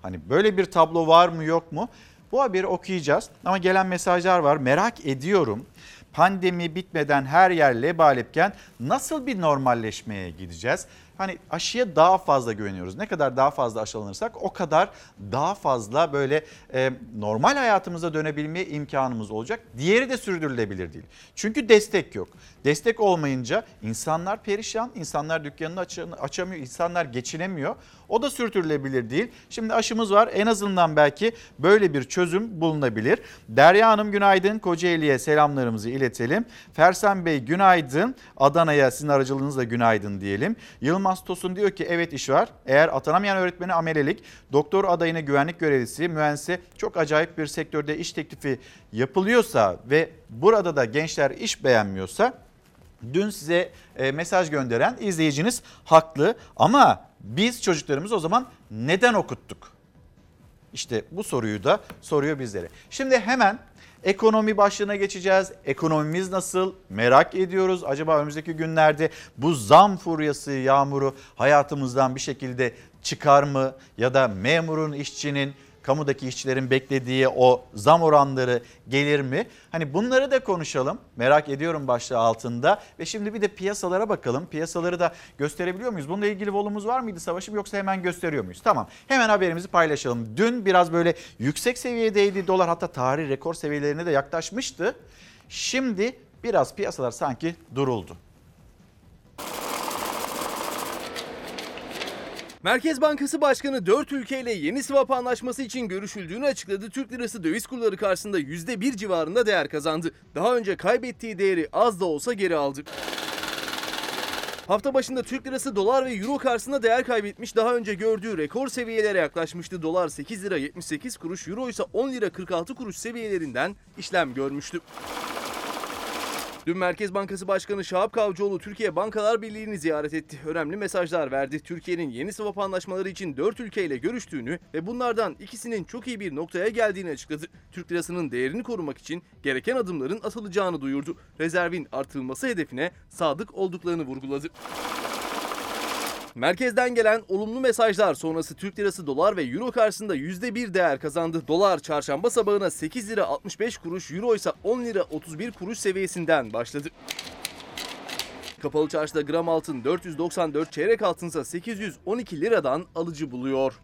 Hani böyle bir tablo var mı yok mu? Bu haberi okuyacağız ama gelen mesajlar var. Merak ediyorum. Pandemi bitmeden her yer lebalepken nasıl bir normalleşmeye gideceğiz? Hani aşıya daha fazla güveniyoruz. Ne kadar daha fazla aşılanırsak o kadar daha fazla böyle e, normal hayatımıza dönebilme imkanımız olacak. Diğeri de sürdürülebilir değil. Çünkü destek yok. Destek olmayınca insanlar perişan, insanlar dükkanını açamıyor, insanlar geçinemiyor. O da sürdürülebilir değil. Şimdi aşımız var. En azından belki böyle bir çözüm bulunabilir. Derya Hanım günaydın. Kocaeli'ye selamlarımızı iletelim. Fersen Bey günaydın. Adana'ya sizin aracılığınızla günaydın diyelim. Yılmaz Tosun diyor ki evet iş var. Eğer atanamayan öğretmeni amelelik, doktor adayına güvenlik görevlisi, mühendise çok acayip bir sektörde iş teklifi yapılıyorsa ve burada da gençler iş beğenmiyorsa dün size mesaj gönderen izleyiciniz haklı ama biz çocuklarımızı o zaman neden okuttuk? İşte bu soruyu da soruyor bizlere. Şimdi hemen ekonomi başlığına geçeceğiz. Ekonomimiz nasıl? Merak ediyoruz. Acaba önümüzdeki günlerde bu zam furyası, yağmuru hayatımızdan bir şekilde çıkar mı? Ya da memurun, işçinin kamudaki işçilerin beklediği o zam oranları gelir mi? Hani bunları da konuşalım. Merak ediyorum başlığı altında. Ve şimdi bir de piyasalara bakalım. Piyasaları da gösterebiliyor muyuz? Bununla ilgili volumuz var mıydı Savaşım yoksa hemen gösteriyor muyuz? Tamam. Hemen haberimizi paylaşalım. Dün biraz böyle yüksek seviyedeydi dolar hatta tarih rekor seviyelerine de yaklaşmıştı. Şimdi biraz piyasalar sanki duruldu. Merkez Bankası Başkanı 4 ülkeyle yeni swap anlaşması için görüşüldüğünü açıkladı. Türk lirası döviz kurları karşısında %1 civarında değer kazandı. Daha önce kaybettiği değeri az da olsa geri aldı. Hafta başında Türk lirası dolar ve euro karşısında değer kaybetmiş daha önce gördüğü rekor seviyelere yaklaşmıştı. Dolar 8 lira 78 kuruş, euro ise 10 lira 46 kuruş seviyelerinden işlem görmüştü. Dün Merkez Bankası Başkanı Şahap Kavcıoğlu Türkiye Bankalar Birliği'ni ziyaret etti. Önemli mesajlar verdi. Türkiye'nin yeni swap anlaşmaları için 4 ülkeyle görüştüğünü ve bunlardan ikisinin çok iyi bir noktaya geldiğini açıkladı. Türk lirasının değerini korumak için gereken adımların atılacağını duyurdu. Rezervin artırılması hedefine sadık olduklarını vurguladı. Merkezden gelen olumlu mesajlar sonrası Türk lirası dolar ve euro karşısında %1 değer kazandı. Dolar çarşamba sabahına 8 lira 65 kuruş, euro ise 10 lira 31 kuruş seviyesinden başladı. Kapalı çarşıda gram altın 494, çeyrek altınsa 812 liradan alıcı buluyor.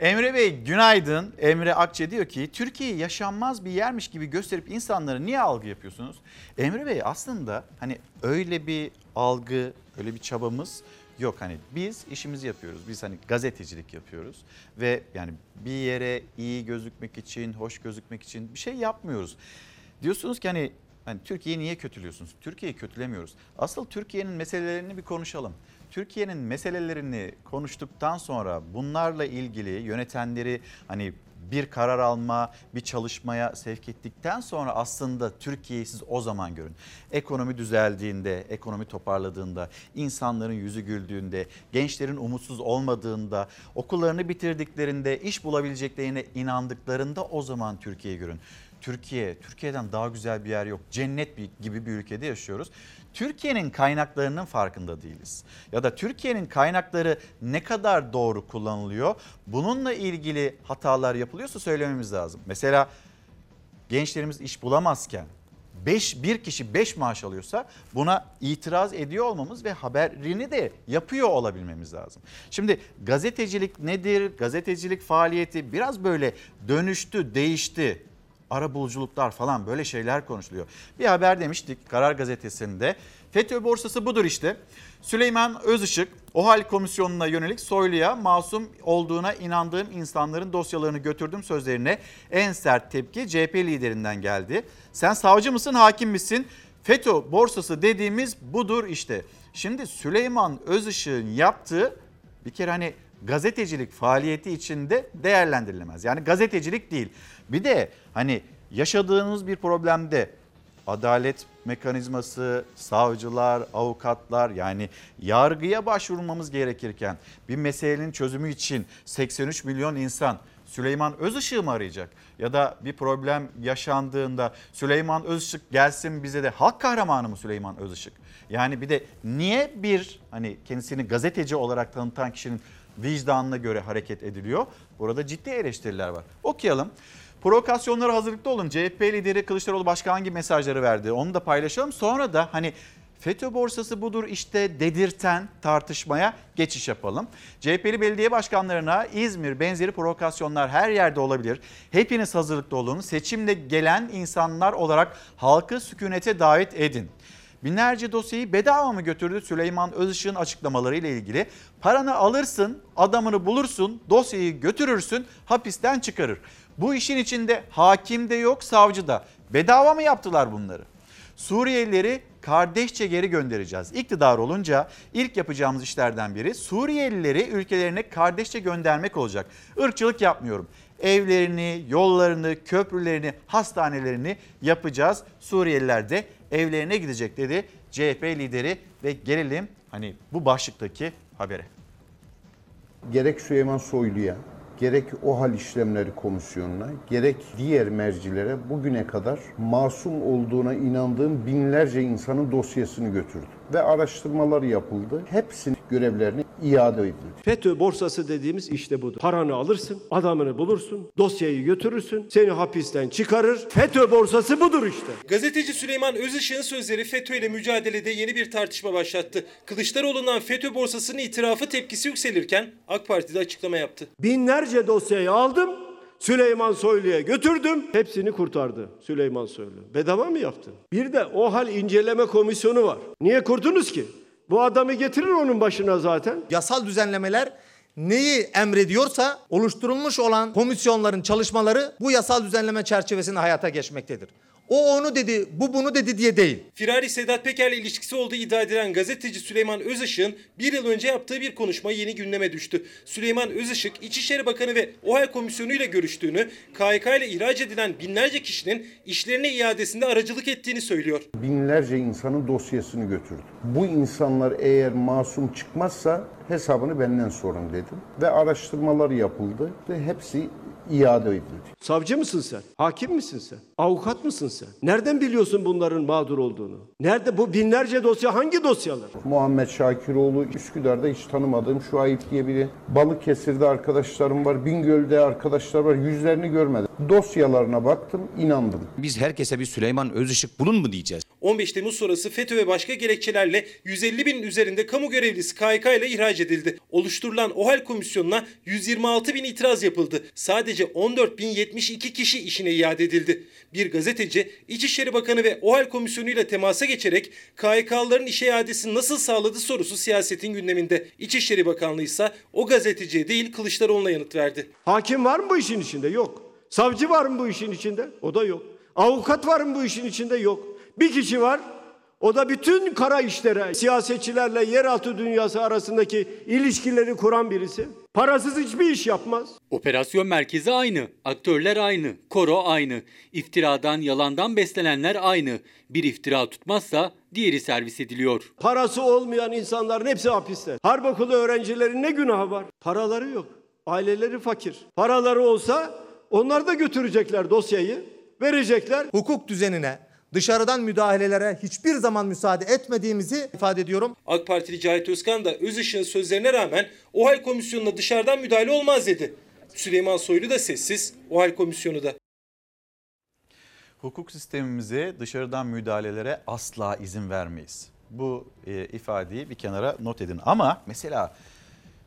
Emre Bey günaydın. Emre Akçe diyor ki Türkiye yaşanmaz bir yermiş gibi gösterip insanlara niye algı yapıyorsunuz? Emre Bey aslında hani öyle bir algı, öyle bir çabamız yok. Hani biz işimizi yapıyoruz. Biz hani gazetecilik yapıyoruz ve yani bir yere iyi gözükmek için, hoş gözükmek için bir şey yapmıyoruz. Diyorsunuz ki hani Hani Türkiye'yi niye kötülüyorsunuz? Türkiye'yi kötülemiyoruz. Asıl Türkiye'nin meselelerini bir konuşalım. Türkiye'nin meselelerini konuştuktan sonra bunlarla ilgili yönetenleri hani bir karar alma, bir çalışmaya sevk ettikten sonra aslında Türkiye'yi siz o zaman görün. Ekonomi düzeldiğinde, ekonomi toparladığında, insanların yüzü güldüğünde, gençlerin umutsuz olmadığında, okullarını bitirdiklerinde, iş bulabileceklerine inandıklarında o zaman Türkiye'yi görün. Türkiye, Türkiye'den daha güzel bir yer yok. Cennet gibi bir ülkede yaşıyoruz. Türkiye'nin kaynaklarının farkında değiliz. Ya da Türkiye'nin kaynakları ne kadar doğru kullanılıyor? Bununla ilgili hatalar yapılıyorsa söylememiz lazım. Mesela gençlerimiz iş bulamazken 5 bir kişi 5 maaş alıyorsa buna itiraz ediyor olmamız ve haberini de yapıyor olabilmemiz lazım. Şimdi gazetecilik nedir? Gazetecilik faaliyeti biraz böyle dönüştü, değişti ara buluculuklar falan böyle şeyler konuşuluyor. Bir haber demiştik Karar Gazetesi'nde. FETÖ borsası budur işte. Süleyman Özışık OHAL komisyonuna yönelik Soylu'ya masum olduğuna inandığım insanların dosyalarını götürdüm sözlerine en sert tepki CHP liderinden geldi. Sen savcı mısın hakim misin? FETÖ borsası dediğimiz budur işte. Şimdi Süleyman Özışık'ın yaptığı bir kere hani gazetecilik faaliyeti içinde değerlendirilemez. Yani gazetecilik değil. Bir de hani yaşadığınız bir problemde adalet mekanizması, savcılar, avukatlar yani yargıya başvurmamız gerekirken bir meselenin çözümü için 83 milyon insan Süleyman Özışık'ı mı arayacak? Ya da bir problem yaşandığında Süleyman Özışık gelsin bize de halk kahramanı mı Süleyman Özışık? Yani bir de niye bir hani kendisini gazeteci olarak tanıtan kişinin vicdanına göre hareket ediliyor? Burada ciddi eleştiriler var. Okuyalım. Provokasyonlara hazırlıklı olun. CHP lideri Kılıçdaroğlu başka hangi mesajları verdi onu da paylaşalım. Sonra da hani FETÖ borsası budur işte dedirten tartışmaya geçiş yapalım. CHP'li belediye başkanlarına İzmir benzeri provokasyonlar her yerde olabilir. Hepiniz hazırlıklı olun. Seçimle gelen insanlar olarak halkı sükunete davet edin. Binlerce dosyayı bedava mı götürdü Süleyman Özışık'ın açıklamaları ile ilgili? Paranı alırsın, adamını bulursun, dosyayı götürürsün, hapisten çıkarır. Bu işin içinde hakim de yok, savcı da. Bedava mı yaptılar bunları? Suriyelileri kardeşçe geri göndereceğiz. İktidar olunca ilk yapacağımız işlerden biri Suriyelileri ülkelerine kardeşçe göndermek olacak. Irkçılık yapmıyorum. Evlerini, yollarını, köprülerini, hastanelerini yapacağız. Suriyeliler de evlerine gidecek dedi CHP lideri ve gelelim hani bu başlıktaki habere. Gerek Süleyman Soylu'ya, gerek OHAL işlemleri komisyonuna, gerek diğer mercilere bugüne kadar masum olduğuna inandığım binlerce insanın dosyasını götürdü. Ve araştırmalar yapıldı. Hepsinin görevlerini iade edildi. FETÖ borsası dediğimiz işte budur. Paranı alırsın, adamını bulursun, dosyayı götürürsün, seni hapisten çıkarır. FETÖ borsası budur işte. Gazeteci Süleyman Özışık'ın sözleri FETÖ ile mücadelede yeni bir tartışma başlattı. Kılıçdaroğlu'ndan FETÖ borsasının itirafı tepkisi yükselirken AK Parti'de açıklama yaptı. Binlerce dosyayı aldım, Süleyman Soylu'ya götürdüm. Hepsini kurtardı Süleyman Soylu. Bedava mı yaptın? Bir de o hal inceleme komisyonu var. Niye kurdunuz ki? Bu adamı getirir onun başına zaten. Yasal düzenlemeler neyi emrediyorsa oluşturulmuş olan komisyonların çalışmaları bu yasal düzenleme çerçevesinde hayata geçmektedir. O onu dedi, bu bunu dedi diye değil. Firari Sedat Peker'le ilişkisi olduğu iddia edilen gazeteci Süleyman Özışık'ın bir yıl önce yaptığı bir konuşma yeni gündeme düştü. Süleyman Özışık, İçişleri Bakanı ve OHAL Komisyonu ile görüştüğünü, KHK ile ihraç edilen binlerce kişinin işlerine iadesinde aracılık ettiğini söylüyor. Binlerce insanın dosyasını götürdü. Bu insanlar eğer masum çıkmazsa hesabını benden sorun dedim. Ve araştırmalar yapıldı ve hepsi iade edildi. Savcı mısın sen? Hakim misin sen? Avukat mısın sen? Nereden biliyorsun bunların mağdur olduğunu? Nerede bu binlerce dosya hangi dosyalar? Muhammed Şakiroğlu Üsküdar'da hiç tanımadığım Şuayip diye biri. Balıkesir'de arkadaşlarım var, Bingöl'de arkadaşlar var. Yüzlerini görmedim. Dosyalarına baktım, inandım. Biz herkese bir Süleyman Özışık bulun mu diyeceğiz? 15 Temmuz sonrası FETÖ ve başka gerekçelerle 150 bin üzerinde kamu görevlisi KHK ile ihraç edildi. Oluşturulan OHAL komisyonuna 126 bin itiraz yapıldı. Sadece 14 bin 72 kişi işine iade edildi. Bir gazeteci İçişleri Bakanı ve OHAL komisyonu ile temasa geçerek KHK'lıların işe iadesini nasıl sağladı sorusu siyasetin gündeminde. İçişleri Bakanlığı ise o gazeteciye değil Kılıçdaroğlu'na yanıt verdi. Hakim var mı bu işin içinde? Yok. Savcı var mı bu işin içinde? O da yok. Avukat var mı bu işin içinde? Yok. Bir kişi var. O da bütün kara işlere, siyasetçilerle yeraltı dünyası arasındaki ilişkileri kuran birisi. Parasız hiçbir iş yapmaz. Operasyon merkezi aynı, aktörler aynı, koro aynı, iftiradan, yalandan beslenenler aynı. Bir iftira tutmazsa diğeri servis ediliyor. Parası olmayan insanların hepsi hapiste. Harp okulu öğrencilerin ne günahı var? Paraları yok. Aileleri fakir. Paraları olsa onlar da götürecekler dosyayı, verecekler. Hukuk düzenine, dışarıdan müdahalelere hiçbir zaman müsaade etmediğimizi ifade ediyorum. AK Partili Cahit Özkan da Özışık'ın sözlerine rağmen OHAL komisyonuna dışarıdan müdahale olmaz dedi. Süleyman Soylu da sessiz, OHAL komisyonu da. Hukuk sistemimize dışarıdan müdahalelere asla izin vermeyiz. Bu e, ifadeyi bir kenara not edin. Ama mesela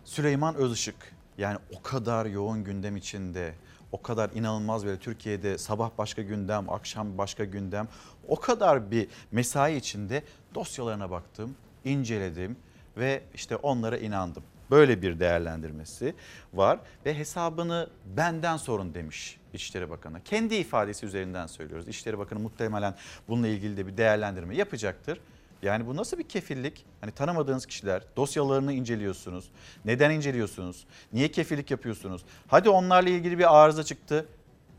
Süleyman Özışık yani o kadar yoğun gündem içinde, o kadar inanılmaz böyle Türkiye'de sabah başka gündem, akşam başka gündem. O kadar bir mesai içinde dosyalarına baktım, inceledim ve işte onlara inandım. Böyle bir değerlendirmesi var ve hesabını benden sorun demiş İçişleri Bakanı. Kendi ifadesi üzerinden söylüyoruz. İçişleri Bakanı muhtemelen bununla ilgili de bir değerlendirme yapacaktır. Yani bu nasıl bir kefillik? Hani tanımadığınız kişiler dosyalarını inceliyorsunuz. Neden inceliyorsunuz? Niye kefillik yapıyorsunuz? Hadi onlarla ilgili bir arıza çıktı.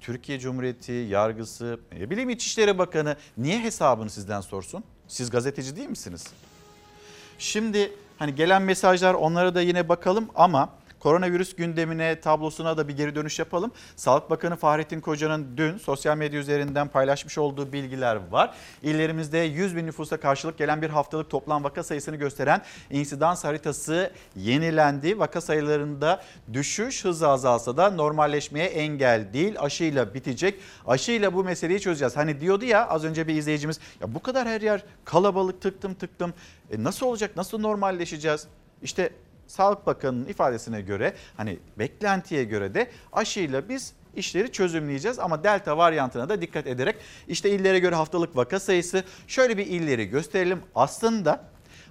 Türkiye Cumhuriyeti yargısı, ne bileyim İçişleri Bakanı niye hesabını sizden sorsun? Siz gazeteci değil misiniz? Şimdi hani gelen mesajlar onlara da yine bakalım ama koronavirüs gündemine tablosuna da bir geri dönüş yapalım. Sağlık Bakanı Fahrettin Koca'nın dün sosyal medya üzerinden paylaşmış olduğu bilgiler var. İllerimizde 100 bin nüfusa karşılık gelen bir haftalık toplam vaka sayısını gösteren insidans haritası yenilendi. Vaka sayılarında düşüş hızı azalsa da normalleşmeye engel değil. Aşıyla bitecek. Aşıyla bu meseleyi çözeceğiz. Hani diyordu ya az önce bir izleyicimiz ya bu kadar her yer kalabalık tıktım tıktım. E nasıl olacak? Nasıl normalleşeceğiz? İşte Sağlık Bakanı'nın ifadesine göre hani beklentiye göre de aşıyla biz işleri çözümleyeceğiz ama delta varyantına da dikkat ederek işte illere göre haftalık vaka sayısı şöyle bir illeri gösterelim. Aslında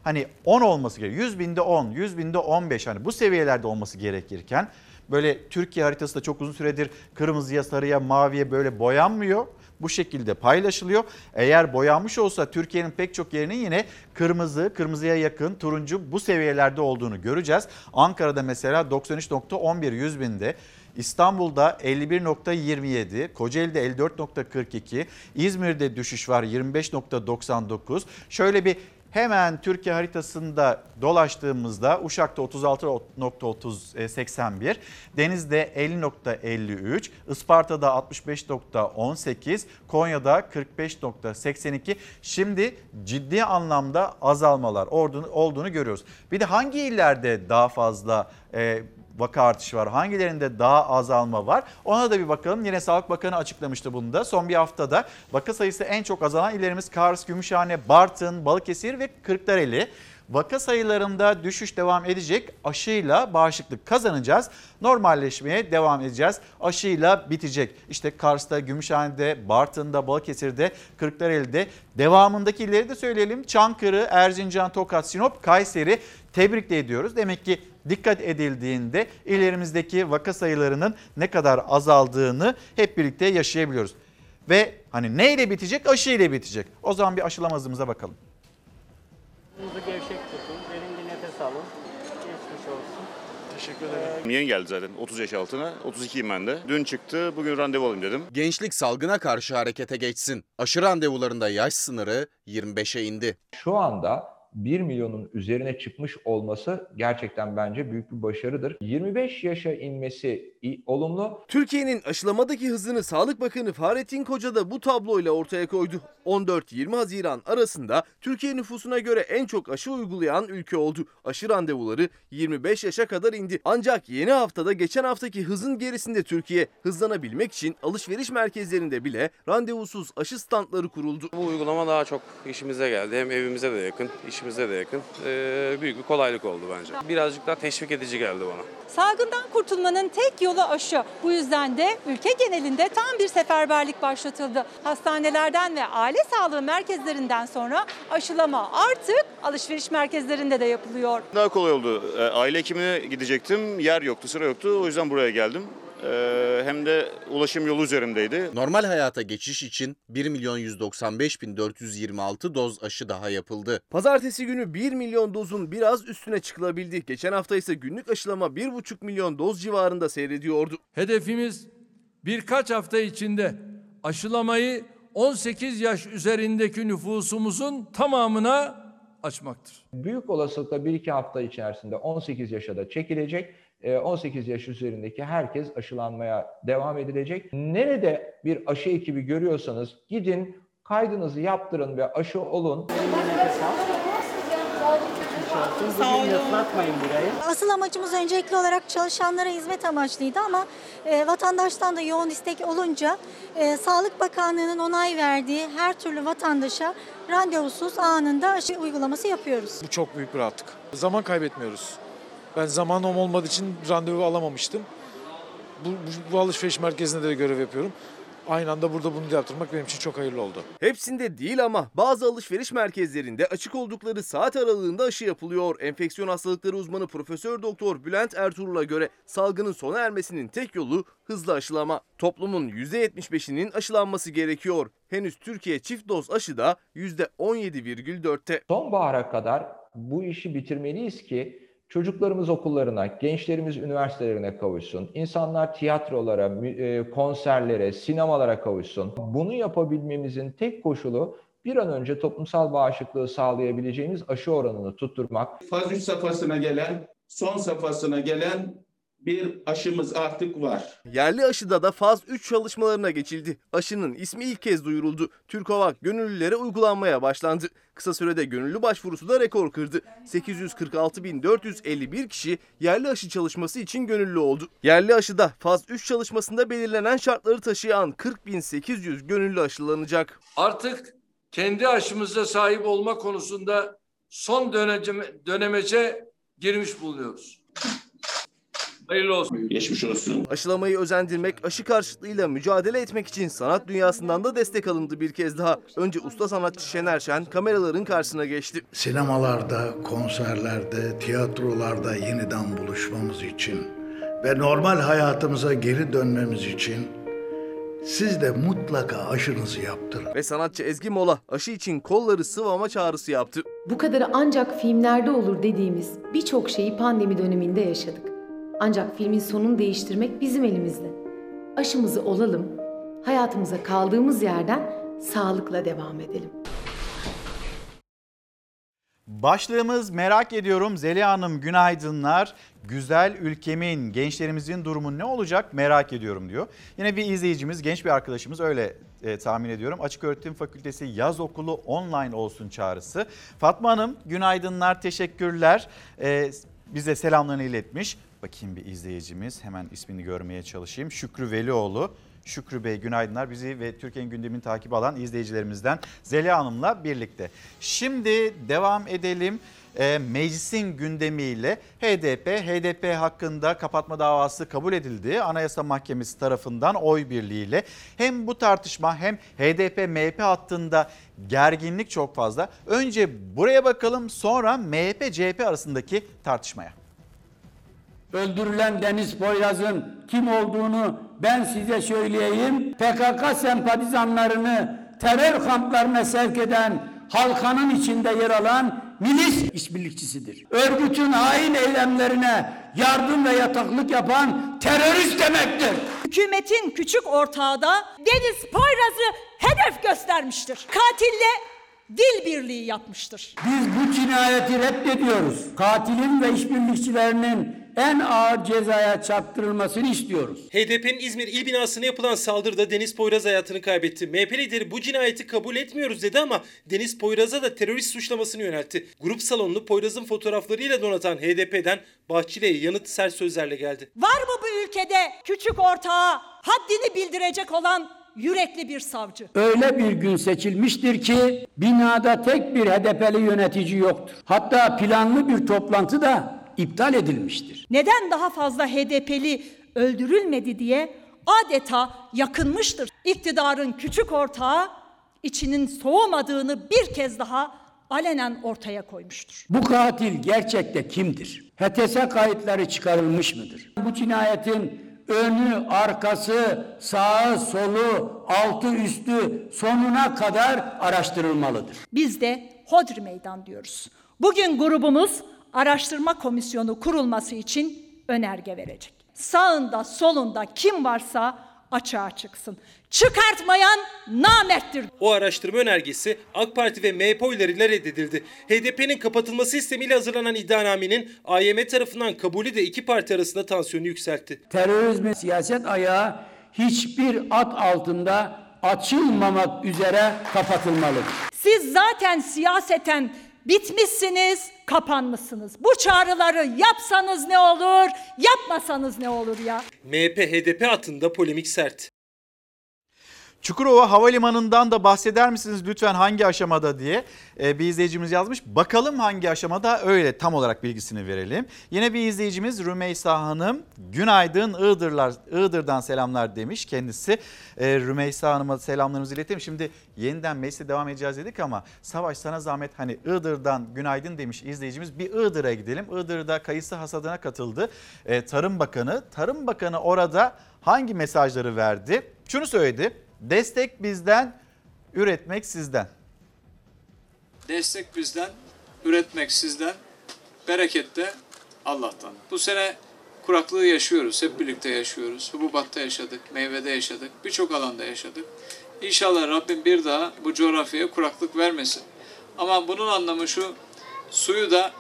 hani 10 olması gerekiyor. 100 binde 10, 100 binde 15 hani bu seviyelerde olması gerekirken böyle Türkiye haritası da çok uzun süredir kırmızıya, sarıya, maviye böyle boyanmıyor bu şekilde paylaşılıyor. Eğer boyanmış olsa Türkiye'nin pek çok yerinin yine kırmızı, kırmızıya yakın, turuncu bu seviyelerde olduğunu göreceğiz. Ankara'da mesela 93.11 100 binde, İstanbul'da 51.27, Kocaeli'de 54.42, İzmir'de düşüş var 25.99. Şöyle bir Hemen Türkiye haritasında dolaştığımızda Uşak'ta 36.81, Deniz'de 50.53, Isparta'da 65.18, Konya'da 45.82. Şimdi ciddi anlamda azalmalar olduğunu görüyoruz. Bir de hangi illerde daha fazla e, vaka artışı var. Hangilerinde daha azalma var? Ona da bir bakalım. Yine Sağlık Bakanı açıklamıştı bunu da. Son bir haftada vaka sayısı en çok azalan illerimiz Kars, Gümüşhane, Bartın, Balıkesir ve Kırklareli. Vaka sayılarında düşüş devam edecek. Aşıyla bağışıklık kazanacağız. Normalleşmeye devam edeceğiz. Aşıyla bitecek. İşte Kars'ta, Gümüşhane'de, Bartın'da, Balıkesir'de, Kırklareli'de. Devamındaki illeri de söyleyelim. Çankırı, Erzincan, Tokat, Sinop, Kayseri tebrik de ediyoruz. Demek ki dikkat edildiğinde ilerimizdeki vaka sayılarının ne kadar azaldığını hep birlikte yaşayabiliyoruz. Ve hani neyle bitecek? Aşı ile bitecek. O zaman bir aşılamazımıza bakalım. Omzu gevşek tutun, derin bir nefes alın. Geçmiş olsun. Teşekkür ederim. Yeni geldi zaten 30 yaş altına. 32'yim ben de. Dün çıktı. Bugün randevu alayım dedim. Gençlik salgına karşı harekete geçsin. Aşı randevularında yaş sınırı 25'e indi. Şu anda 1 milyonun üzerine çıkmış olması gerçekten bence büyük bir başarıdır. 25 yaşa inmesi olumlu. Türkiye'nin aşılamadaki hızını Sağlık Bakanı Fahrettin Koca da bu tabloyla ortaya koydu. 14-20 Haziran arasında Türkiye nüfusuna göre en çok aşı uygulayan ülke oldu. Aşı randevuları 25 yaşa kadar indi. Ancak yeni haftada geçen haftaki hızın gerisinde Türkiye hızlanabilmek için alışveriş merkezlerinde bile randevusuz aşı standları kuruldu. Bu uygulama daha çok işimize geldi. Hem evimize de yakın, işimize de yakın. Ee, büyük bir kolaylık oldu bence. Birazcık daha teşvik edici geldi bana. Salgından kurtulmanın tek yolu aşı. Bu yüzden de ülke genelinde tam bir seferberlik başlatıldı. Hastanelerden ve aile sağlığı merkezlerinden sonra aşılama artık alışveriş merkezlerinde de yapılıyor. Daha kolay oldu. Ee, Aile hekimine gidecektim. Yer yoktu, sıra yoktu. O yüzden buraya geldim. Ee, Hem de ulaşım yolu üzerindeydi. Normal hayata geçiş için 1 milyon 195 bin 426 doz aşı daha yapıldı. Pazartesi günü 1 milyon dozun biraz üstüne çıkılabildi. Geçen hafta ise günlük aşılama 1,5 milyon doz civarında seyrediyordu. Hedefimiz birkaç hafta içinde aşılamayı 18 yaş üzerindeki nüfusumuzun tamamına açmaktır. Büyük olasılıkla 1-2 hafta içerisinde 18 yaşa da çekilecek. Ee, 18 yaş üzerindeki herkes aşılanmaya devam edilecek. Nerede bir aşı ekibi görüyorsanız gidin kaydınızı yaptırın ve aşı olun. Sağ olun. Asıl amacımız öncelikli olarak çalışanlara hizmet amaçlıydı ama e, vatandaştan da yoğun istek olunca e, Sağlık Bakanlığı'nın onay verdiği her türlü vatandaşa randevusuz anında aşı uygulaması yapıyoruz. Bu çok büyük bir rahatlık. Zaman kaybetmiyoruz. Ben zamanım olmadığı için randevu alamamıştım. Bu, bu, bu alışveriş merkezinde de görev yapıyorum. Aynı anda burada bunu da yaptırmak benim için çok hayırlı oldu. Hepsinde değil ama bazı alışveriş merkezlerinde açık oldukları saat aralığında aşı yapılıyor. Enfeksiyon hastalıkları uzmanı Profesör Doktor Bülent Ertuğrul'a göre salgının sona ermesinin tek yolu hızlı aşılama. Toplumun %75'inin aşılanması gerekiyor. Henüz Türkiye çift doz aşıda %17,4'te. Sonbahara kadar bu işi bitirmeliyiz ki çocuklarımız okullarına, gençlerimiz üniversitelerine kavuşsun, insanlar tiyatrolara, e, konserlere, sinemalara kavuşsun. Bunu yapabilmemizin tek koşulu bir an önce toplumsal bağışıklığı sağlayabileceğimiz aşı oranını tutturmak. Faz 3 safhasına gelen, son safhasına gelen bir aşımız artık var. Yerli aşıda da faz 3 çalışmalarına geçildi. Aşının ismi ilk kez duyuruldu. Türkovak gönüllülere uygulanmaya başlandı. Kısa sürede gönüllü başvurusu da rekor kırdı. 846.451 kişi yerli aşı çalışması için gönüllü oldu. Yerli aşıda faz 3 çalışmasında belirlenen şartları taşıyan 40.800 gönüllü aşılanacak. Artık kendi aşımıza sahip olma konusunda son döneme, dönemece girmiş bulunuyoruz. Hayırlı olsun. Geçmiş olsun. Aşılamayı özendirmek, aşı karşıtlığıyla mücadele etmek için sanat dünyasından da destek alındı bir kez daha. Önce usta sanatçı Şener Şen kameraların karşısına geçti. Sinemalarda, konserlerde, tiyatrolarda yeniden buluşmamız için ve normal hayatımıza geri dönmemiz için siz de mutlaka aşınızı yaptırın. Ve sanatçı Ezgi Mola aşı için kolları sıvama çağrısı yaptı. Bu kadarı ancak filmlerde olur dediğimiz birçok şeyi pandemi döneminde yaşadık. Ancak filmin sonunu değiştirmek bizim elimizde. Aşımızı olalım, hayatımıza kaldığımız yerden sağlıkla devam edelim. Başlığımız merak ediyorum. Zeliha Hanım günaydınlar. Güzel ülkemin, gençlerimizin durumu ne olacak merak ediyorum diyor. Yine bir izleyicimiz, genç bir arkadaşımız öyle e, tahmin ediyorum. Açık Öğretim Fakültesi yaz okulu online olsun çağrısı. Fatma Hanım günaydınlar, teşekkürler. E, bize selamlarını iletmiş. Bakayım bir izleyicimiz. Hemen ismini görmeye çalışayım. Şükrü Velioğlu. Şükrü Bey günaydınlar. Bizi ve Türkiye'nin gündemini takip alan izleyicilerimizden Zeliha Hanım'la birlikte. Şimdi devam edelim. E, meclisin gündemiyle HDP, HDP hakkında kapatma davası kabul edildi. Anayasa Mahkemesi tarafından oy birliğiyle. Hem bu tartışma hem HDP-MHP hattında gerginlik çok fazla. Önce buraya bakalım sonra MHP-CHP arasındaki tartışmaya. Öldürülen Deniz Poyraz'ın kim olduğunu ben size söyleyeyim. PKK sempatizanlarını terör kamplarına sevk eden halkanın içinde yer alan milis işbirlikçisidir. Örgütün hain eylemlerine yardım ve yataklık yapan terörist demektir. Hükümetin küçük ortağı da Deniz Poyraz'ı hedef göstermiştir. Katille dil birliği yapmıştır. Biz bu cinayeti reddediyoruz. Katilin ve işbirlikçilerinin en ağır cezaya çarptırılmasını istiyoruz. HDP'nin İzmir il binasına yapılan saldırıda Deniz Poyraz hayatını kaybetti. MHP lideri bu cinayeti kabul etmiyoruz dedi ama Deniz Poyraz'a da terörist suçlamasını yöneltti. Grup salonunu Poyraz'ın fotoğraflarıyla donatan HDP'den Bahçeli'ye yanıt sert sözlerle geldi. Var mı bu ülkede küçük ortağa haddini bildirecek olan yürekli bir savcı? Öyle bir gün seçilmiştir ki binada tek bir HDP'li yönetici yoktur. Hatta planlı bir toplantı da iptal edilmiştir. Neden daha fazla HDP'li öldürülmedi diye adeta yakınmıştır. İktidarın küçük ortağı içinin soğumadığını bir kez daha alenen ortaya koymuştur. Bu katil gerçekte kimdir? HTS kayıtları çıkarılmış mıdır? Bu cinayetin önü, arkası, sağı, solu, altı, üstü sonuna kadar araştırılmalıdır. Biz de Hodri Meydan diyoruz. Bugün grubumuz araştırma komisyonu kurulması için önerge verecek. Sağında solunda kim varsa açığa çıksın. Çıkartmayan namerttir. O araştırma önergesi AK Parti ve MHP oylarıyla reddedildi. HDP'nin kapatılması istemiyle hazırlanan iddianamenin AYM tarafından kabulü de iki parti arasında tansiyonu yükseltti. Terörizmin siyaset ayağı hiçbir at altında açılmamak üzere kapatılmalıdır. Siz zaten siyaseten bitmişsiniz, kapanmışsınız. Bu çağrıları yapsanız ne olur, yapmasanız ne olur ya? MHP HDP hattında polemik sert. Çukurova Havalimanı'ndan da bahseder misiniz lütfen hangi aşamada diye e, bir izleyicimiz yazmış. Bakalım hangi aşamada öyle tam olarak bilgisini verelim. Yine bir izleyicimiz Rümeysa Hanım günaydın Iğdırlar, Iğdır'dan selamlar demiş kendisi. E, Rümeysa Hanım'a selamlarımızı iletelim. Şimdi yeniden meclise devam edeceğiz dedik ama Savaş sana zahmet hani Iğdır'dan günaydın demiş izleyicimiz. Bir Iğdır'a gidelim. Iğdır'da kayısı hasadına katıldı e, Tarım Bakanı. Tarım Bakanı orada hangi mesajları verdi? Şunu söyledi. Destek bizden, üretmek sizden. Destek bizden, üretmek sizden, bereket de Allah'tan. Bu sene kuraklığı yaşıyoruz, hep birlikte yaşıyoruz. Hububatta yaşadık, meyvede yaşadık, birçok alanda yaşadık. İnşallah Rabbim bir daha bu coğrafyaya kuraklık vermesin. Ama bunun anlamı şu, suyu da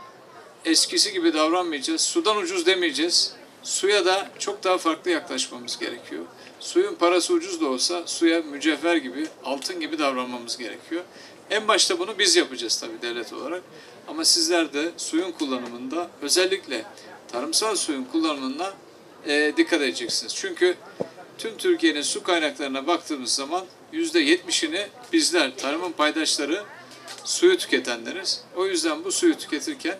eskisi gibi davranmayacağız, sudan ucuz demeyeceğiz. Suya da çok daha farklı yaklaşmamız gerekiyor. Suyun parası ucuz da olsa suya mücevher gibi, altın gibi davranmamız gerekiyor. En başta bunu biz yapacağız tabii devlet olarak. Ama sizler de suyun kullanımında özellikle tarımsal suyun kullanımına e, dikkat edeceksiniz. Çünkü tüm Türkiye'nin su kaynaklarına baktığımız zaman yüzde yetmişini bizler, tarımın paydaşları suyu tüketenleriz. O yüzden bu suyu tüketirken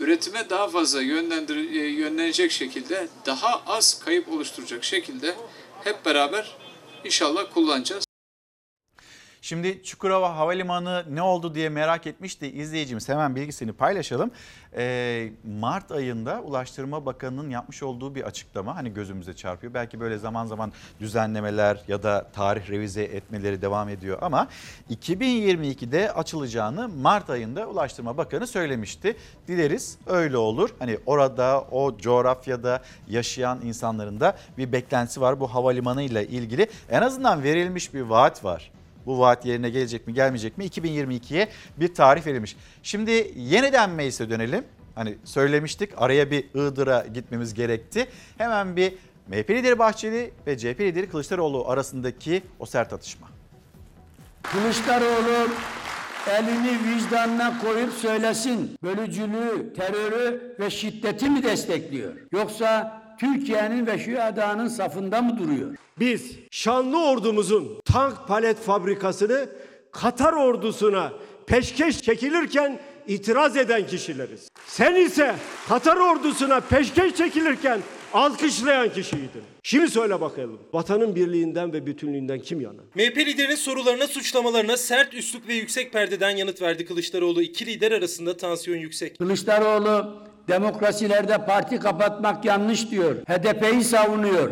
üretime daha fazla yönlendir, e, yönlenecek şekilde, daha az kayıp oluşturacak şekilde hep beraber inşallah kullanacağız. Şimdi Çukurova Havalimanı ne oldu diye merak etmişti izleyicimiz. Hemen bilgisini paylaşalım. Ee, Mart ayında Ulaştırma Bakanı'nın yapmış olduğu bir açıklama hani gözümüze çarpıyor. Belki böyle zaman zaman düzenlemeler ya da tarih revize etmeleri devam ediyor ama 2022'de açılacağını Mart ayında Ulaştırma Bakanı söylemişti. Dileriz öyle olur. Hani orada o coğrafyada yaşayan insanların da bir beklentisi var bu havalimanı ile ilgili. En azından verilmiş bir vaat var. Bu vaat yerine gelecek mi gelmeyecek mi 2022'ye bir tarih verilmiş. Şimdi yeniden meclise dönelim. Hani söylemiştik araya bir Iğdır'a gitmemiz gerekti. Hemen bir MHP lideri Bahçeli ve CHP lideri Kılıçdaroğlu arasındaki o sert atışma. Kılıçdaroğlu elini vicdanına koyup söylesin. Bölücülüğü, terörü ve şiddeti mi destekliyor? Yoksa Türkiye'nin ve şühedanın safında mı duruyor? Biz şanlı ordumuzun tank palet fabrikasını Katar ordusuna peşkeş çekilirken itiraz eden kişileriz. Sen ise Katar ordusuna peşkeş çekilirken alkışlayan kişiydin. Şimdi söyle bakalım vatanın birliğinden ve bütünlüğünden kim yana? MHP liderinin sorularına, suçlamalarına sert üslup ve yüksek perdeden yanıt verdi Kılıçdaroğlu. İki lider arasında tansiyon yüksek. Kılıçdaroğlu demokrasilerde parti kapatmak yanlış diyor. HDP'yi savunuyor.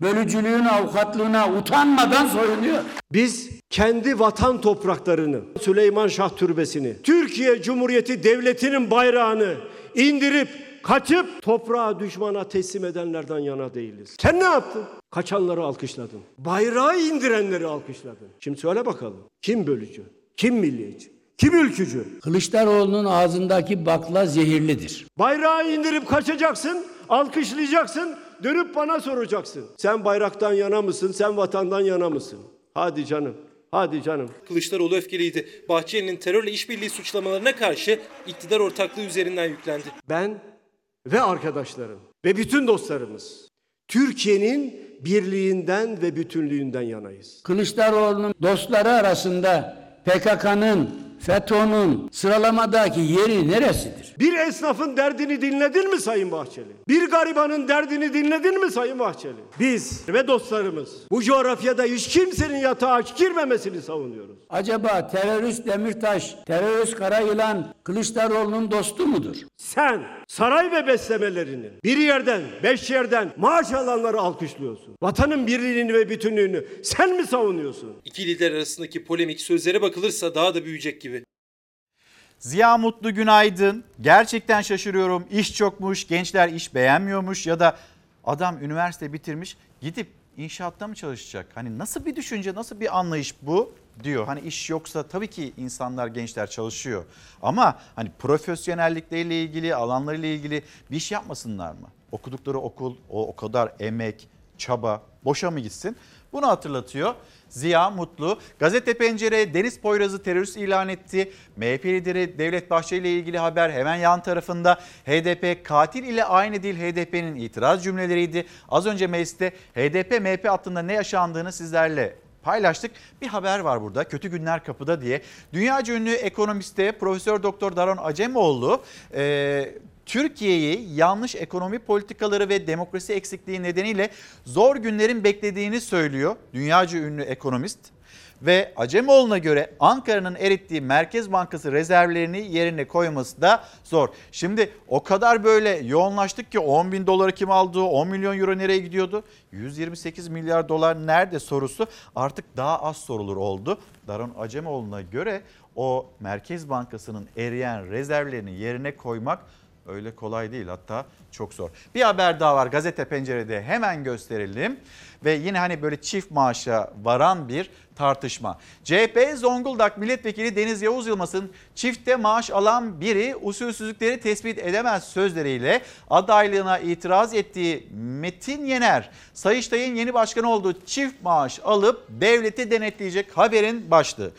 Bölücülüğün avukatlığına utanmadan soyunuyor. Biz kendi vatan topraklarını, Süleyman Şah Türbesi'ni, Türkiye Cumhuriyeti Devleti'nin bayrağını indirip kaçıp toprağa düşmana teslim edenlerden yana değiliz. Sen ne yaptın? Kaçanları alkışladın. Bayrağı indirenleri alkışladın. Şimdi söyle bakalım. Kim bölücü? Kim milliyetçi? Kim ülkücü? Kılıçdaroğlu'nun ağzındaki bakla zehirlidir. Bayrağı indirip kaçacaksın, alkışlayacaksın, dönüp bana soracaksın. Sen bayraktan yana mısın, sen vatandan yana mısın? Hadi canım, hadi canım. Kılıçdaroğlu öfkeliydi. Bahçeli'nin terörle işbirliği suçlamalarına karşı iktidar ortaklığı üzerinden yüklendi. Ben ve arkadaşlarım ve bütün dostlarımız Türkiye'nin birliğinden ve bütünlüğünden yanayız. Kılıçdaroğlu'nun dostları arasında PKK'nın, FETÖ'nün sıralamadaki yeri neresidir? Bir esnafın derdini dinledin mi Sayın Bahçeli? Bir garibanın derdini dinledin mi Sayın Bahçeli? Biz ve dostlarımız bu coğrafyada hiç kimsenin yatağı aç girmemesini savunuyoruz. Acaba terörist Demirtaş, terörist Karayılan Kılıçdaroğlu'nun dostu mudur? Sen saray ve beslemelerinin bir yerden, beş yerden maaş alanları alkışlıyorsun. Vatanın birliğini ve bütünlüğünü sen mi savunuyorsun? İki lider arasındaki polemik sözlere bakılırsa daha da büyüyecek gibi. Ziya Mutlu günaydın. Gerçekten şaşırıyorum. İş çokmuş, gençler iş beğenmiyormuş ya da adam üniversite bitirmiş gidip inşaatta mı çalışacak? Hani nasıl bir düşünce, nasıl bir anlayış bu diyor. Hani iş yoksa tabii ki insanlar, gençler çalışıyor. Ama hani profesyonellikleriyle ilgili, alanlarıyla ilgili bir iş yapmasınlar mı? Okudukları okul, o, o kadar emek, çaba boşa mı gitsin? Bunu hatırlatıyor. Ziya Mutlu. Gazete Pencere Deniz Poyraz'ı terörist ilan etti. MHP lideri Devlet Bahçeli ile ilgili haber hemen yan tarafında. HDP katil ile aynı değil HDP'nin itiraz cümleleriydi. Az önce mecliste HDP MHP hattında ne yaşandığını sizlerle paylaştık. Bir haber var burada. Kötü günler kapıda diye. Dünyaca ünlü ekonomiste Profesör Doktor Daron Acemoğlu e, Türkiye'yi yanlış ekonomi politikaları ve demokrasi eksikliği nedeniyle zor günlerin beklediğini söylüyor. Dünyaca ünlü ekonomist ve Acemoğlu'na göre Ankara'nın erittiği Merkez Bankası rezervlerini yerine koyması da zor. Şimdi o kadar böyle yoğunlaştık ki 10 bin doları kim aldı, 10 milyon euro nereye gidiyordu? 128 milyar dolar nerede sorusu artık daha az sorulur oldu. Daron Acemoğlu'na göre o Merkez Bankası'nın eriyen rezervlerini yerine koymak öyle kolay değil hatta çok zor. Bir haber daha var gazete pencerede hemen gösterelim. Ve yine hani böyle çift maaşa varan bir tartışma. CHP Zonguldak Milletvekili Deniz Yavuz Yılmaz'ın çifte maaş alan biri usulsüzlükleri tespit edemez sözleriyle adaylığına itiraz ettiği Metin Yener, Sayıştay'ın yeni başkanı olduğu çift maaş alıp devleti denetleyecek haberin başlığı.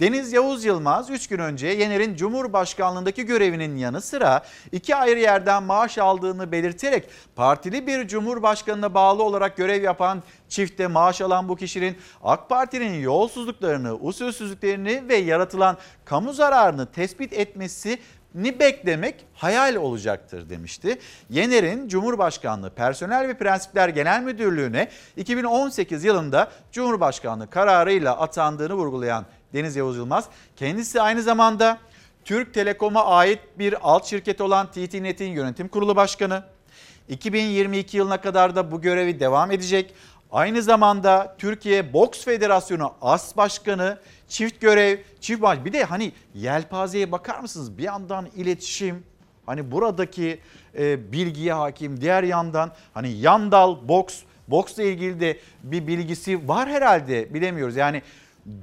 Deniz Yavuz Yılmaz 3 gün önce Yener'in Cumhurbaşkanlığındaki görevinin yanı sıra iki ayrı yerden maaş aldığını belirterek partili bir Cumhurbaşkanına bağlı olarak görev yapan çifte maaş alan bu kişinin AK Parti'nin yolsuzluklarını, usulsüzlüklerini ve yaratılan kamu zararını tespit etmesi ni beklemek hayal olacaktır demişti. Yener'in Cumhurbaşkanlığı Personel ve Prensipler Genel Müdürlüğü'ne 2018 yılında Cumhurbaşkanlığı kararıyla atandığını vurgulayan Deniz Yavuz Yılmaz. Kendisi aynı zamanda Türk Telekom'a ait bir alt şirket olan TT-Net'in yönetim kurulu başkanı. 2022 yılına kadar da bu görevi devam edecek. Aynı zamanda Türkiye Boks Federasyonu As Başkanı, çift görev, çift baş. Bir de hani yelpazeye bakar mısınız? Bir yandan iletişim, hani buradaki e, bilgiye hakim, diğer yandan hani yandal boks, boksla ilgili de bir bilgisi var herhalde bilemiyoruz. Yani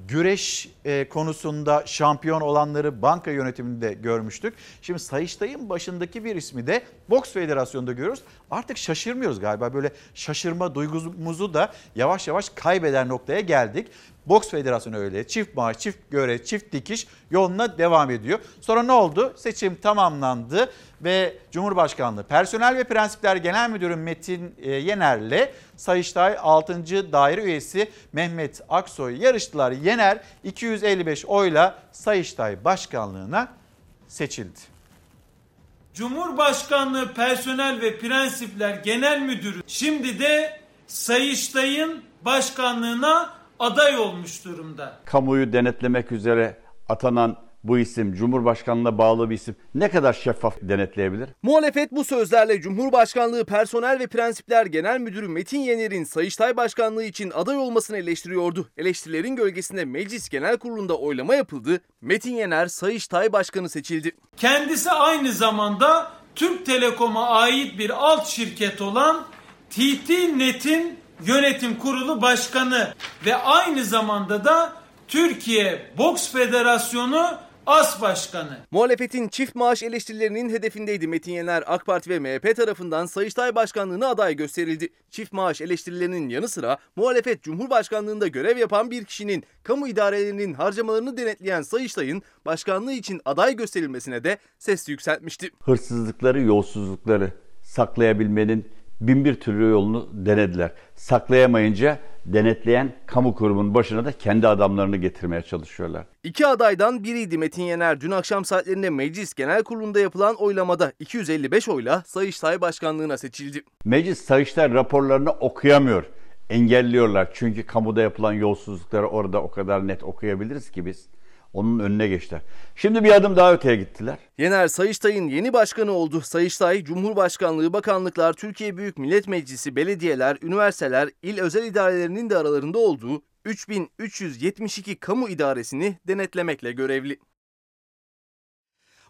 güreş konusunda şampiyon olanları banka yönetiminde görmüştük. Şimdi Sayıştay'ın başındaki bir ismi de Boks Federasyonu'nda görüyoruz. Artık şaşırmıyoruz galiba böyle şaşırma duygumuzu da yavaş yavaş kaybeder noktaya geldik. Boks Federasyonu öyle çift maaş, çift göre, çift dikiş yoluna devam ediyor. Sonra ne oldu? Seçim tamamlandı ve Cumhurbaşkanlığı Personel ve Prensipler Genel Müdürü Metin e, Yener'le Sayıştay 6. Daire Üyesi Mehmet Aksoy yarıştılar. Yener 255 oyla Sayıştay Başkanlığına seçildi. Cumhurbaşkanlığı Personel ve Prensipler Genel Müdürü şimdi de Sayıştay'ın başkanlığına aday olmuş durumda. Kamuoyu denetlemek üzere atanan bu isim Cumhurbaşkanlığına bağlı bir isim ne kadar şeffaf denetleyebilir? Muhalefet bu sözlerle Cumhurbaşkanlığı Personel ve Prensipler Genel Müdürü Metin Yener'in Sayıştay Başkanlığı için aday olmasını eleştiriyordu. Eleştirilerin gölgesinde Meclis Genel Kurulu'nda oylama yapıldı. Metin Yener Sayıştay Başkanı seçildi. Kendisi aynı zamanda Türk Telekom'a ait bir alt şirket olan TT Net'in yönetim kurulu başkanı ve aynı zamanda da Türkiye Boks Federasyonu As Başkanı. Muhalefetin çift maaş eleştirilerinin hedefindeydi Metin Yener. AK Parti ve MHP tarafından Sayıştay Başkanlığı'na aday gösterildi. Çift maaş eleştirilerinin yanı sıra muhalefet Cumhurbaşkanlığında görev yapan bir kişinin kamu idarelerinin harcamalarını denetleyen Sayıştay'ın başkanlığı için aday gösterilmesine de ses yükseltmişti. Hırsızlıkları, yolsuzlukları saklayabilmenin bin bir türlü yolunu denediler. Saklayamayınca denetleyen kamu kurumunun başına da kendi adamlarını getirmeye çalışıyorlar. İki adaydan biriydi Metin Yener. Dün akşam saatlerinde Meclis Genel Kurulu'nda yapılan oylamada 255 oyla Sayıştay Başkanlığı'na seçildi. Meclis Sayıştay raporlarını okuyamıyor. Engelliyorlar. Çünkü kamuda yapılan yolsuzlukları orada o kadar net okuyabiliriz ki biz. Onun önüne geçtiler. Şimdi bir adım daha öteye gittiler. Yener Sayıştay'ın yeni başkanı oldu. Sayıştay, Cumhurbaşkanlığı, bakanlıklar, Türkiye Büyük Millet Meclisi, belediyeler, üniversiteler, il özel idarelerinin de aralarında olduğu 3372 kamu idaresini denetlemekle görevli.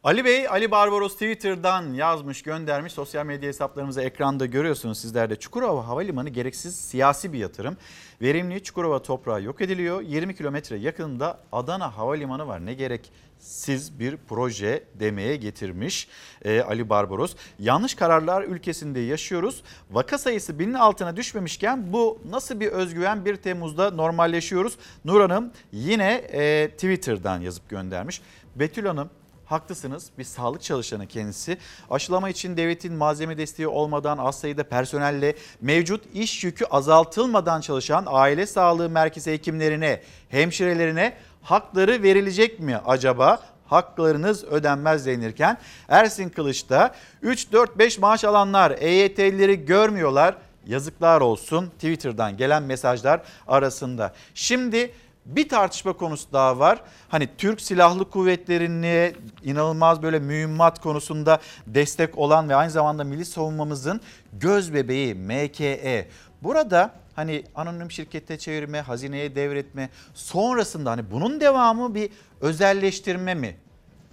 Ali Bey, Ali Barbaros Twitter'dan yazmış, göndermiş. Sosyal medya hesaplarımızı ekranda görüyorsunuz sizler de. Çukurova Havalimanı gereksiz siyasi bir yatırım. Verimli Çukurova toprağı yok ediliyor. 20 kilometre yakınında Adana Havalimanı var. Ne gerek siz bir proje demeye getirmiş e, Ali Barbaros. Yanlış kararlar ülkesinde yaşıyoruz. Vaka sayısı binin altına düşmemişken bu nasıl bir özgüven 1 Temmuz'da normalleşiyoruz. Nur Hanım yine e, Twitter'dan yazıp göndermiş. Betül Hanım Haklısınız bir sağlık çalışanı kendisi. Aşılama için devletin malzeme desteği olmadan az sayıda personelle mevcut iş yükü azaltılmadan çalışan aile sağlığı merkezi hekimlerine, hemşirelerine hakları verilecek mi acaba? Haklarınız ödenmez denirken Ersin Kılıç'ta 3-4-5 maaş alanlar EYT'lileri görmüyorlar. Yazıklar olsun Twitter'dan gelen mesajlar arasında. Şimdi bir tartışma konusu daha var. Hani Türk Silahlı Kuvvetleri'ne inanılmaz böyle mühimmat konusunda destek olan ve aynı zamanda milli savunmamızın göz bebeği MKE. Burada hani anonim şirkete çevirme, hazineye devretme sonrasında hani bunun devamı bir özelleştirme mi?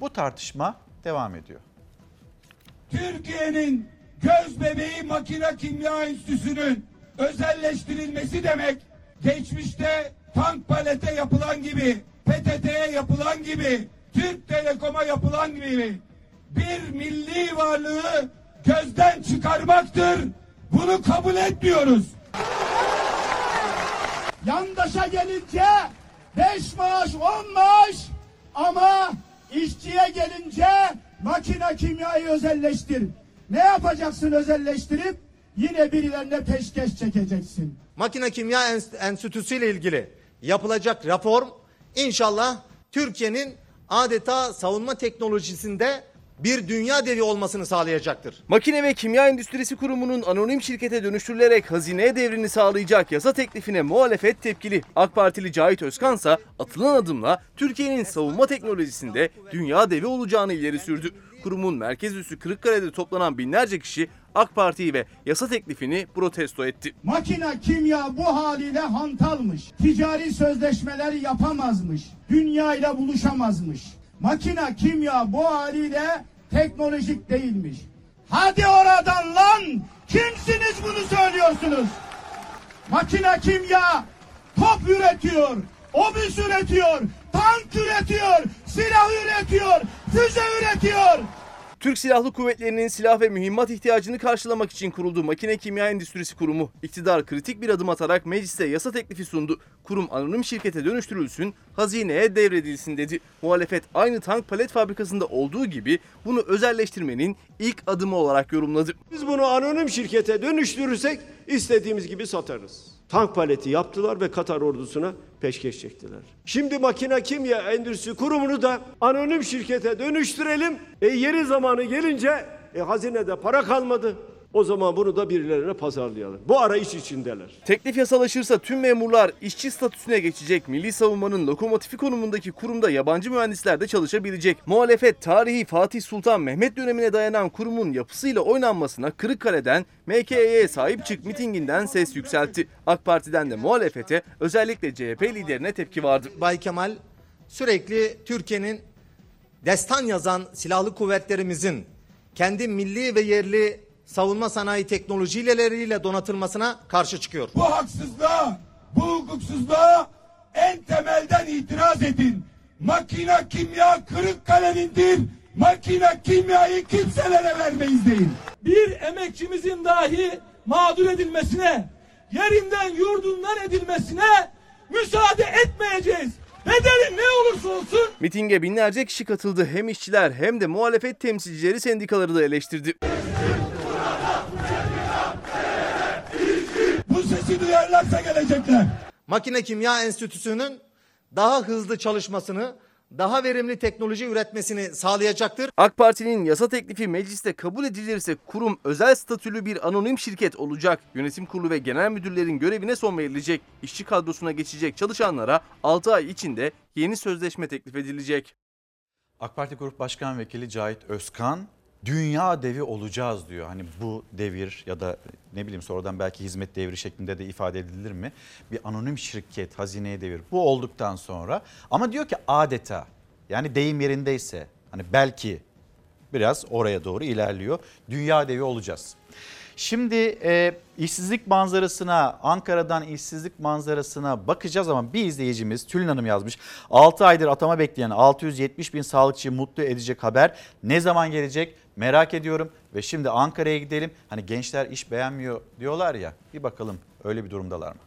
Bu tartışma devam ediyor. Türkiye'nin göz bebeği makine kimya enstitüsünün özelleştirilmesi demek geçmişte tank palete yapılan gibi, PTT'ye yapılan gibi, Türk Telekom'a yapılan gibi bir milli varlığı gözden çıkarmaktır. Bunu kabul etmiyoruz. Yandaşa gelince beş maaş, on maaş ama işçiye gelince makine kimyayı özelleştir. Ne yapacaksın özelleştirip? Yine birilerine peşkeş çekeceksin. Makine Kimya Enstitüsü ile ilgili yapılacak reform inşallah Türkiye'nin adeta savunma teknolojisinde bir dünya devi olmasını sağlayacaktır. Makine ve Kimya Endüstrisi Kurumu'nun anonim şirkete dönüştürülerek hazineye devrini sağlayacak yasa teklifine muhalefet tepkili. AK Partili Cahit Özkan ise atılan adımla Türkiye'nin savunma teknolojisinde dünya devi olacağını ileri sürdü. Kurumun merkez üssü Kırıkkale'de toplanan binlerce kişi AK Parti'yi ve yasa teklifini protesto etti. Makine kimya bu haliyle hantalmış. Ticari sözleşmeler yapamazmış. Dünya ile buluşamazmış. Makine kimya bu haliyle teknolojik değilmiş. Hadi oradan lan! Kimsiniz bunu söylüyorsunuz? Makine kimya top üretiyor, obüs üretiyor, tank üretiyor, silah üretiyor, füze üretiyor. Türk Silahlı Kuvvetleri'nin silah ve mühimmat ihtiyacını karşılamak için kuruldu Makine Kimya Endüstrisi Kurumu. İktidar kritik bir adım atarak mecliste yasa teklifi sundu. Kurum anonim şirkete dönüştürülsün, hazineye devredilsin dedi. Muhalefet aynı tank palet fabrikasında olduğu gibi bunu özelleştirmenin ilk adımı olarak yorumladı. Biz bunu anonim şirkete dönüştürürsek istediğimiz gibi satarız. Tank paleti yaptılar ve Katar ordusuna peşkeş çektiler. Şimdi makine kimya endüstrisi kurumunu da anonim şirkete dönüştürelim. E yeri zamanı gelince e, hazinede para kalmadı. O zaman bunu da birilerine pazarlayalım. Bu arayış içindeler. Teklif yasalaşırsa tüm memurlar işçi statüsüne geçecek. Milli Savunma'nın lokomotifi konumundaki kurumda yabancı mühendisler de çalışabilecek. Muhalefet tarihi Fatih Sultan Mehmet dönemine dayanan kurumun yapısıyla oynanmasına Kırıkkale'den MKY'ye sahip çık mitinginden ses yükseltti. AK Parti'den de muhalefete özellikle CHP liderine tepki vardı. Bay Kemal sürekli Türkiye'nin destan yazan silahlı kuvvetlerimizin kendi milli ve yerli savunma sanayi teknolojileriyle donatılmasına karşı çıkıyor. Bu haksızlığa, bu hukuksuzluğa en temelden itiraz edin. Makine kimya Kırıkkale'nindir. Makine kimyayı kimselere vermeyiz deyin. Bir emekçimizin dahi mağdur edilmesine, yerinden yurdundan edilmesine müsaade etmeyeceğiz. Bedeli ne olursa olsun Mitinge binlerce kişi katıldı. Hem işçiler hem de muhalefet temsilcileri sendikaları da eleştirdi. Bu sesi duyarlarsa gelecekler. Makine Kimya Enstitüsü'nün daha hızlı çalışmasını, daha verimli teknoloji üretmesini sağlayacaktır. AK Parti'nin yasa teklifi mecliste kabul edilirse kurum özel statülü bir anonim şirket olacak. Yönetim kurulu ve genel müdürlerin görevine son verilecek. İşçi kadrosuna geçecek çalışanlara 6 ay içinde yeni sözleşme teklif edilecek. AK Parti Grup Başkan Vekili Cahit Özkan dünya devi olacağız diyor. Hani bu devir ya da ne bileyim sonradan belki hizmet devri şeklinde de ifade edilir mi? Bir anonim şirket, hazineye devir. Bu olduktan sonra ama diyor ki adeta yani deyim yerindeyse hani belki biraz oraya doğru ilerliyor. Dünya devi olacağız. Şimdi e, işsizlik manzarasına, Ankara'dan işsizlik manzarasına bakacağız ama bir izleyicimiz Tülin Hanım yazmış. 6 aydır atama bekleyen 670 bin sağlıkçıyı mutlu edecek haber ne zaman gelecek merak ediyorum. Ve şimdi Ankara'ya gidelim. Hani gençler iş beğenmiyor diyorlar ya bir bakalım öyle bir durumdalar mı?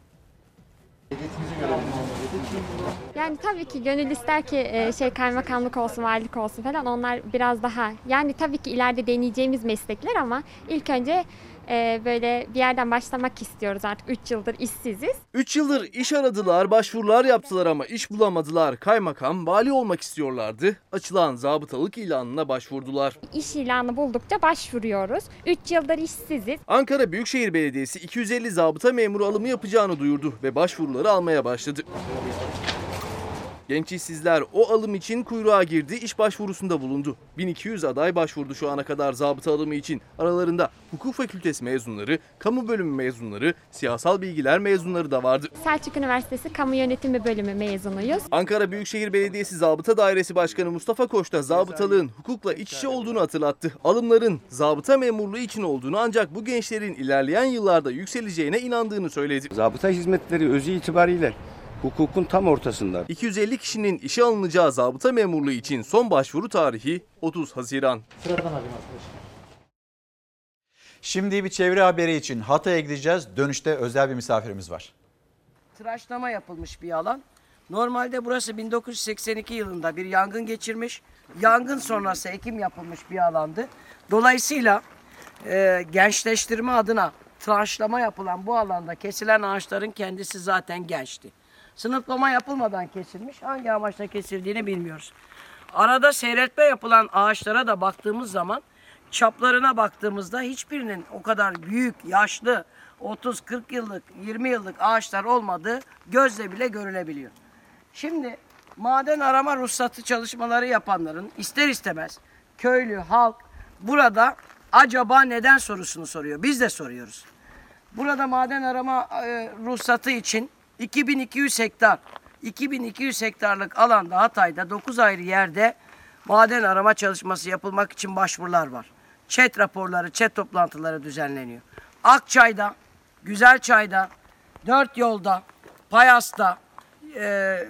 Yani tabii ki gönül ister ki e, şey kaymakamlık olsun, valilik olsun falan onlar biraz daha yani tabii ki ileride deneyeceğimiz meslekler ama ilk önce e, böyle bir yerden başlamak istiyoruz artık 3 yıldır işsiziz. 3 yıldır iş aradılar, başvurular yaptılar ama iş bulamadılar. Kaymakam, vali olmak istiyorlardı. Açılan zabıtalık ilanına başvurdular. İş ilanı buldukça başvuruyoruz. 3 yıldır işsiziz. Ankara Büyükşehir Belediyesi 250 zabıta memuru alımı yapacağını duyurdu ve başvuruları almaya başladı. Genç işsizler o alım için kuyruğa girdi, iş başvurusunda bulundu. 1200 aday başvurdu şu ana kadar zabıta alımı için. Aralarında hukuk fakültesi mezunları, kamu bölümü mezunları, siyasal bilgiler mezunları da vardı. Selçuk Üniversitesi Kamu Yönetimi Bölümü mezunuyuz. Ankara Büyükşehir Belediyesi Zabıta Dairesi Başkanı Mustafa Koç da zabıtalığın hukukla iç içe olduğunu hatırlattı. Alımların zabıta memurluğu için olduğunu ancak bu gençlerin ilerleyen yıllarda yükseleceğine inandığını söyledi. Zabıta hizmetleri özü itibariyle hukukun tam ortasında. 250 kişinin işe alınacağı zabıta memurluğu için son başvuru tarihi 30 Haziran. Sıradan arkadaşlar. Şimdi bir çevre haberi için Hatay'a gideceğiz. Dönüşte özel bir misafirimiz var. tıraşlama yapılmış bir alan. Normalde burası 1982 yılında bir yangın geçirmiş. Yangın sonrası ekim yapılmış bir alandı. Dolayısıyla e, gençleştirme adına tıraşlama yapılan bu alanda kesilen ağaçların kendisi zaten gençti. Sınıflama yapılmadan kesilmiş. Hangi amaçla kesildiğini bilmiyoruz. Arada seyretme yapılan ağaçlara da baktığımız zaman çaplarına baktığımızda hiçbirinin o kadar büyük, yaşlı, 30-40 yıllık, 20 yıllık ağaçlar olmadığı gözle bile görülebiliyor. Şimdi maden arama ruhsatı çalışmaları yapanların ister istemez köylü, halk burada acaba neden sorusunu soruyor. Biz de soruyoruz. Burada maden arama e, ruhsatı için 2200 hektar, 2200 hektarlık alanda Hatay'da 9 ayrı yerde maden arama çalışması yapılmak için başvurular var. Çet raporları, çet toplantıları düzenleniyor. Akçay'da, Güzelçay'da, Dört Yolda, Payas'ta e,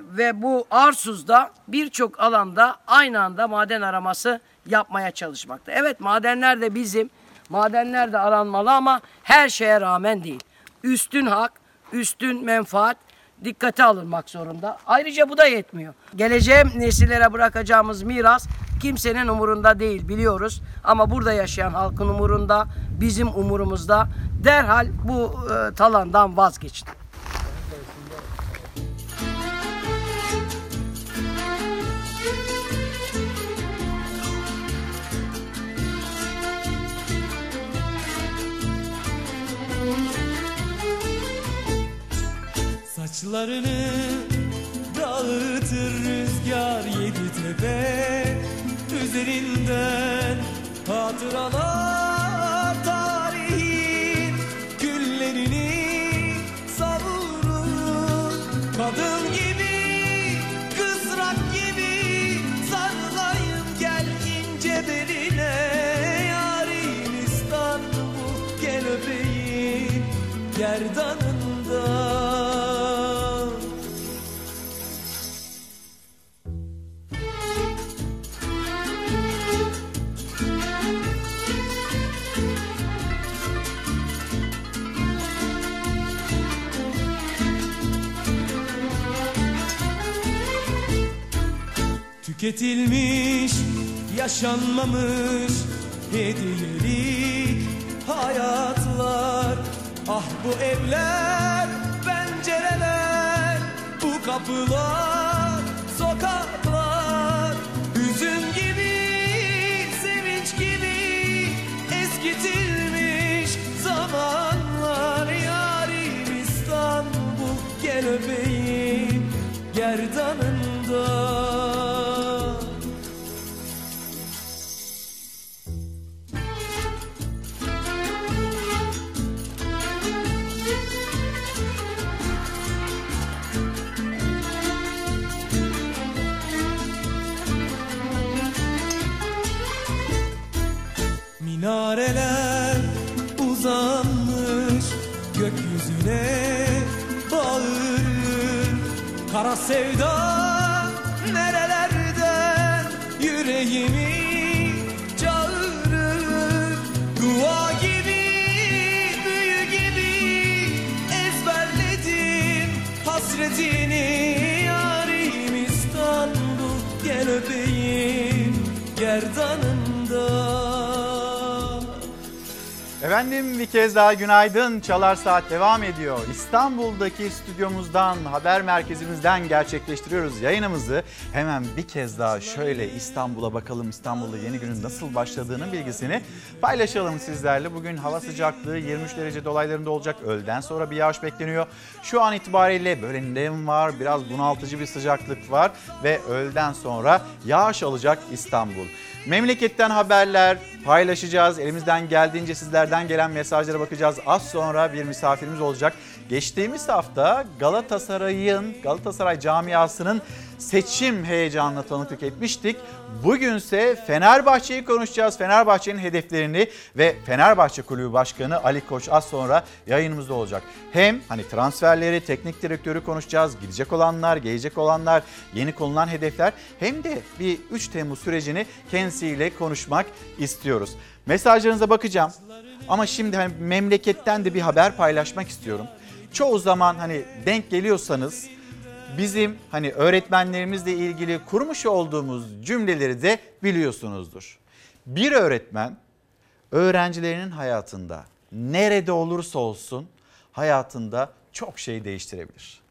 ve bu Arsuz'da birçok alanda aynı anda maden araması yapmaya çalışmakta. Evet madenler de bizim, madenler de aranmalı ama her şeye rağmen değil. Üstün hak, üstün menfaat dikkate alınmak zorunda. Ayrıca bu da yetmiyor. Geleceğe nesillere bırakacağımız miras kimsenin umurunda değil biliyoruz. Ama burada yaşayan halkın umurunda, bizim umurumuzda. Derhal bu e, talandan vazgeçin. Saçlarını dağıtır rüzgar yedi tepe. Üzerinden hatıralar Tüketilmiş, yaşanmamış hediyelik hayatlar. Ah bu evler, pencereler, bu kapılar, sokaklar. Hüzün gibi, sevinç gibi eskitilmiş zamanlar. Yarim İstanbul gel öpeyim gerdanında Minareler uzanmış gökyüzüne bağırır. Kara sevda nerelerden yüreğimi çağırır? Dua gibi, büyü gibi ezberledim hasretini. Yarim İstanbul gel öpeyim gerdanında Efendim bir kez daha günaydın. Çalar Saat devam ediyor. İstanbul'daki stüdyomuzdan, haber merkezimizden gerçekleştiriyoruz yayınımızı. Hemen bir kez daha şöyle İstanbul'a bakalım. İstanbul'da yeni günün nasıl başladığının bilgisini paylaşalım sizlerle. Bugün hava sıcaklığı 23 derece dolaylarında olacak. Öğleden sonra bir yağış bekleniyor. Şu an itibariyle böyle nem var, biraz bunaltıcı bir sıcaklık var ve öğleden sonra yağış alacak İstanbul. Memleketten haberler paylaşacağız. Elimizden geldiğince sizlerden gelen mesajlara bakacağız. Az sonra bir misafirimiz olacak. Geçtiğimiz hafta Galatasaray'ın, Galatasaray camiasının seçim heyecanına tanıklık etmiştik. Bugünse Fenerbahçe'yi konuşacağız. Fenerbahçe'nin hedeflerini ve Fenerbahçe Kulübü Başkanı Ali Koç az sonra yayınımızda olacak. Hem hani transferleri, teknik direktörü konuşacağız. Gidecek olanlar, gelecek olanlar, yeni konulan hedefler hem de bir 3 Temmuz sürecini kendisiyle konuşmak istiyoruz. Mesajlarınıza bakacağım. Ama şimdi hani memleketten de bir haber paylaşmak istiyorum. Çoğu zaman hani denk geliyorsanız bizim hani öğretmenlerimizle ilgili kurmuş olduğumuz cümleleri de biliyorsunuzdur. Bir öğretmen öğrencilerinin hayatında nerede olursa olsun hayatında çok şey değiştirebilir.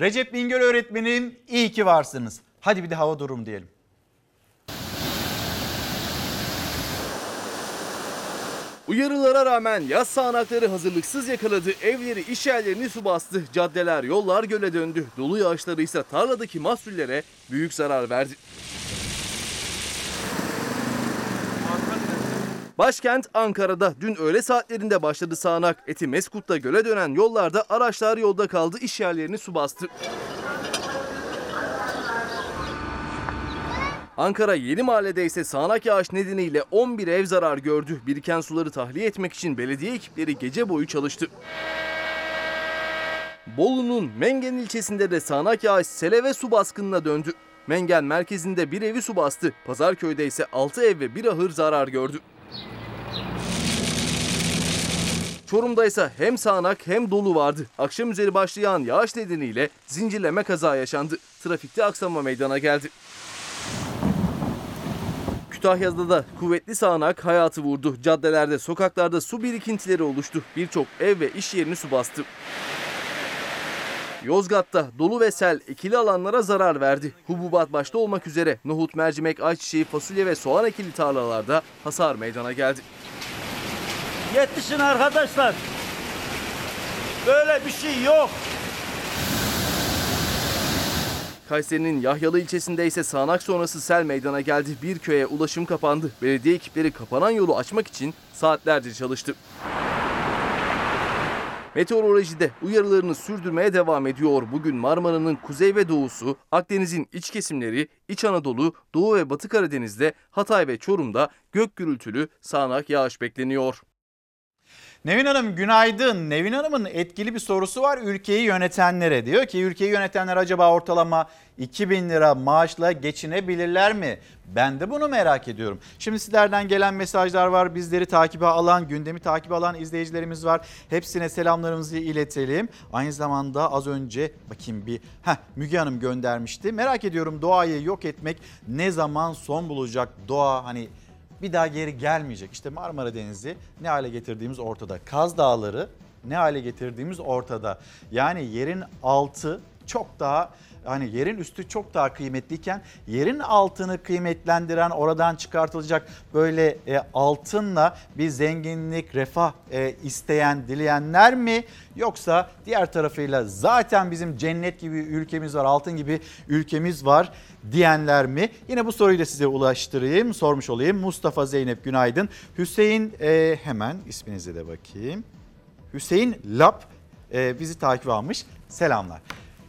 Recep Bingöl öğretmenim iyi ki varsınız. Hadi bir de hava durum diyelim. Uyarılara rağmen yaz sağanakları hazırlıksız yakaladı. Evleri, iş yerlerini su bastı. Caddeler, yollar göle döndü. Dolu yağışları ise tarladaki mahsullere büyük zarar verdi. Başkent Ankara'da dün öğle saatlerinde başladı sağanak. Eti Meskut'ta göle dönen yollarda araçlar yolda kaldı, iş yerlerini su bastı. Ankara Yeni Mahalle'de ise sağanak yağış nedeniyle 11 ev zarar gördü. Biriken suları tahliye etmek için belediye ekipleri gece boyu çalıştı. Bolu'nun Mengen ilçesinde de sağanak yağış sele ve su baskınına döndü. Mengen merkezinde bir evi su bastı. Pazarköy'de ise 6 ev ve bir ahır zarar gördü. Çorum'da ise hem sağanak hem dolu vardı. Akşam üzeri başlayan yağış nedeniyle zincirleme kaza yaşandı. Trafikte aksama meydana geldi. Kütahya'da da kuvvetli sağanak hayatı vurdu. Caddelerde, sokaklarda su birikintileri oluştu. Birçok ev ve iş yerini su bastı. Yozgat'ta dolu ve sel ekili alanlara zarar verdi. Hububat başta olmak üzere nohut, mercimek, ayçiçeği, fasulye ve soğan ekili tarlalarda hasar meydana geldi. Yetişin arkadaşlar. Böyle bir şey yok. Kayseri'nin Yahyalı ilçesinde ise sağanak sonrası sel meydana geldi. Bir köye ulaşım kapandı. Belediye ekipleri kapanan yolu açmak için saatlerce çalıştı. Meteorolojide uyarılarını sürdürmeye devam ediyor. Bugün Marmara'nın kuzey ve doğusu, Akdeniz'in iç kesimleri, İç Anadolu, Doğu ve Batı Karadeniz'de, Hatay ve Çorum'da gök gürültülü sağanak yağış bekleniyor. Nevin Hanım günaydın. Nevin Hanım'ın etkili bir sorusu var ülkeyi yönetenlere. Diyor ki ülkeyi yönetenler acaba ortalama 2000 lira maaşla geçinebilirler mi? Ben de bunu merak ediyorum. Şimdi sizlerden gelen mesajlar var. Bizleri takibe alan, gündemi takibe alan izleyicilerimiz var. Hepsine selamlarımızı iletelim. Aynı zamanda az önce bakayım bir heh, Müge Hanım göndermişti. Merak ediyorum doğayı yok etmek ne zaman son bulacak? Doğa hani bir daha geri gelmeyecek. İşte Marmara Denizi ne hale getirdiğimiz ortada. Kaz Dağları ne hale getirdiğimiz ortada. Yani yerin altı çok daha hani yerin üstü çok daha kıymetliyken yerin altını kıymetlendiren oradan çıkartılacak böyle e, altınla bir zenginlik, refah e, isteyen, dileyenler mi? Yoksa diğer tarafıyla zaten bizim cennet gibi ülkemiz var, altın gibi ülkemiz var diyenler mi? Yine bu soruyu da size ulaştırayım, sormuş olayım. Mustafa Zeynep günaydın. Hüseyin e, hemen isminize de bakayım. Hüseyin Lap e, bizi takip almış. Selamlar.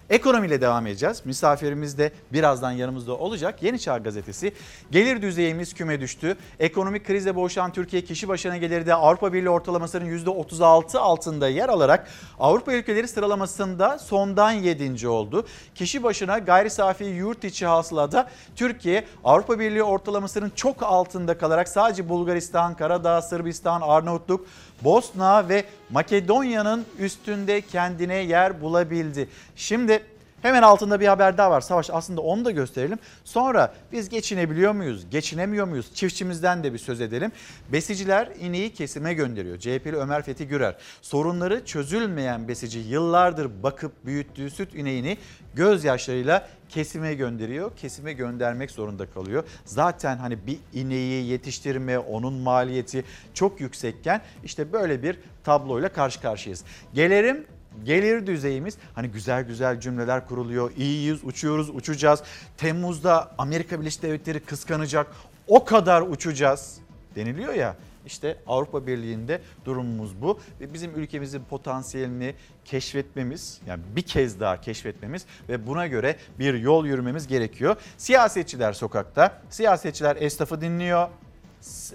Ekonomiyle devam edeceğiz. Misafirimiz de birazdan yanımızda olacak. Yeni Çağ Gazetesi. Gelir düzeyimiz küme düştü. Ekonomik krizle boğuşan Türkiye kişi başına geliri de Avrupa Birliği ortalamasının %36 altında yer alarak Avrupa ülkeleri sıralamasında sondan 7. oldu. Kişi başına gayri safi yurt içi hasılada Türkiye Avrupa Birliği ortalamasının çok altında kalarak sadece Bulgaristan, Karadağ, Sırbistan, Arnavutluk, Bosna ve Makedonya'nın üstünde kendine yer bulabildi. Şimdi hemen altında bir haber daha var. Savaş aslında onu da gösterelim. Sonra biz geçinebiliyor muyuz, geçinemiyor muyuz? Çiftçimizden de bir söz edelim. Besiciler ineği kesime gönderiyor. CHP'li Ömer Fethi Gürer. Sorunları çözülmeyen besici yıllardır bakıp büyüttüğü süt ineğini gözyaşlarıyla kesime gönderiyor. Kesime göndermek zorunda kalıyor. Zaten hani bir ineği yetiştirme, onun maliyeti çok yüksekken işte böyle bir tabloyla karşı karşıyayız. Gelelim gelir düzeyimiz hani güzel güzel cümleler kuruluyor. İyiyiz, uçuyoruz, uçacağız. Temmuz'da Amerika Birleşik Devletleri kıskanacak. O kadar uçacağız deniliyor ya. İşte Avrupa Birliği'nde durumumuz bu ve bizim ülkemizin potansiyelini keşfetmemiz yani bir kez daha keşfetmemiz ve buna göre bir yol yürümemiz gerekiyor. Siyasetçiler sokakta, siyasetçiler esnafı dinliyor,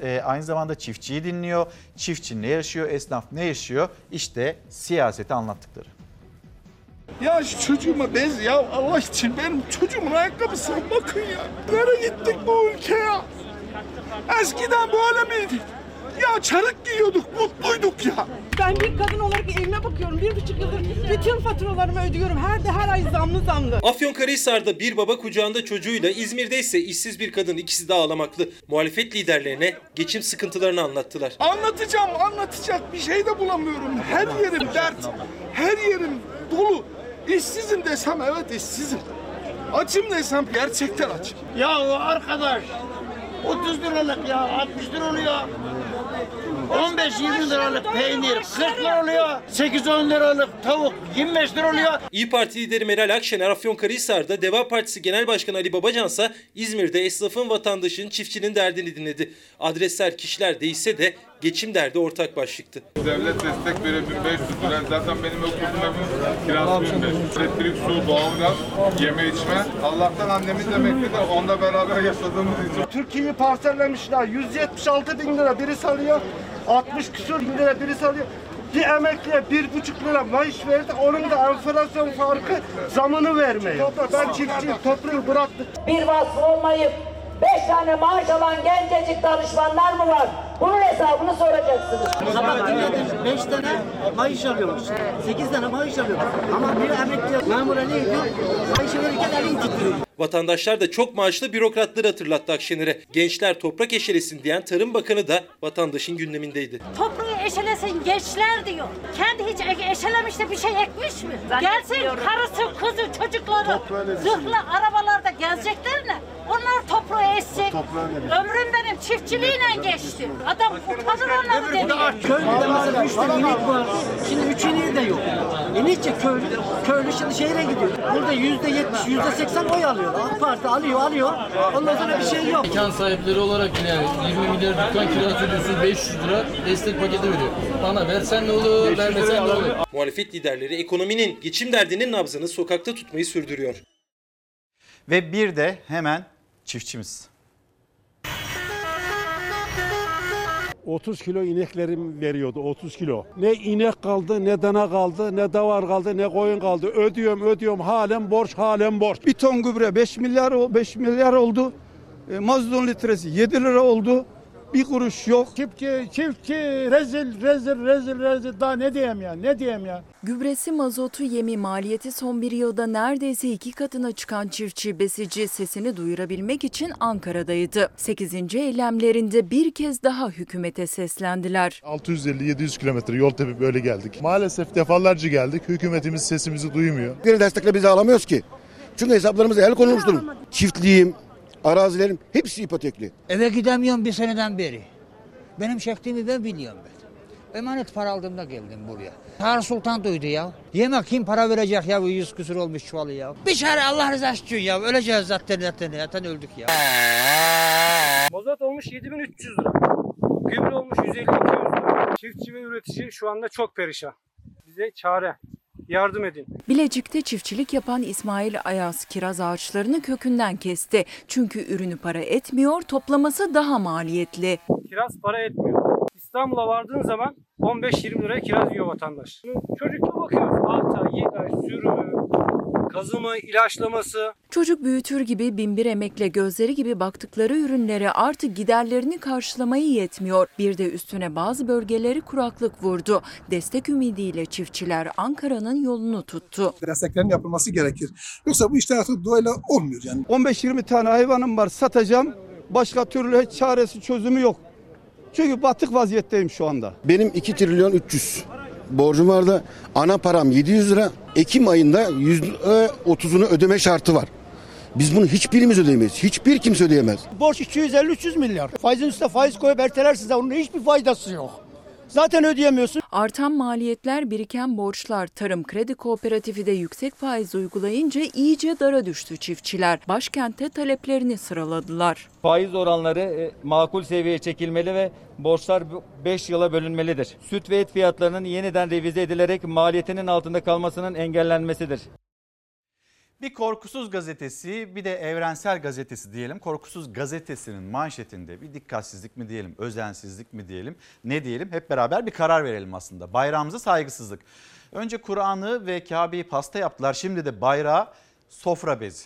e, aynı zamanda çiftçiyi dinliyor. Çiftçi ne yaşıyor, esnaf ne yaşıyor? İşte siyaseti anlattıkları. Ya şu çocuğuma bez ya Allah için benim çocuğumun ayakkabısına bakın ya. Nereye gittik bu ülke ya? Eskiden böyle miydi? Ya çarık giyiyorduk, mutluyduk ya. Ben bir kadın olarak evime bakıyorum. Bir buçuk yıldır bütün faturalarımı ödüyorum. Her de her ay zamlı zamlı. Afyonkarahisar'da bir baba kucağında çocuğuyla, İzmir'de ise işsiz bir kadın ikisi de ağlamaklı. Muhalefet liderlerine geçim sıkıntılarını anlattılar. Anlatacağım, anlatacak bir şey de bulamıyorum. Her yerim dert, her yerim dolu. İşsizim desem evet işsizim. Açım desem gerçekten açım. Ya arkadaş 30 liralık ya 60 lira oluyor. 15-20 liralık peynir 40 lira oluyor. 8-10 liralık tavuk 25 lira oluyor. İyi Parti lideri Meral Akşener Afyonkarahisar'da, Deva Partisi Genel Başkanı Ali Babacan ise İzmir'de esnafın, vatandaşın, çiftçinin derdini dinledi. Adresler, kişiler değişse de geçim derdi ortak başlıktı. Devlet destek veriyor 1500 lira. Zaten benim oturduğum evin kirası 1500. Elektrik, su, doğalgaz, yeme içme. Allah'tan annemiz emekli de onunla beraber yaşadığımız için. Türkiye'yi parsellemişler. 176 bin lira birisi alıyor. 60 küsur bin lira birisi alıyor. Bir emekliye bir buçuk lira maaş verdi. Onun da enflasyon farkı zamını vermiyor. Ben çiftçiyim. Toprağı bıraktım. Bir vasfı olmayıp beş tane maaş alan gencecik danışmanlar mı var? Bunun hesabını soracaksınız. Sabah dinledim. 5 tane maaş alıyormuş. 8 tane maaş alıyor. Ama bir emekli memura ne yapıyor? Maaşı verirken elin titriyor. Vatandaşlar da çok maaşlı bürokratları hatırlattı Akşener'e. Gençler toprak eşelesin diyen Tarım Bakanı da vatandaşın gündemindeydi. Toprağı eşelesin gençler diyor. Kendi hiç e- eşelemiş de bir şey ekmiş mi? Gelsin karısı, kızı, çocukları zırhlı arabalarda gezeceklerine onlar toprağı eşsin. Ömrüm benim çiftçiliğiyle geçti. Adam utanır onları demeye. Köylüde mesela 3 tane inek var. Şimdi 3 ineği de yok. E niçin köylü? Köylü şimdi şehre gidiyor. Burada yüzde yetmiş, yüzde seksen oy alıyor. AK Parti alıyor, alıyor. Ondan sonra bir şey yok. Dükkan sahipleri olarak yani 20 milyar dükkan kirası ödüyorsun 500 lira destek paketi veriyor. Bana versen ne olur, vermesen ne olur. Muhalefet liderleri ekonominin, geçim derdinin nabzını sokakta tutmayı sürdürüyor. Ve bir de hemen çiftçimiz. 30 kilo ineklerim veriyordu 30 kilo. Ne inek kaldı ne dana kaldı ne davar kaldı ne koyun kaldı. Ödüyorum ödüyorum halen borç halen borç. Bir ton gübre 5 milyar o- 5 milyar oldu. E, mazotun litresi 7 lira oldu. Bir kuruş yok. Çiftçi, çiftçi rezil, rezil, rezil, rezil. Daha ne diyeyim ya, ne diyeyim ya. Gübresi, mazotu, yemi maliyeti son bir yılda neredeyse iki katına çıkan çiftçi besici sesini duyurabilmek için Ankara'daydı. 8. eylemlerinde bir kez daha hükümete seslendiler. 650-700 kilometre yol tepip böyle geldik. Maalesef defalarca geldik. Hükümetimiz sesimizi duymuyor. Bir destekle bizi alamıyoruz ki. Çünkü hesaplarımıza el konulmuş durum. Çiftliğim, arazilerim hepsi ipotekli. Eve gidemiyorum bir seneden beri. Benim çektiğimi ben biliyorum ben. Emanet para aldığımda geldim buraya. Tarık Sultan duydu ya. Yemek kim para verecek ya bu yüz küsur olmuş çuvalı ya. Bir çare Allah rızası için ya. Öleceğiz zaten zaten zaten öldük ya. Mazot olmuş 7300 lira. Gübre olmuş 150-200 lira. Çiftçi ve üretici şu anda çok perişan. Bize çare, yardım edin. Bilecik'te çiftçilik yapan İsmail Ayaz kiraz ağaçlarını kökünden kesti. Çünkü ürünü para etmiyor, toplaması daha maliyetli. Kiraz para etmiyor. İstanbul'a vardığın zaman 15-20 liraya kiraz yiyor vatandaş. Çocukla bakıyoruz. 6 ay, 7 ay sürümü, kazımı, ilaçlaması. Çocuk büyütür gibi binbir emekle gözleri gibi baktıkları ürünlere artık giderlerini karşılamayı yetmiyor. Bir de üstüne bazı bölgeleri kuraklık vurdu. Destek ümidiyle çiftçiler Ankara'nın yolunu tuttu. Desteklerin yapılması gerekir. Yoksa bu işler artık doğayla olmuyor yani. 15-20 tane hayvanım var satacağım. Başka türlü hiç çaresi çözümü yok. Çünkü batık vaziyetteyim şu anda. Benim 2 trilyon 300 borcum vardı. Ana param 700 lira. Ekim ayında %30'unu ödeme şartı var. Biz bunu hiçbirimiz ödeyemeyiz. Hiçbir kimse ödeyemez. Borç 250-300 milyar. Faizin üstüne faiz koyup erteler size. Onun hiçbir faydası yok. Zaten ödeyemiyorsun. Artan maliyetler, biriken borçlar, Tarım Kredi Kooperatifi de yüksek faiz uygulayınca iyice dara düştü çiftçiler. Başkente taleplerini sıraladılar. Faiz oranları e, makul seviyeye çekilmeli ve borçlar 5 yıla bölünmelidir. Süt ve et fiyatlarının yeniden revize edilerek maliyetinin altında kalmasının engellenmesidir. Bir Korkusuz Gazetesi bir de Evrensel Gazetesi diyelim. Korkusuz Gazetesi'nin manşetinde bir dikkatsizlik mi diyelim, özensizlik mi diyelim, ne diyelim hep beraber bir karar verelim aslında. Bayrağımıza saygısızlık. Önce Kur'an'ı ve Kabe'yi pasta yaptılar. Şimdi de bayrağı sofra bezi.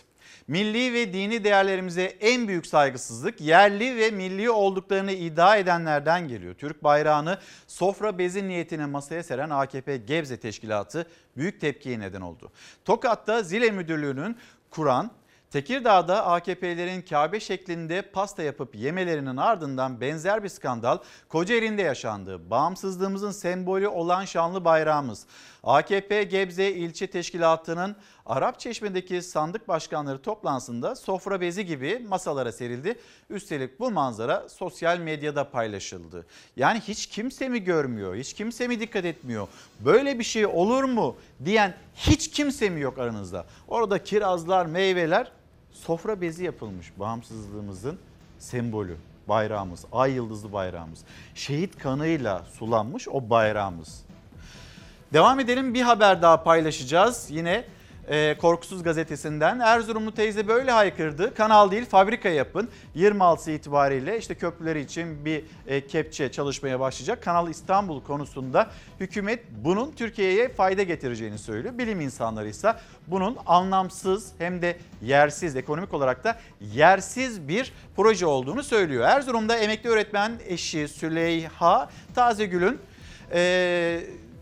Milli ve dini değerlerimize en büyük saygısızlık yerli ve milli olduklarını iddia edenlerden geliyor. Türk bayrağını sofra bezi niyetine masaya seren AKP Gebze Teşkilatı büyük tepkiye neden oldu. Tokat'ta Zile Müdürlüğü'nün Kur'an, Tekirdağ'da AKP'lerin Kabe şeklinde pasta yapıp yemelerinin ardından benzer bir skandal Kocaeli'nde yaşandı. Bağımsızlığımızın sembolü olan şanlı bayrağımız. AKP Gebze İlçe Teşkilatı'nın Arap Çeşme'deki sandık başkanları toplantısında sofra bezi gibi masalara serildi. Üstelik bu manzara sosyal medyada paylaşıldı. Yani hiç kimse mi görmüyor, hiç kimse mi dikkat etmiyor? Böyle bir şey olur mu diyen hiç kimse mi yok aranızda? Orada kirazlar, meyveler sofra bezi yapılmış bağımsızlığımızın sembolü. bayrağımız, ay yıldızlı bayrağımız, şehit kanıyla sulanmış o bayrağımız. Devam edelim bir haber daha paylaşacağız. Yine e, Korkusuz gazetesinden Erzurumlu teyze böyle haykırdı. Kanal değil fabrika yapın. 26 itibariyle işte köprüleri için bir e, kepçe çalışmaya başlayacak. Kanal İstanbul konusunda hükümet bunun Türkiye'ye fayda getireceğini söylüyor. Bilim insanları ise bunun anlamsız hem de yersiz ekonomik olarak da yersiz bir proje olduğunu söylüyor. Erzurum'da emekli öğretmen eşi Süleyha Tazegül'ün e,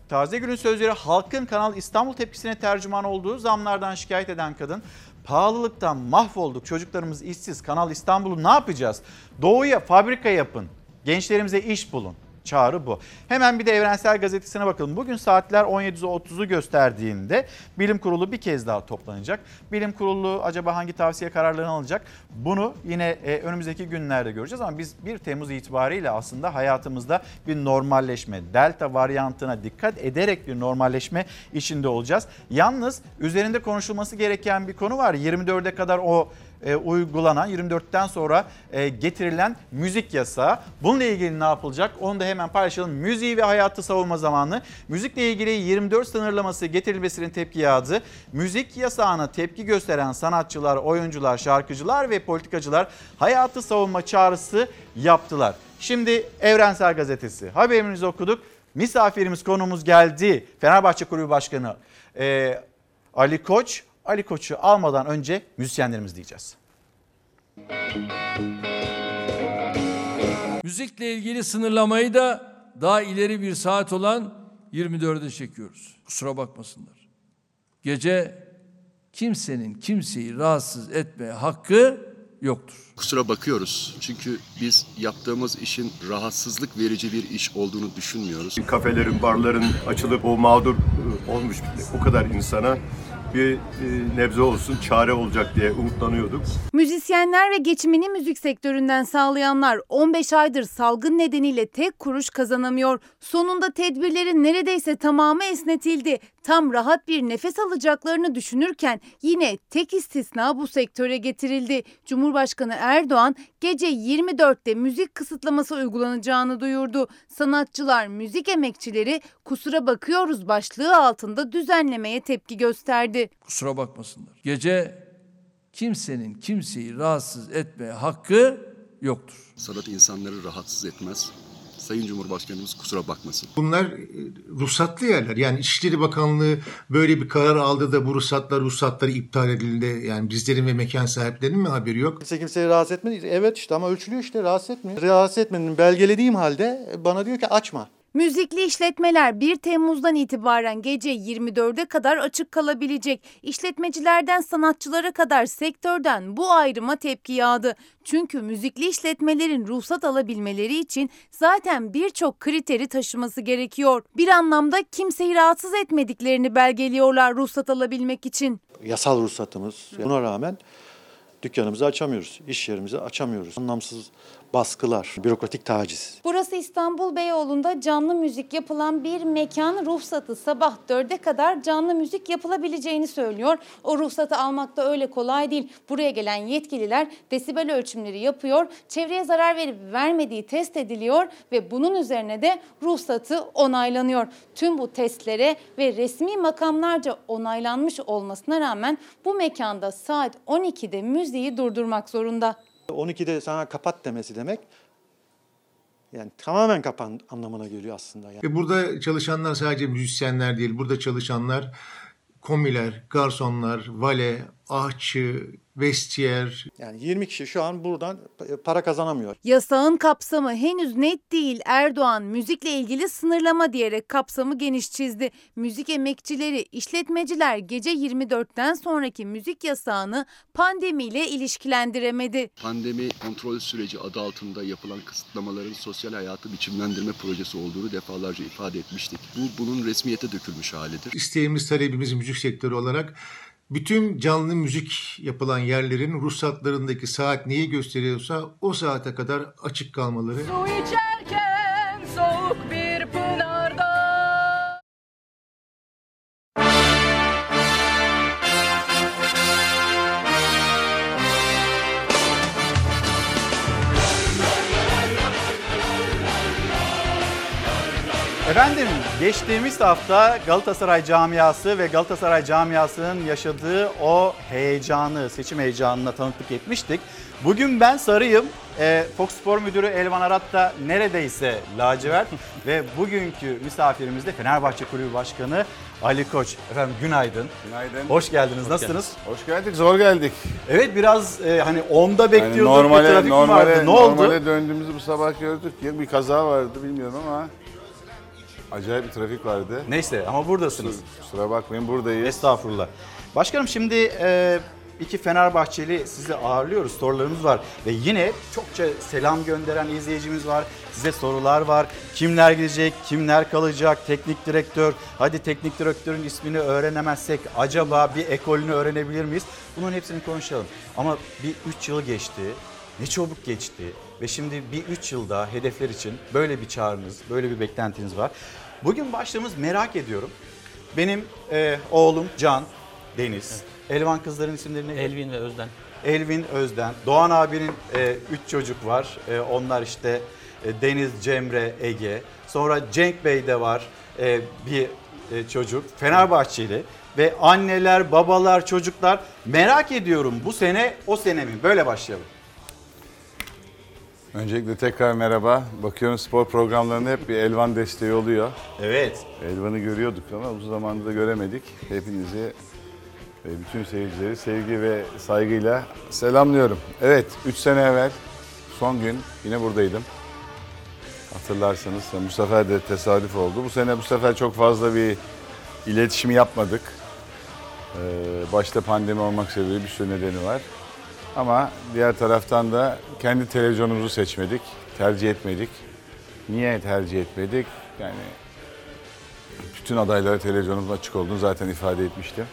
Tazegül'ün sözleri halkın Kanal İstanbul tepkisine tercüman olduğu zamlardan şikayet eden kadın pahalılıktan mahvolduk çocuklarımız işsiz Kanal İstanbul'u ne yapacağız? Doğuya fabrika yapın gençlerimize iş bulun. Çağrı bu. Hemen bir de Evrensel Gazetesi'ne bakalım. Bugün saatler 17.30'u gösterdiğinde bilim kurulu bir kez daha toplanacak. Bilim kurulu acaba hangi tavsiye kararlarını alacak? Bunu yine e, önümüzdeki günlerde göreceğiz ama biz 1 Temmuz itibariyle aslında hayatımızda bir normalleşme, delta varyantına dikkat ederek bir normalleşme içinde olacağız. Yalnız üzerinde konuşulması gereken bir konu var. 24'e kadar o e, uygulanan 24'ten sonra e, getirilen müzik yasağı. Bununla ilgili ne yapılacak? Onu da hemen paylaşalım. Müziği ve hayatı savunma zamanı. Müzikle ilgili 24 sınırlaması getirilmesinin tepki yağdı. Müzik yasağına tepki gösteren sanatçılar, oyuncular, şarkıcılar ve politikacılar hayatı savunma çağrısı yaptılar. Şimdi Evrensel Gazetesi haberimizi okuduk. Misafirimiz konumuz geldi. Fenerbahçe Kulübü Başkanı e, Ali Koç Ali Koç'u almadan önce müzisyenlerimiz diyeceğiz. Müzikle ilgili sınırlamayı da daha ileri bir saat olan 24'e çekiyoruz. Kusura bakmasınlar. Gece kimsenin kimseyi rahatsız etme hakkı yoktur. Kusura bakıyoruz. Çünkü biz yaptığımız işin rahatsızlık verici bir iş olduğunu düşünmüyoruz. Kafelerin, barların açılıp o mağdur olmuş o kadar insana bir e, nebze olsun çare olacak diye umutlanıyorduk. Müzisyenler ve geçimini müzik sektöründen sağlayanlar 15 aydır salgın nedeniyle tek kuruş kazanamıyor. Sonunda tedbirlerin neredeyse tamamı esnetildi. Tam rahat bir nefes alacaklarını düşünürken yine tek istisna bu sektöre getirildi. Cumhurbaşkanı Erdoğan gece 24'te müzik kısıtlaması uygulanacağını duyurdu. Sanatçılar, müzik emekçileri kusura bakıyoruz başlığı altında düzenlemeye tepki gösterdi. Kusura bakmasınlar. Gece kimsenin kimseyi rahatsız etme hakkı yoktur. Sanat insanları rahatsız etmez. Sayın Cumhurbaşkanımız kusura bakmasın. Bunlar e, ruhsatlı yerler. Yani İçişleri Bakanlığı böyle bir karar aldı da bu ruhsatlar ruhsatları iptal edildi. Yani bizlerin ve mekan sahiplerinin mi haberi yok? Kimse kimseyi rahatsız etmedi. Evet işte ama ölçülüyor işte rahatsız etmiyor. Rahatsız etmenin belgelediğim halde bana diyor ki açma. Müzikli işletmeler 1 Temmuz'dan itibaren gece 24'e kadar açık kalabilecek. İşletmecilerden sanatçılara kadar sektörden bu ayrıma tepki yağdı. Çünkü müzikli işletmelerin ruhsat alabilmeleri için zaten birçok kriteri taşıması gerekiyor. Bir anlamda kimseyi rahatsız etmediklerini belgeliyorlar ruhsat alabilmek için. Yasal ruhsatımız. Buna rağmen dükkanımızı açamıyoruz, iş yerimizi açamıyoruz. Anlamsız baskılar, bürokratik taciz. Burası İstanbul Beyoğlu'nda canlı müzik yapılan bir mekan ruhsatı sabah 4'e kadar canlı müzik yapılabileceğini söylüyor. O ruhsatı almak da öyle kolay değil. Buraya gelen yetkililer desibel ölçümleri yapıyor, çevreye zarar verip vermediği test ediliyor ve bunun üzerine de ruhsatı onaylanıyor. Tüm bu testlere ve resmi makamlarca onaylanmış olmasına rağmen bu mekanda saat 12'de müziği durdurmak zorunda. 12'de sana kapat demesi demek yani tamamen kapan anlamına geliyor aslında. Yani. Ve burada çalışanlar sadece müzisyenler değil. Burada çalışanlar komiler, garsonlar, vale, ahçı, vestiyer. Yani 20 kişi şu an buradan para kazanamıyor. Yasağın kapsamı henüz net değil. Erdoğan müzikle ilgili sınırlama diyerek kapsamı geniş çizdi. Müzik emekçileri, işletmeciler gece 24'ten sonraki müzik yasağını pandemiyle ilişkilendiremedi. Pandemi kontrol süreci adı altında yapılan kısıtlamaların sosyal hayatı biçimlendirme projesi olduğunu defalarca ifade etmiştik. Bu bunun resmiyete dökülmüş halidir. İsteğimiz, talebimiz müzik sektörü olarak bütün canlı müzik yapılan yerlerin ruhsatlarındaki saat neyi gösteriyorsa o saate kadar açık kalmaları. Su içerken soğuk bir pınarda. Efendim Geçtiğimiz hafta Galatasaray camiası ve Galatasaray camiasının yaşadığı o heyecanı, seçim heyecanına tanıklık etmiştik. Bugün ben sarıyım. Ee, Fox Spor Müdürü Elvan Arat da neredeyse lacivert ve bugünkü misafirimiz de Fenerbahçe Kulübü Başkanı Ali Koç. Efendim günaydın. Günaydın. Hoş geldiniz. Nasılsınız? Hoş geldik. Zor geldik. Evet biraz e, hani onda Yani bekliyorduk. bir normale, trafik normale, vardı. Ne oldu? normale döndüğümüzü bu sabah gördük. Bir kaza vardı bilmiyorum ama acayip bir trafik vardı. Neyse ama buradasınız. Kusura bakmayın buradayız. Estağfurullah. Başkanım şimdi e, iki Fenerbahçeli sizi ağırlıyoruz. Sorularımız var. Ve yine çokça selam gönderen izleyicimiz var. Size sorular var. Kimler gidecek, kimler kalacak, teknik direktör. Hadi teknik direktörün ismini öğrenemezsek acaba bir ekolünü öğrenebilir miyiz? Bunun hepsini konuşalım. Ama bir 3 yıl geçti. Ne çabuk geçti. Ve şimdi bir 3 yılda hedefler için böyle bir çağrınız, böyle bir beklentiniz var. Bugün başlığımız merak ediyorum. Benim e, oğlum Can, Deniz. Elvan kızların isimleri ne? Elvin ve Özden. Elvin Özden. Doğan abinin 3 çocuk var. E, onlar işte e, Deniz, Cemre, Ege. Sonra Cenk Bey de var e, bir e, çocuk. Fenerbahçeli. Ve anneler, babalar, çocuklar merak ediyorum bu sene o sene mi? Böyle başlayalım. Öncelikle tekrar merhaba. Bakıyorum spor programlarında hep bir Elvan desteği oluyor. Evet. Elvan'ı görüyorduk ama uzun zamandır da göremedik. Hepinizi ve bütün seyircileri sevgi ve saygıyla selamlıyorum. Evet, 3 sene evvel son gün yine buradaydım. Hatırlarsanız bu sefer de tesadüf oldu. Bu sene bu sefer çok fazla bir iletişim yapmadık. Ee, başta pandemi olmak sebebiyle bir sürü nedeni var. Ama diğer taraftan da kendi televizyonumuzu seçmedik, tercih etmedik. Niye tercih etmedik? Yani bütün adaylara televizyonumuzun açık olduğunu zaten ifade etmiştim.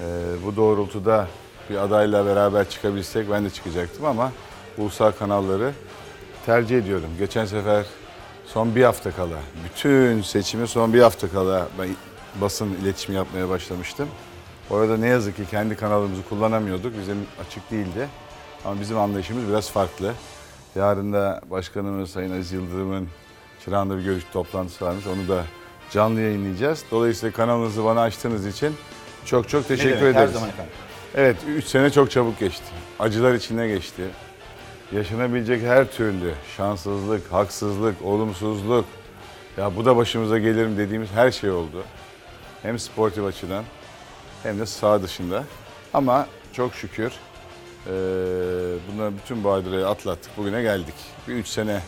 Ee, bu doğrultuda bir adayla beraber çıkabilsek ben de çıkacaktım ama ulusal kanalları tercih ediyorum. Geçen sefer son bir hafta kala, bütün seçimi son bir hafta kala ben basın iletişimi yapmaya başlamıştım. Orada ne yazık ki kendi kanalımızı kullanamıyorduk. Bizim açık değildi. Ama bizim anlayışımız biraz farklı. Yarın da Başkanımız Sayın Aziz Yıldırım'ın Çırağan'da bir görüş toplantısı varmış. Onu da canlı yayınlayacağız. Dolayısıyla kanalınızı bana açtığınız için çok çok teşekkür demek, her ederiz. zaman efendim. Evet, 3 sene çok çabuk geçti. Acılar içinde geçti. Yaşanabilecek her türlü şanssızlık, haksızlık, olumsuzluk, ya bu da başımıza gelir mi dediğimiz her şey oldu. Hem sportif açıdan hem de saha dışında. Ama çok şükür eee bunların bütün badireyi atlattık. Bugüne geldik. Bir üç sene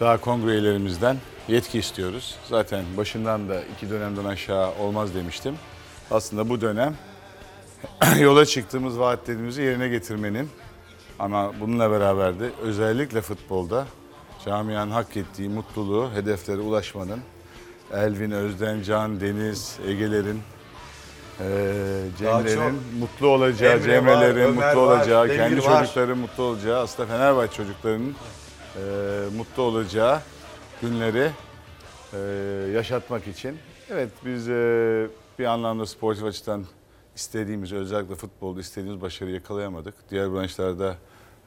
daha kongre üyelerimizden yetki istiyoruz. Zaten başından da iki dönemden aşağı olmaz demiştim. Aslında bu dönem yola çıktığımız vaatlerimizi yerine getirmenin ama bununla beraber de özellikle futbolda camianın hak ettiği mutluluğu, hedeflere ulaşmanın Elvin, Özden, Can, Deniz, Ege'lerin, çok Cemre'nin mutlu olacağı, Emre Cemre'lerin var, Ömer mutlu var, olacağı, Demir kendi var. çocukların mutlu olacağı, aslında Fenerbahçe çocuklarının eee, mutlu olacağı günleri eee, yaşatmak için. Evet biz eee, bir anlamda sportif açıdan istediğimiz, özellikle futbolda istediğimiz başarıyı yakalayamadık. Diğer branşlarda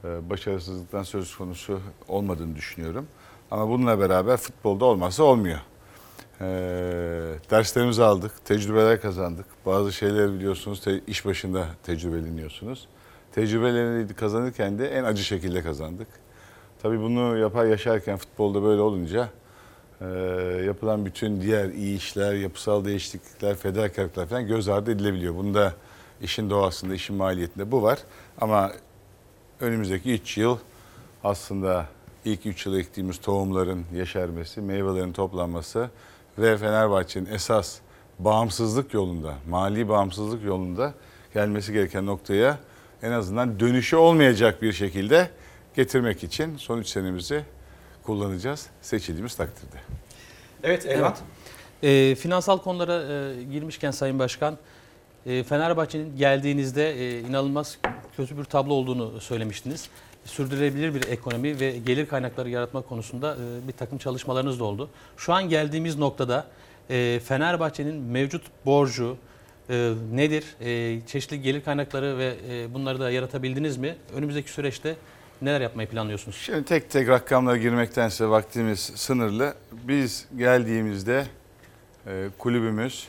eee, başarısızlıktan söz konusu olmadığını düşünüyorum. Ama bununla beraber futbolda olmazsa olmuyor. Eee, derslerimizi aldık, tecrübeler kazandık. Bazı şeyleri biliyorsunuz te- iş başında tecrübeleniyorsunuz. Tecrübeleri kazanırken de en acı şekilde kazandık. Tabii bunu yapar yaşarken futbolda böyle olunca eee, yapılan bütün diğer iyi işler, yapısal değişiklikler, fedakarlıklar falan göz ardı edilebiliyor. Bunda işin doğasında, işin maliyetinde bu var. Ama önümüzdeki 3 yıl aslında ilk 3 yıl ektiğimiz tohumların yeşermesi, meyvelerin toplanması ve Fenerbahçe'nin esas bağımsızlık yolunda, mali bağımsızlık yolunda gelmesi gereken noktaya en azından dönüşü olmayacak bir şekilde getirmek için son 3 senemizi kullanacağız seçildiğimiz takdirde. Evet Elvan. E, finansal konulara e, girmişken Sayın Başkan, e, Fenerbahçe'nin geldiğinizde e, inanılmaz kötü bir tablo olduğunu söylemiştiniz. Sürdürülebilir bir ekonomi ve gelir kaynakları yaratma konusunda e, bir takım çalışmalarınız da oldu. Şu an geldiğimiz noktada Fenerbahçe'nin mevcut borcu nedir? Çeşitli gelir kaynakları ve bunları da yaratabildiniz mi? Önümüzdeki süreçte Neler yapmayı planlıyorsunuz? Şimdi tek tek rakamlara girmektense vaktimiz sınırlı. Biz geldiğimizde kulübümüz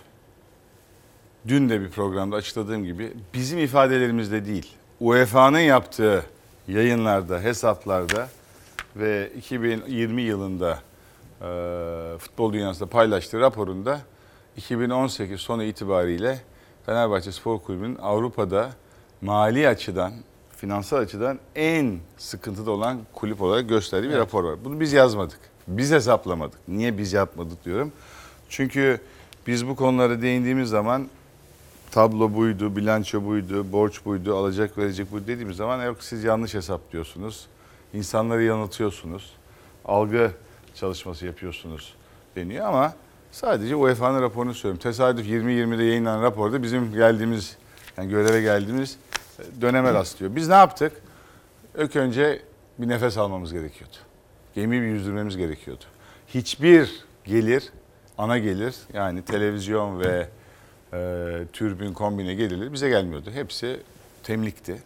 dün de bir programda açıkladığım gibi bizim ifadelerimizde değil. UEFA'nın yaptığı yayınlarda, hesaplarda ve 2020 yılında e, futbol dünyasında paylaştığı raporunda 2018 sonu itibariyle Fenerbahçe Spor Kulübü'nün Avrupa'da mali açıdan, finansal açıdan en sıkıntıda olan kulüp olarak gösterdiği bir Evet. rapor var. Bunu biz yazmadık. Biz hesaplamadık. Niye biz yapmadık diyorum. Çünkü biz bu konulara değindiğimiz zaman tablo buydu, bilanço buydu, borç buydu, alacak verecek buydu dediğimiz zaman yok siz yanlış hesaplıyorsunuz. İnsanları yanıltıyorsunuz. Algı çalışması yapıyorsunuz deniyor ama sadece UEFA'nın raporunu söylüyorum. Tesadüf 2020'de yayınlanan raporda bizim geldiğimiz yani göreve geldiğimiz e, döneme rastlıyor. Biz ne yaptık? İlk önce bir nefes almamız gerekiyordu. Gemiyi bir yüzdürmemiz gerekiyordu. Hiçbir gelir, ana gelir yani televizyon ve e, türbün kombine gelirleri bize gelmiyordu. Hepsi temlikti.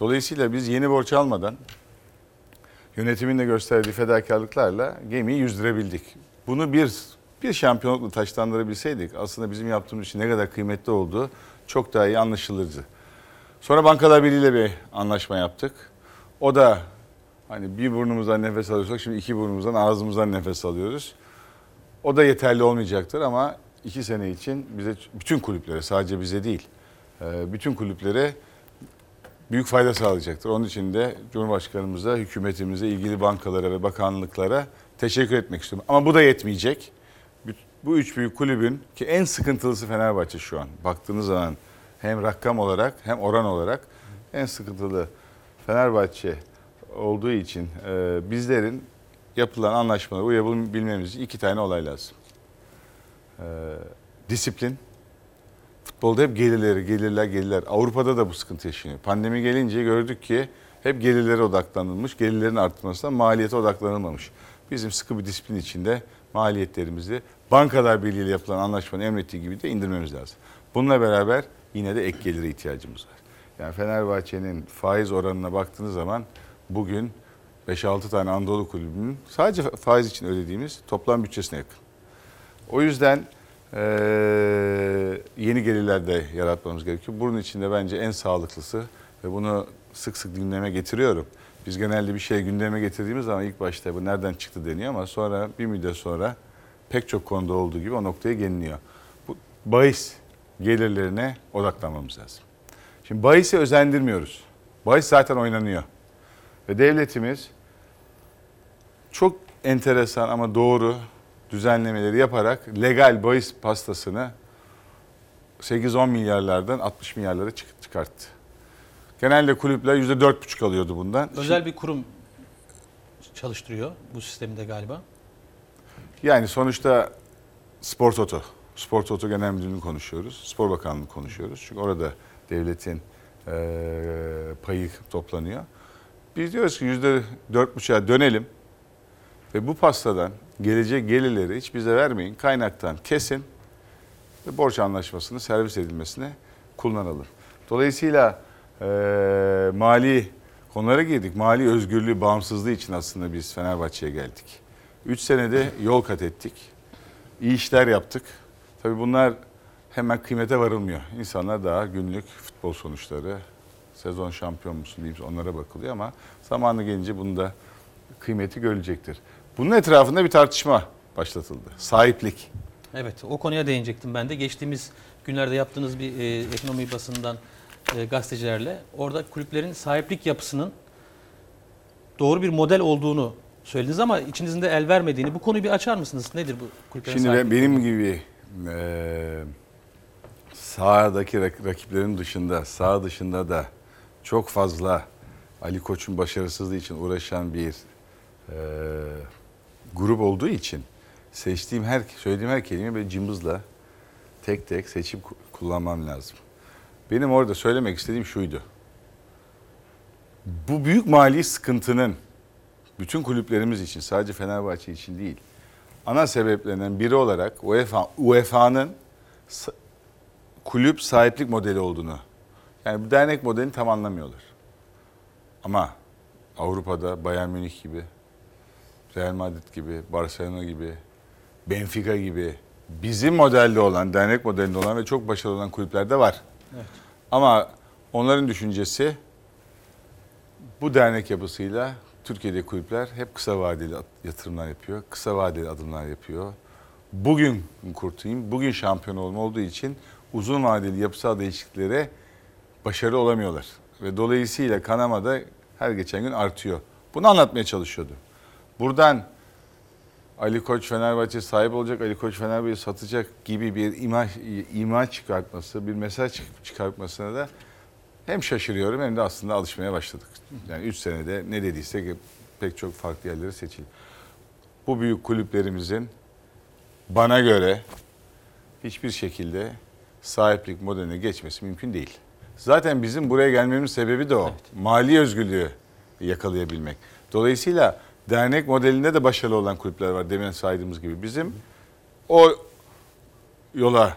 Dolayısıyla biz yeni borç almadan yönetimin de gösterdiği fedakarlıklarla gemiyi yüzdürebildik. Bunu bir bir şampiyonlukla taşlandırabilseydik aslında bizim yaptığımız için ne kadar kıymetli olduğu çok daha iyi anlaşılırdı. Sonra Bankalar Birliği ile bir anlaşma yaptık. O da hani bir burnumuzdan nefes alıyorsak şimdi iki burnumuzdan ağzımızdan nefes alıyoruz. O da yeterli olmayacaktır ama iki sene için bize bütün kulüplere sadece bize değil e, bütün kulüplere büyük fayda sağlayacaktır. Onun için de Cumhurbaşkanımıza, hükümetimize, ilgili bankalara ve bakanlıklara teşekkür etmek istiyorum. Ama bu da yetmeyecek. Bu üç büyük kulübün ki en sıkıntılısı Fenerbahçe şu an. Baktığınız zaman hem rakam olarak hem oran olarak en sıkıntılı Fenerbahçe olduğu için e, bizlerin yapılan anlaşmalara uyabilmemiz iki tane olay lazım. E, disiplin. Futbolda hep gelirleri, gelirler, gelirler. Avrupa'da da bu sıkıntı yaşanıyor. Pandemi gelince gördük ki hep gelirlere odaklanılmış, gelirlerin artmasına maliyete odaklanılmamış. Bizim sıkı bir disiplin içinde maliyetlerimizi Bankalar Birliği ile yapılan anlaşmanın emrettiği gibi de indirmemiz lazım. Bununla beraber yine de ek gelire ihtiyacımız var. Yani Fenerbahçe'nin faiz oranına baktığınız zaman bugün 5-6 tane Anadolu kulübünün sadece faiz için ödediğimiz toplam bütçesine yakın. O yüzden eee, yeni gelirler de yaratmamız gerekiyor. Bunun için de bence en sağlıklısı ve bunu sık sık gündeme getiriyorum. Biz genelde bir şey gündeme getirdiğimiz zaman ilk başta bu nereden çıktı deniyor ama sonra bir müddet sonra pek çok konuda olduğu gibi o noktaya geliniyor. Bu bahis gelirlerine odaklanmamız lazım. Şimdi bahisi özendirmiyoruz. Bahis zaten oynanıyor. Ve devletimiz çok enteresan ama doğru düzenlemeleri yaparak legal bahis pastasını 8-10 milyarlardan 60 milyarlara çık- çıkarttı. Genelde kulüpler %4,5 alıyordu bundan. Özel bir kurum çalıştırıyor bu sistemde galiba. Yani sonuçta Spor Toto, Spor Toto Genel Müdürlüğü'nü konuşuyoruz. Spor Bakanlığı konuşuyoruz. Çünkü orada devletin eee, payı toplanıyor. Biz diyoruz ki yüzde dört buçuğa dönelim ve bu pastadan gelecek gelirleri hiç bize vermeyin. Kaynaktan kesin ve borç anlaşmasını servis edilmesine kullanalım. Dolayısıyla eee, mali konulara girdik. Mali özgürlüğü, bağımsızlığı için aslında biz Fenerbahçe'ye geldik. Üç senede yol kat ettik. İyi işler yaptık. Tabii bunlar hemen kıymete varılmıyor. İnsanlar daha günlük futbol sonuçları, sezon şampiyon musun diyeyim onlara bakılıyor ama zamanı gelince bunda kıymeti görülecektir. Bunun etrafında bir tartışma başlatıldı. Sahiplik. Evet o konuya değinecektim ben de. Geçtiğimiz günlerde yaptığınız bir e, ekonomi basından e, gazetecilerle orada kulüplerin sahiplik yapısının doğru bir model olduğunu söylediniz ama içinizin de el vermediğini. Bu konuyu bir açar mısınız? Nedir bu kulüplerin Şimdi ben, benim gibi eee sahadaki rak- rakiplerin dışında, sağ dışında da çok fazla Ali Koç'un başarısızlığı için uğraşan bir eee, grup olduğu için seçtiğim her söylediğim her kelime böyle cımbızla tek tek seçip ku- kullanmam lazım. Benim orada söylemek istediğim şuydu. Bu büyük mali sıkıntının bütün kulüplerimiz için sadece Fenerbahçe için değil ana sebeplerinden biri olarak UEFA UEFA'nın kulüp sahiplik modeli olduğunu. Yani bu dernek modelini tam anlamıyorlar. Ama Avrupa'da Bayern Münih gibi, Real Madrid gibi, Barcelona gibi, Benfica gibi bizim modelde olan, dernek modelinde olan ve çok başarılı olan kulüpler de var. Evet. Ama onların düşüncesi bu dernek yapısıyla Türkiye'de kulüpler hep kısa vadeli at- yatırımlar yapıyor. Kısa vadeli adımlar yapıyor. Bugün kurtulayım, bugün şampiyon olma olduğu için uzun vadeli yapısal değişikliklere başarılı olamıyorlar. Ve dolayısıyla kanama da her geçen gün artıyor. Bunu anlatmaya çalışıyordu. Buradan Ali Koç Fenerbahçe sahip olacak, Ali Koç Fenerbahçe satacak gibi bir imaj, imaj çıkartması, bir mesaj çık- çıkartmasına da hem şaşırıyorum hem de aslında alışmaya başladık. Yani 3 senede ne dediysek pek çok farklı yerleri seçildi. Bu büyük kulüplerimizin bana göre hiçbir şekilde sahiplik modeline geçmesi mümkün değil. Zaten bizim buraya gelmemin sebebi de o. Mali özgürlüğü yakalayabilmek. Dolayısıyla dernek modelinde de başarılı olan kulüpler var demin saydığımız gibi. Bizim o yola,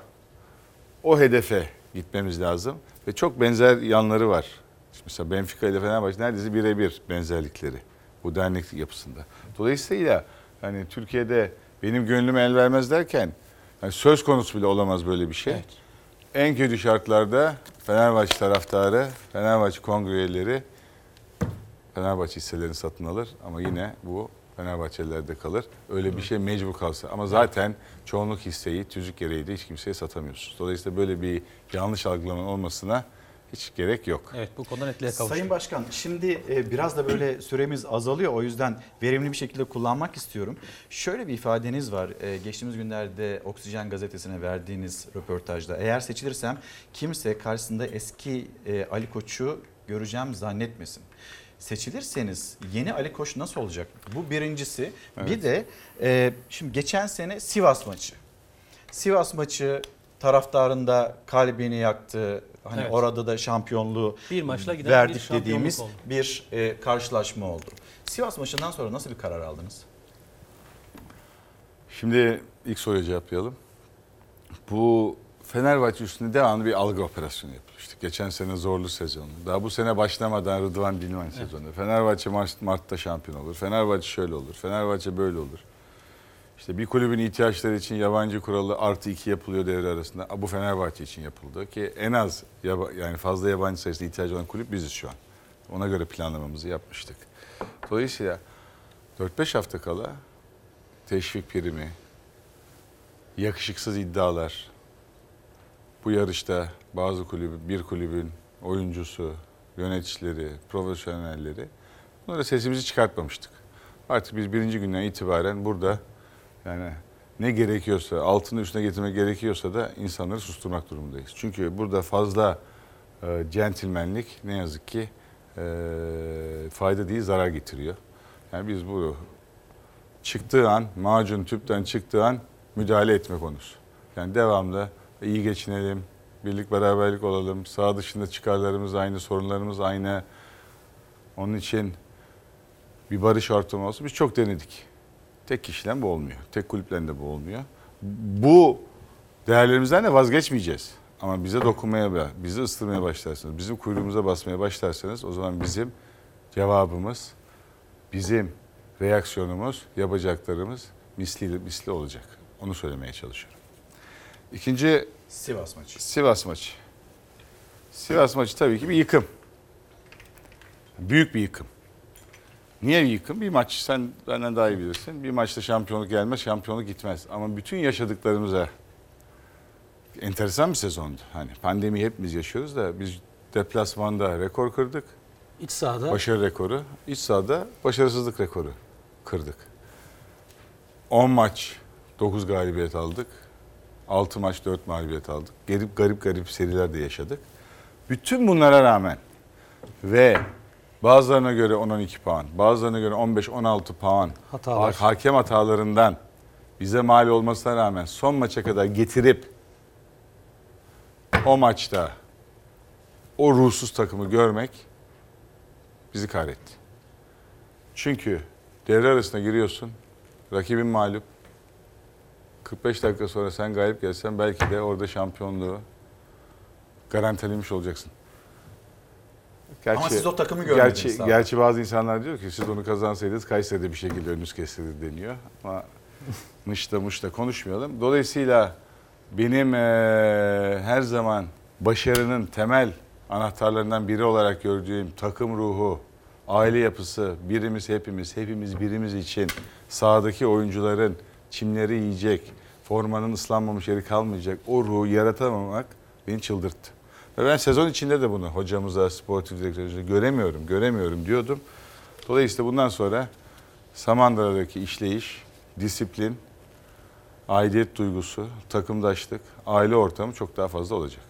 o hedefe gitmemiz lazım. Ve çok benzer yanları var. İşte Mesela Benfica ile Fenerbahçe neredeyse birebir benzerlikleri bu dernek yapısında. Dolayısıyla hani Türkiye'de benim gönlüm el vermez derken yani söz konusu bile olamaz böyle bir şey. En kötü şartlarda Fenerbahçe taraftarı, Fenerbahçe kongre üyeleri Fenerbahçe hisselerini satın alır ama yine bu Fenerbahçelilerde kalır. Öyle bir şey mecbur kalsa. Ama zaten çoğunluk hisseyi tüzük gereği de hiç kimseye satamıyorsunuz. Dolayısıyla böyle bir yanlış algılamanın olmasına hiç gerek yok. Evet bu konuda netliğe kavuştuk. Sayın Başkan şimdi e, biraz da böyle süremiz azalıyor o yüzden verimli bir şekilde kullanmak istiyorum. Şöyle bir ifadeniz var e, geçtiğimiz günlerde Oksijen gazetesine verdiğiniz röportajda. Eğer seçilirsem kimse karşısında eski e, Ali Koç'u göreceğim zannetmesin. Seçilirseniz yeni Ali Koç nasıl olacak? Bu birincisi. Bir Evet. de e, şimdi geçen sene Sivas maçı. Sivas maçı taraftarında kalbini yaktı. Hani Evet. orada da şampiyonluğu Bir maçla giden verdik bir şampiyonluk dediğimiz oldu. bir e, karşılaşma oldu. Sivas maçından sonra nasıl bir karar aldınız? Şimdi ilk soruya cevaplayalım. Bu Fenerbahçe üstünde devamlı bir algı operasyonu yapılıyor. İşte geçen sene zorlu sezonu. Daha bu sene başlamadan Rıdvan Dilmen sezonu. Fenerbahçe Mart, Mart'ta şampiyon olur. Fenerbahçe şöyle olur. Fenerbahçe böyle olur. İşte bir kulübün ihtiyaçları için yabancı kuralı artı iki yapılıyor devre arasında. Bu Fenerbahçe için yapıldı ki en az yaba- yani fazla yabancı sayısına ihtiyacı olan kulüp biziz şu an. Ona göre planlamamızı yapmıştık. Dolayısıyla 4-5 hafta kala teşvik primi, yakışıksız iddialar, bu yarışta bazı kulübü, bir kulübün oyuncusu, yöneticileri, profesyonelleri bunlara sesimizi çıkartmamıştık. Artık biz birinci günden itibaren burada yani ne gerekiyorsa, altını üstüne getirmek gerekiyorsa da insanları susturmak durumundayız. Çünkü burada fazla e, centilmenlik ne yazık ki e, fayda değil zarar getiriyor. Yani biz bu çıktığı an, macun tüpten çıktığı an müdahale etme konusu. Yani devamlı iyi geçinelim, birlik beraberlik olalım, sağ dışında çıkarlarımız aynı, sorunlarımız aynı. Onun için bir barış ortamı olsun. Biz çok denedik. Tek kişiden bu olmuyor. Tek kulüpten de bu olmuyor. Bu değerlerimizden de vazgeçmeyeceğiz. Ama bize dokunmaya, bizi ıstırmaya başlarsanız, bizim kuyruğumuza basmaya başlarsanız o zaman bizim cevabımız, bizim reaksiyonumuz, yapacaklarımız misli, misli olacak. Onu söylemeye çalışıyorum. İkinci Sivas maçı. Sivas maçı. Sivas maçı tabii ki bir yıkım. Büyük bir yıkım. Niye bir yıkım? Bir maç sen benden daha iyi bilirsin. Bir maçta şampiyonluk gelmez, şampiyonluk gitmez. Ama bütün yaşadıklarımıza enteresan bir sezondu. Hani pandemi hepimiz yaşıyoruz da biz deplasmanda rekor kırdık. İç sahada Başarı rekoru. İç sahada başarısızlık rekoru kırdık. 10 maç 9 galibiyet aldık. 6 maç 4 mağlubiyet aldık. Garip garip garip seriler de yaşadık. Bütün bunlara rağmen ve bazılarına göre 10-12 puan, bazılarına göre 15-16 puan Hatalar. ha- hakem hatalarından bize mal olmasına rağmen son maça kadar getirip o maçta o ruhsuz takımı görmek bizi kahretti. Çünkü devre arasına giriyorsun, rakibin mağlup. 45 dakika sonra sen galip gelsen belki de orada şampiyonluğu garantilemiş olacaksın. Ama siz o takımı görmediniz Gerçi, abi. gerçi bazı insanlar diyor ki siz onu kazansaydınız Kayseri'de bir şekilde önünüz kesildi deniyor. Ama mışta mışta konuşmayalım. Dolayısıyla benim eee, her zaman başarının temel anahtarlarından biri olarak gördüğüm takım ruhu, aile yapısı, birimiz hepimiz, hepimiz birimiz için sahadaki oyuncuların çimleri yiyecek, formanın ıslanmamış yeri kalmayacak, o ruhu yaratamamak beni çıldırttı. Ve ben sezon içinde de bunu hocamıza, sportif direktörümüze göremiyorum, göremiyorum diyordum. Dolayısıyla bundan sonra Samandıra'daki işleyiş, disiplin, aidiyet duygusu, takımdaşlık, aile ortamı çok daha fazla olacak.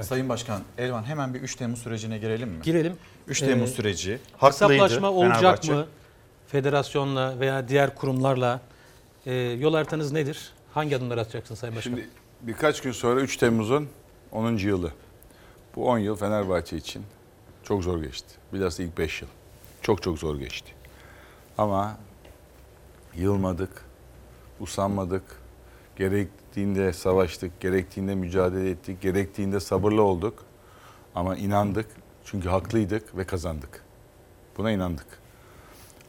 Sayın Başkan, Elvan hemen bir 3 Temmuz sürecine girelim mi? Girelim. 3 Temmuz Ee, süreci. Haklıydı Hesaplaşma olacak Fenerbahçe. mı? Federasyonla veya diğer kurumlarla Ee, yol haritanız nedir? Hangi adımlar atacaksın Sayın Başkan? Şimdi birkaç gün sonra 3 Temmuz'un 10. yılı. Bu 10 yıl Fenerbahçe için çok zor geçti. Bilhassa ilk 5 yıl. Çok çok zor geçti. Ama yılmadık, usanmadık. Gerektiğinde savaştık, gerektiğinde mücadele ettik, gerektiğinde sabırlı olduk. Ama inandık çünkü haklıydık ve kazandık. Buna inandık.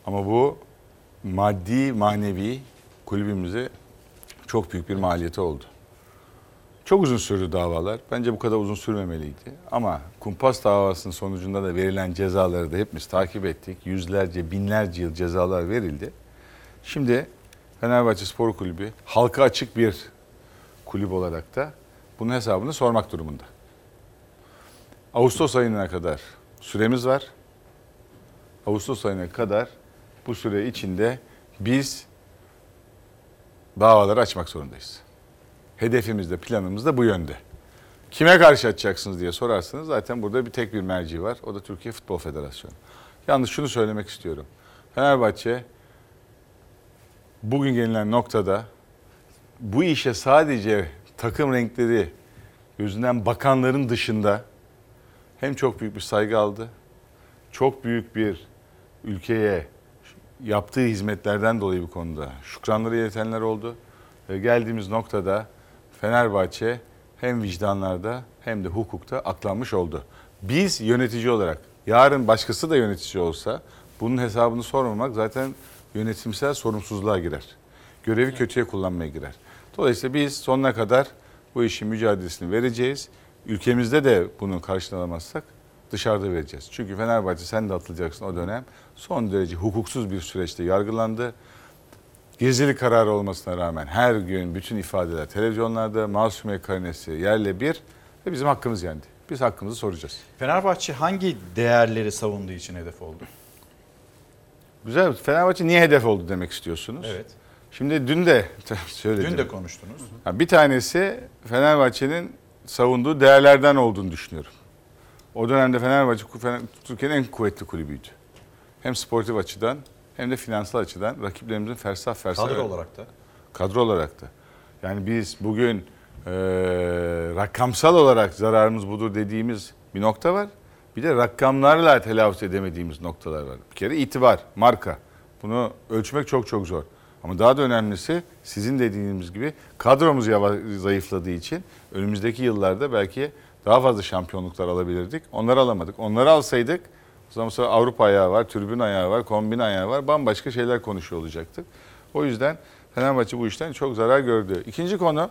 Ama bu maddi manevi kulübümüze çok büyük bir maliyeti oldu. Çok uzun sürdü davalar. Bence bu kadar uzun sürmemeliydi. Ama kumpas davasının sonucunda da verilen cezaları da hepimiz takip ettik. Yüzlerce, binlerce yıl cezalar verildi. Şimdi Fenerbahçe Spor Kulübü halka açık bir kulüp olarak da bunun hesabını sormak durumunda. Ağustos ayına kadar süremiz var. Ağustos ayına kadar bu süre içinde biz davaları açmak zorundayız. Hedefimiz de planımız da bu yönde. Kime karşı açacaksınız diye sorarsanız zaten burada bir tek bir merci var. O da Türkiye Futbol Federasyonu. Yalnız şunu söylemek istiyorum. Fenerbahçe bugün gelinen noktada bu işe sadece takım renkleri gözünden bakanların dışında hem çok büyük bir saygı aldı, çok büyük bir ülkeye yaptığı hizmetlerden dolayı bu konuda şükranları iletenler oldu. Ve geldiğimiz noktada Fenerbahçe hem vicdanlarda hem de hukukta aklanmış oldu. Biz yönetici olarak yarın başkası da yönetici olsa bunun hesabını sormamak zaten yönetimsel sorumsuzluğa girer. Görevi kötüye kullanmaya girer. Dolayısıyla biz sonuna kadar bu işin mücadelesini vereceğiz. Ülkemizde de bunu karşılamazsak dışarıda vereceğiz. Çünkü Fenerbahçe sen de atılacaksın o dönem son derece hukuksuz bir süreçte yargılandı. Gizlilik kararı olmasına rağmen her gün bütün ifadeler televizyonlarda masumiye karinesi yerle bir ve bizim hakkımız yendi. Biz hakkımızı soracağız. Fenerbahçe hangi değerleri savunduğu için hedef oldu? Güzel. Fenerbahçe niye hedef oldu demek istiyorsunuz? Evet. Şimdi dün de söyledim. Dün de konuştunuz. Bir tanesi Fenerbahçe'nin savunduğu değerlerden olduğunu düşünüyorum. O dönemde Fenerbahçe Fener- Türkiye'nin en kuvvetli kulübüydü. Hem sportif açıdan hem de finansal açıdan rakiplerimizin fersah fersah. Kadro olarak da. Kadro olarak da. Yani biz bugün eee, rakamsal olarak zararımız budur dediğimiz bir nokta var. Bir de rakamlarla telaffuz edemediğimiz noktalar var. Bir kere itibar, marka. Bunu ölçmek çok çok zor. Ama daha da önemlisi sizin dediğiniz gibi kadromuz zayıfladığı için önümüzdeki yıllarda belki daha fazla şampiyonluklar alabilirdik. Onları alamadık. Onları alsaydık o zaman sonra Avrupa ayağı var, tribün ayağı var, kombin ayağı var. Bambaşka şeyler konuşuyor olacaktık. O yüzden Fenerbahçe bu işten çok zarar gördü. İkinci konu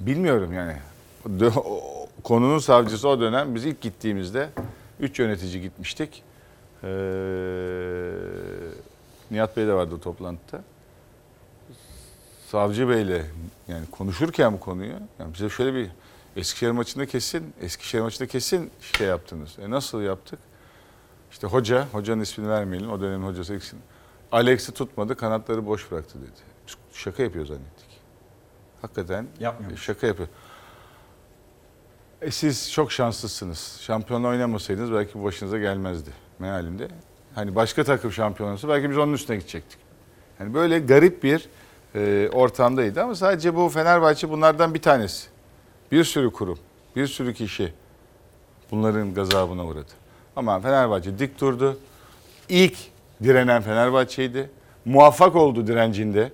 bilmiyorum yani. Konunun savcısı o dönem biz ilk gittiğimizde 3 yönetici gitmiştik. Ee, Nihat Bey de vardı toplantıda. Savcı Bey'le yani konuşurken bu konuyu yani bize şöyle bir Eskişehir maçında kesin Eskişehir maçında kesin şey yaptınız. E nasıl yaptık? İşte hoca, hocanın ismini vermeyelim. O dönemin hocası eksin. Alex'i tutmadı, kanatları boş bıraktı dedi. Biz şaka yapıyor zannettik. Hakikaten Yapmıyor. şaka yapıyor. E siz çok şanslısınız. Şampiyonla oynamasaydınız belki bu başınıza gelmezdi mealinde. Hani başka takım şampiyon olsa belki biz onun üstüne gidecektik. Yani böyle garip bir e, ortamdaydı ama sadece bu Fenerbahçe bunlardan bir tanesi. Bir sürü kurum, bir sürü kişi bunların gazabına uğradı. Ama Fenerbahçe dik durdu. İlk direnen Fenerbahçe'ydi. Muvaffak oldu direncinde.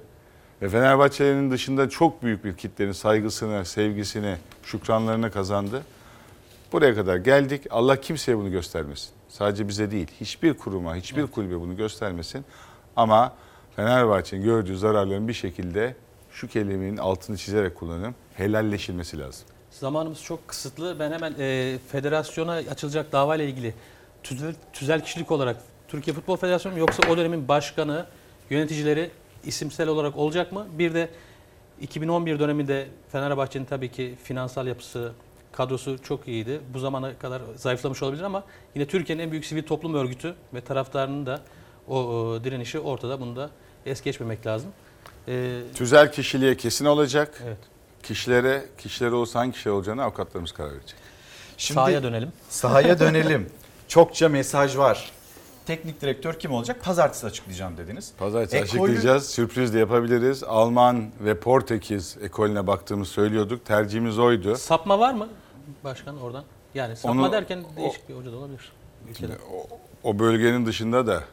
Ve Fenerbahçe'nin dışında çok büyük bir kitlenin saygısını, sevgisini, şükranlarını kazandı. Buraya kadar geldik. Allah kimseye bunu göstermesin. Sadece bize değil, hiçbir kuruma, hiçbir kulübe bunu göstermesin. Ama Fenerbahçe'nin gördüğü zararların bir şekilde şu kelimenin altını çizerek kullanıyorum. Helalleşilmesi lazım. Zamanımız çok kısıtlı. Ben hemen e, federasyona açılacak davayla ilgili tüzel, tüzel kişilik olarak Türkiye Futbol Federasyonu mu yoksa o dönemin başkanı, yöneticileri isimsel olarak olacak mı? Bir de 2011 döneminde Fenerbahçe'nin tabii ki finansal yapısı, kadrosu çok iyiydi. Bu zamana kadar zayıflamış olabilir ama yine Türkiye'nin en büyük sivil toplum örgütü ve taraftarının da o, o direnişi ortada. Bunu da es geçmemek lazım. Ee, Tüzel kişiliğe kesin olacak. Evet. Kişilere, kişilere olursa hangi kişiler olacağını avukatlarımız karar verecek. Şimdi Sahaya dönelim. Sahaya dönelim. Çokça mesaj var. Teknik direktör kim olacak? Pazartesi açıklayacağım dediniz. Pazartesi Ekolü- açıklayacağız. Sürpriz de yapabiliriz. Alman ve Portekiz ekolüne baktığımız söylüyorduk. Tercihimiz oydu. Sapma var mı başkan oradan? Yani sapma Onu- derken değişik bir hoca da olabilir. Ülkede. O bölgenin dışında da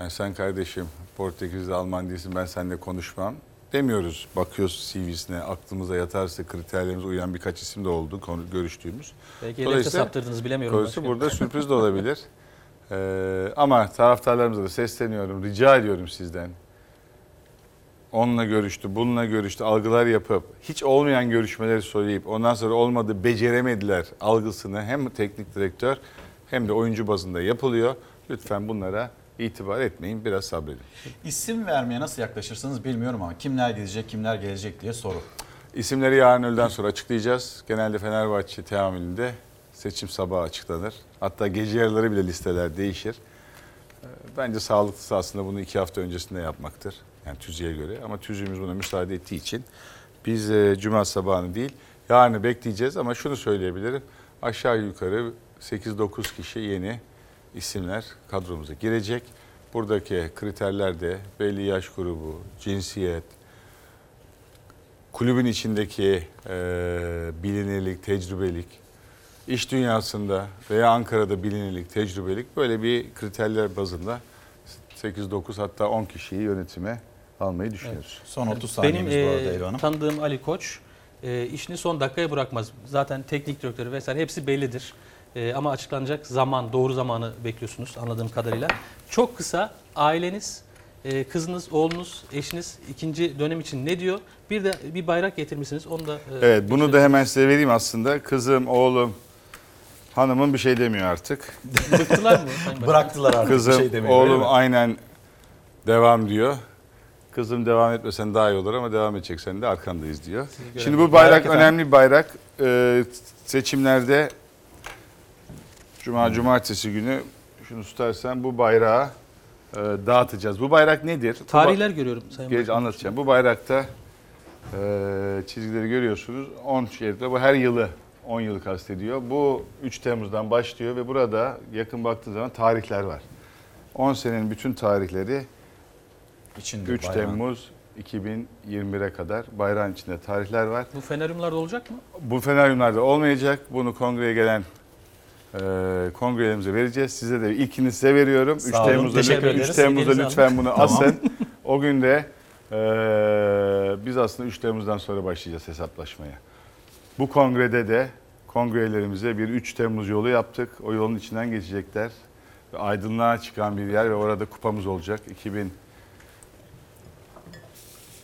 yani sen kardeşim Portekizli Alman değilsin ben seninle konuşmam demiyoruz. Bakıyoruz CV'sine aklımıza yatarsa kriterlerimize uyan birkaç isim de oldu konu, görüştüğümüz. Belki hedefte saptırdınız bilemiyorum. Dolayısıyla burada sürpriz de olabilir. Ee, ama taraftarlarımıza da sesleniyorum, rica ediyorum sizden. Onunla görüştü, bununla görüştü, algılar yapıp hiç olmayan görüşmeleri söyleyip ondan sonra olmadı beceremediler algısını hem teknik direktör hem de oyuncu bazında yapılıyor. Lütfen bunlara itibar etmeyin, biraz sabredin. İsim vermeye nasıl yaklaşırsınız bilmiyorum ama kimler gidecek, kimler gelecek diye soru. İsimleri yarın öğleden sonra açıklayacağız. Genelde Fenerbahçe teamülünde seçim sabahı açıklanır. Hatta gece yarıları bile listeler değişir. Ee, Bence sağlıklısı aslında bunu iki hafta öncesinde yapmaktır. Yani tüzüğe göre ama tüzüğümüz buna müsaade ettiği için biz e, cuma sabahını değil yarını bekleyeceğiz ama şunu söyleyebilirim. Aşağı yukarı 8-9 kişi yeni isimler kadromuza girecek. Buradaki kriterler de belli yaş grubu, cinsiyet, kulübün içindeki e, bilinirlik, tecrübelik, iş dünyasında veya Ankara'da bilinirlik, tecrübelik böyle bir kriterler bazında 8-9 hatta 10 kişiyi yönetime almayı düşünüyoruz. Son 30 Benim saniyemiz bu arada Elvan Hanım. tanıdığım Ali Koç e, işini son dakikaya bırakmaz. Zaten teknik direktörü vesaire hepsi bellidir. E, ama açıklanacak zaman, doğru zamanı bekliyorsunuz anladığım kadarıyla. Çok kısa aileniz, e, kızınız, oğlunuz, eşiniz ikinci dönem için ne diyor? Bir de bir bayrak getirmişsiniz. Onu da e, Evet bunu da hemen size vereyim aslında. Kızım, oğlum, hanımın bir şey demiyor artık. Bıktılar mı? Sayın? Bıraktılar artık Kızım, bir şey demeyi. oğlum aynen devam diyor. Kızım devam etmesen daha iyi olur ama devam edeceksen de arkandayız diyor. Şimdi bu bayrak Bayrak efendim. önemli bir bayrak. Ee, seçimlerde Cuma, Cumartesi günü şunu tutarsan bu bayrağı e, dağıtacağız. Bu bayrak nedir? Bu Tarihler görüyorum Sayın Geç anlatacağım. Bu bayrakta e, çizgileri görüyorsunuz. 10 şeritte bu her yılı 10 yılı kastediyor. Bu 3 Temmuz'dan başlıyor ve burada yakın baktığınız zaman tarihler var. 10 senenin bütün tarihleri İçinde 3 bayrağın. Temmuz 2021'e kadar bayrağın içinde tarihler var. Bu feneryumlarda olacak mı? Bu feneryumlarda olmayacak. Bunu kongreye gelen e, kongrelerimize vereceğiz. Size de ilkini size veriyorum. 3 Sağ olun, Temmuz'da, teşekkür lütfen- ederiz. 3 Temmuz'da lütfen bunu asın. O gün de e, biz aslında 3 Temmuz'dan sonra başlayacağız hesaplaşmaya. Bu kongrede de kongrelerimize bir 3 Temmuz yolu yaptık. O yolun içinden geçecekler. Ve aydınlığa çıkan bir yer ve orada kupamız olacak. 2000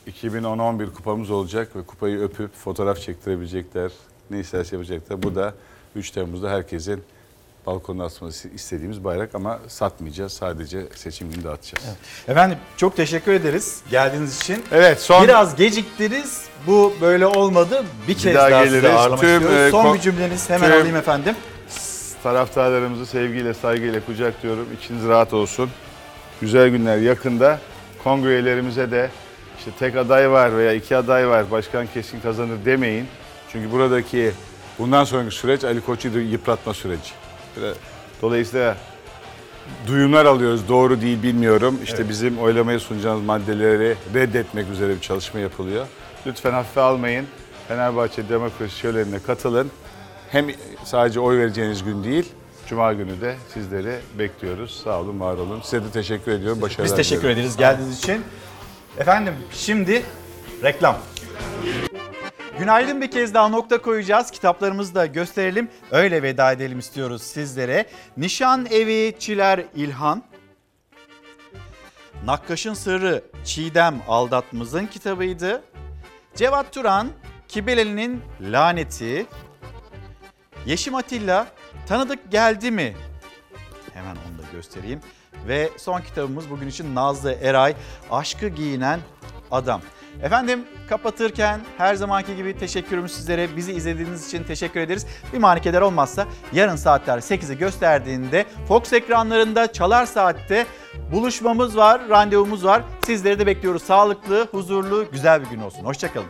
2010-11 kupamız olacak ve kupayı öpüp fotoğraf çektirebilecekler. Ne isterse yapacaklar. Bu da 3 Temmuz'da herkesin balkonuna asması istediğimiz bayrak ama satmayacağız. Sadece seçim günü dağıtacağız. Evet, Efendim çok teşekkür ederiz geldiğiniz için. son Biraz geciktiniz. Bu böyle olmadı. Bir kez daha daha, geliriz. ağırlamak Tüm, istiyoruz. e, Son ko- bir cümleniz hemen tüm- alayım efendim. taraftarlarımızı sevgiyle, saygıyla kucaklıyorum. İçiniz rahat olsun. Güzel günler yakında. Kongre üyelerimize de işte tek aday var veya iki aday var, başkan kesin kazanır demeyin. Çünkü buradaki bundan sonraki süreç Ali Koç'u yıpratma süreci. Dolayısıyla duyumlar alıyoruz. Doğru değil bilmiyorum. İşte bizim oylamaya sunacağımız maddeleri reddetmek üzere bir çalışma yapılıyor. Lütfen hafife almayın. Fenerbahçe Demokrasi Şölenine katılın. Hem sadece oy vereceğiniz gün değil, Cuma günü de sizleri bekliyoruz. Sağ olun, var olun. Size de teşekkür ediyorum. Başarılar Biz teşekkür ederiz geldiğiniz için. Efendim şimdi reklam. Günaydın bir kez daha nokta koyacağız. Kitaplarımızı da gösterelim. Öyle veda edelim istiyoruz sizlere. Nişan Evi Çiler İlhan. Nakkaş'ın Sırrı Çiğdem Aldatmaz'ın kitabıydı. Cevat Turan Kibeleli'nin Laneti. Yeşim Atilla Tanıdık Geldi mi? Hemen onu da göstereyim. Ve son kitabımız bugün için Nazlı Eray Aşkı Giyinen Adam. Efendim kapatırken her zamanki gibi teşekkürümüz sizlere. Bizi izlediğiniz için teşekkür ederiz. Bir manikeler olmazsa yarın saatler 8'i gösterdiğinde Fox ekranlarında Çalar Saat'te buluşmamız var, randevumuz var. Sizleri de bekliyoruz. Sağlıklı, huzurlu, güzel bir gün olsun. Hoşçakalın.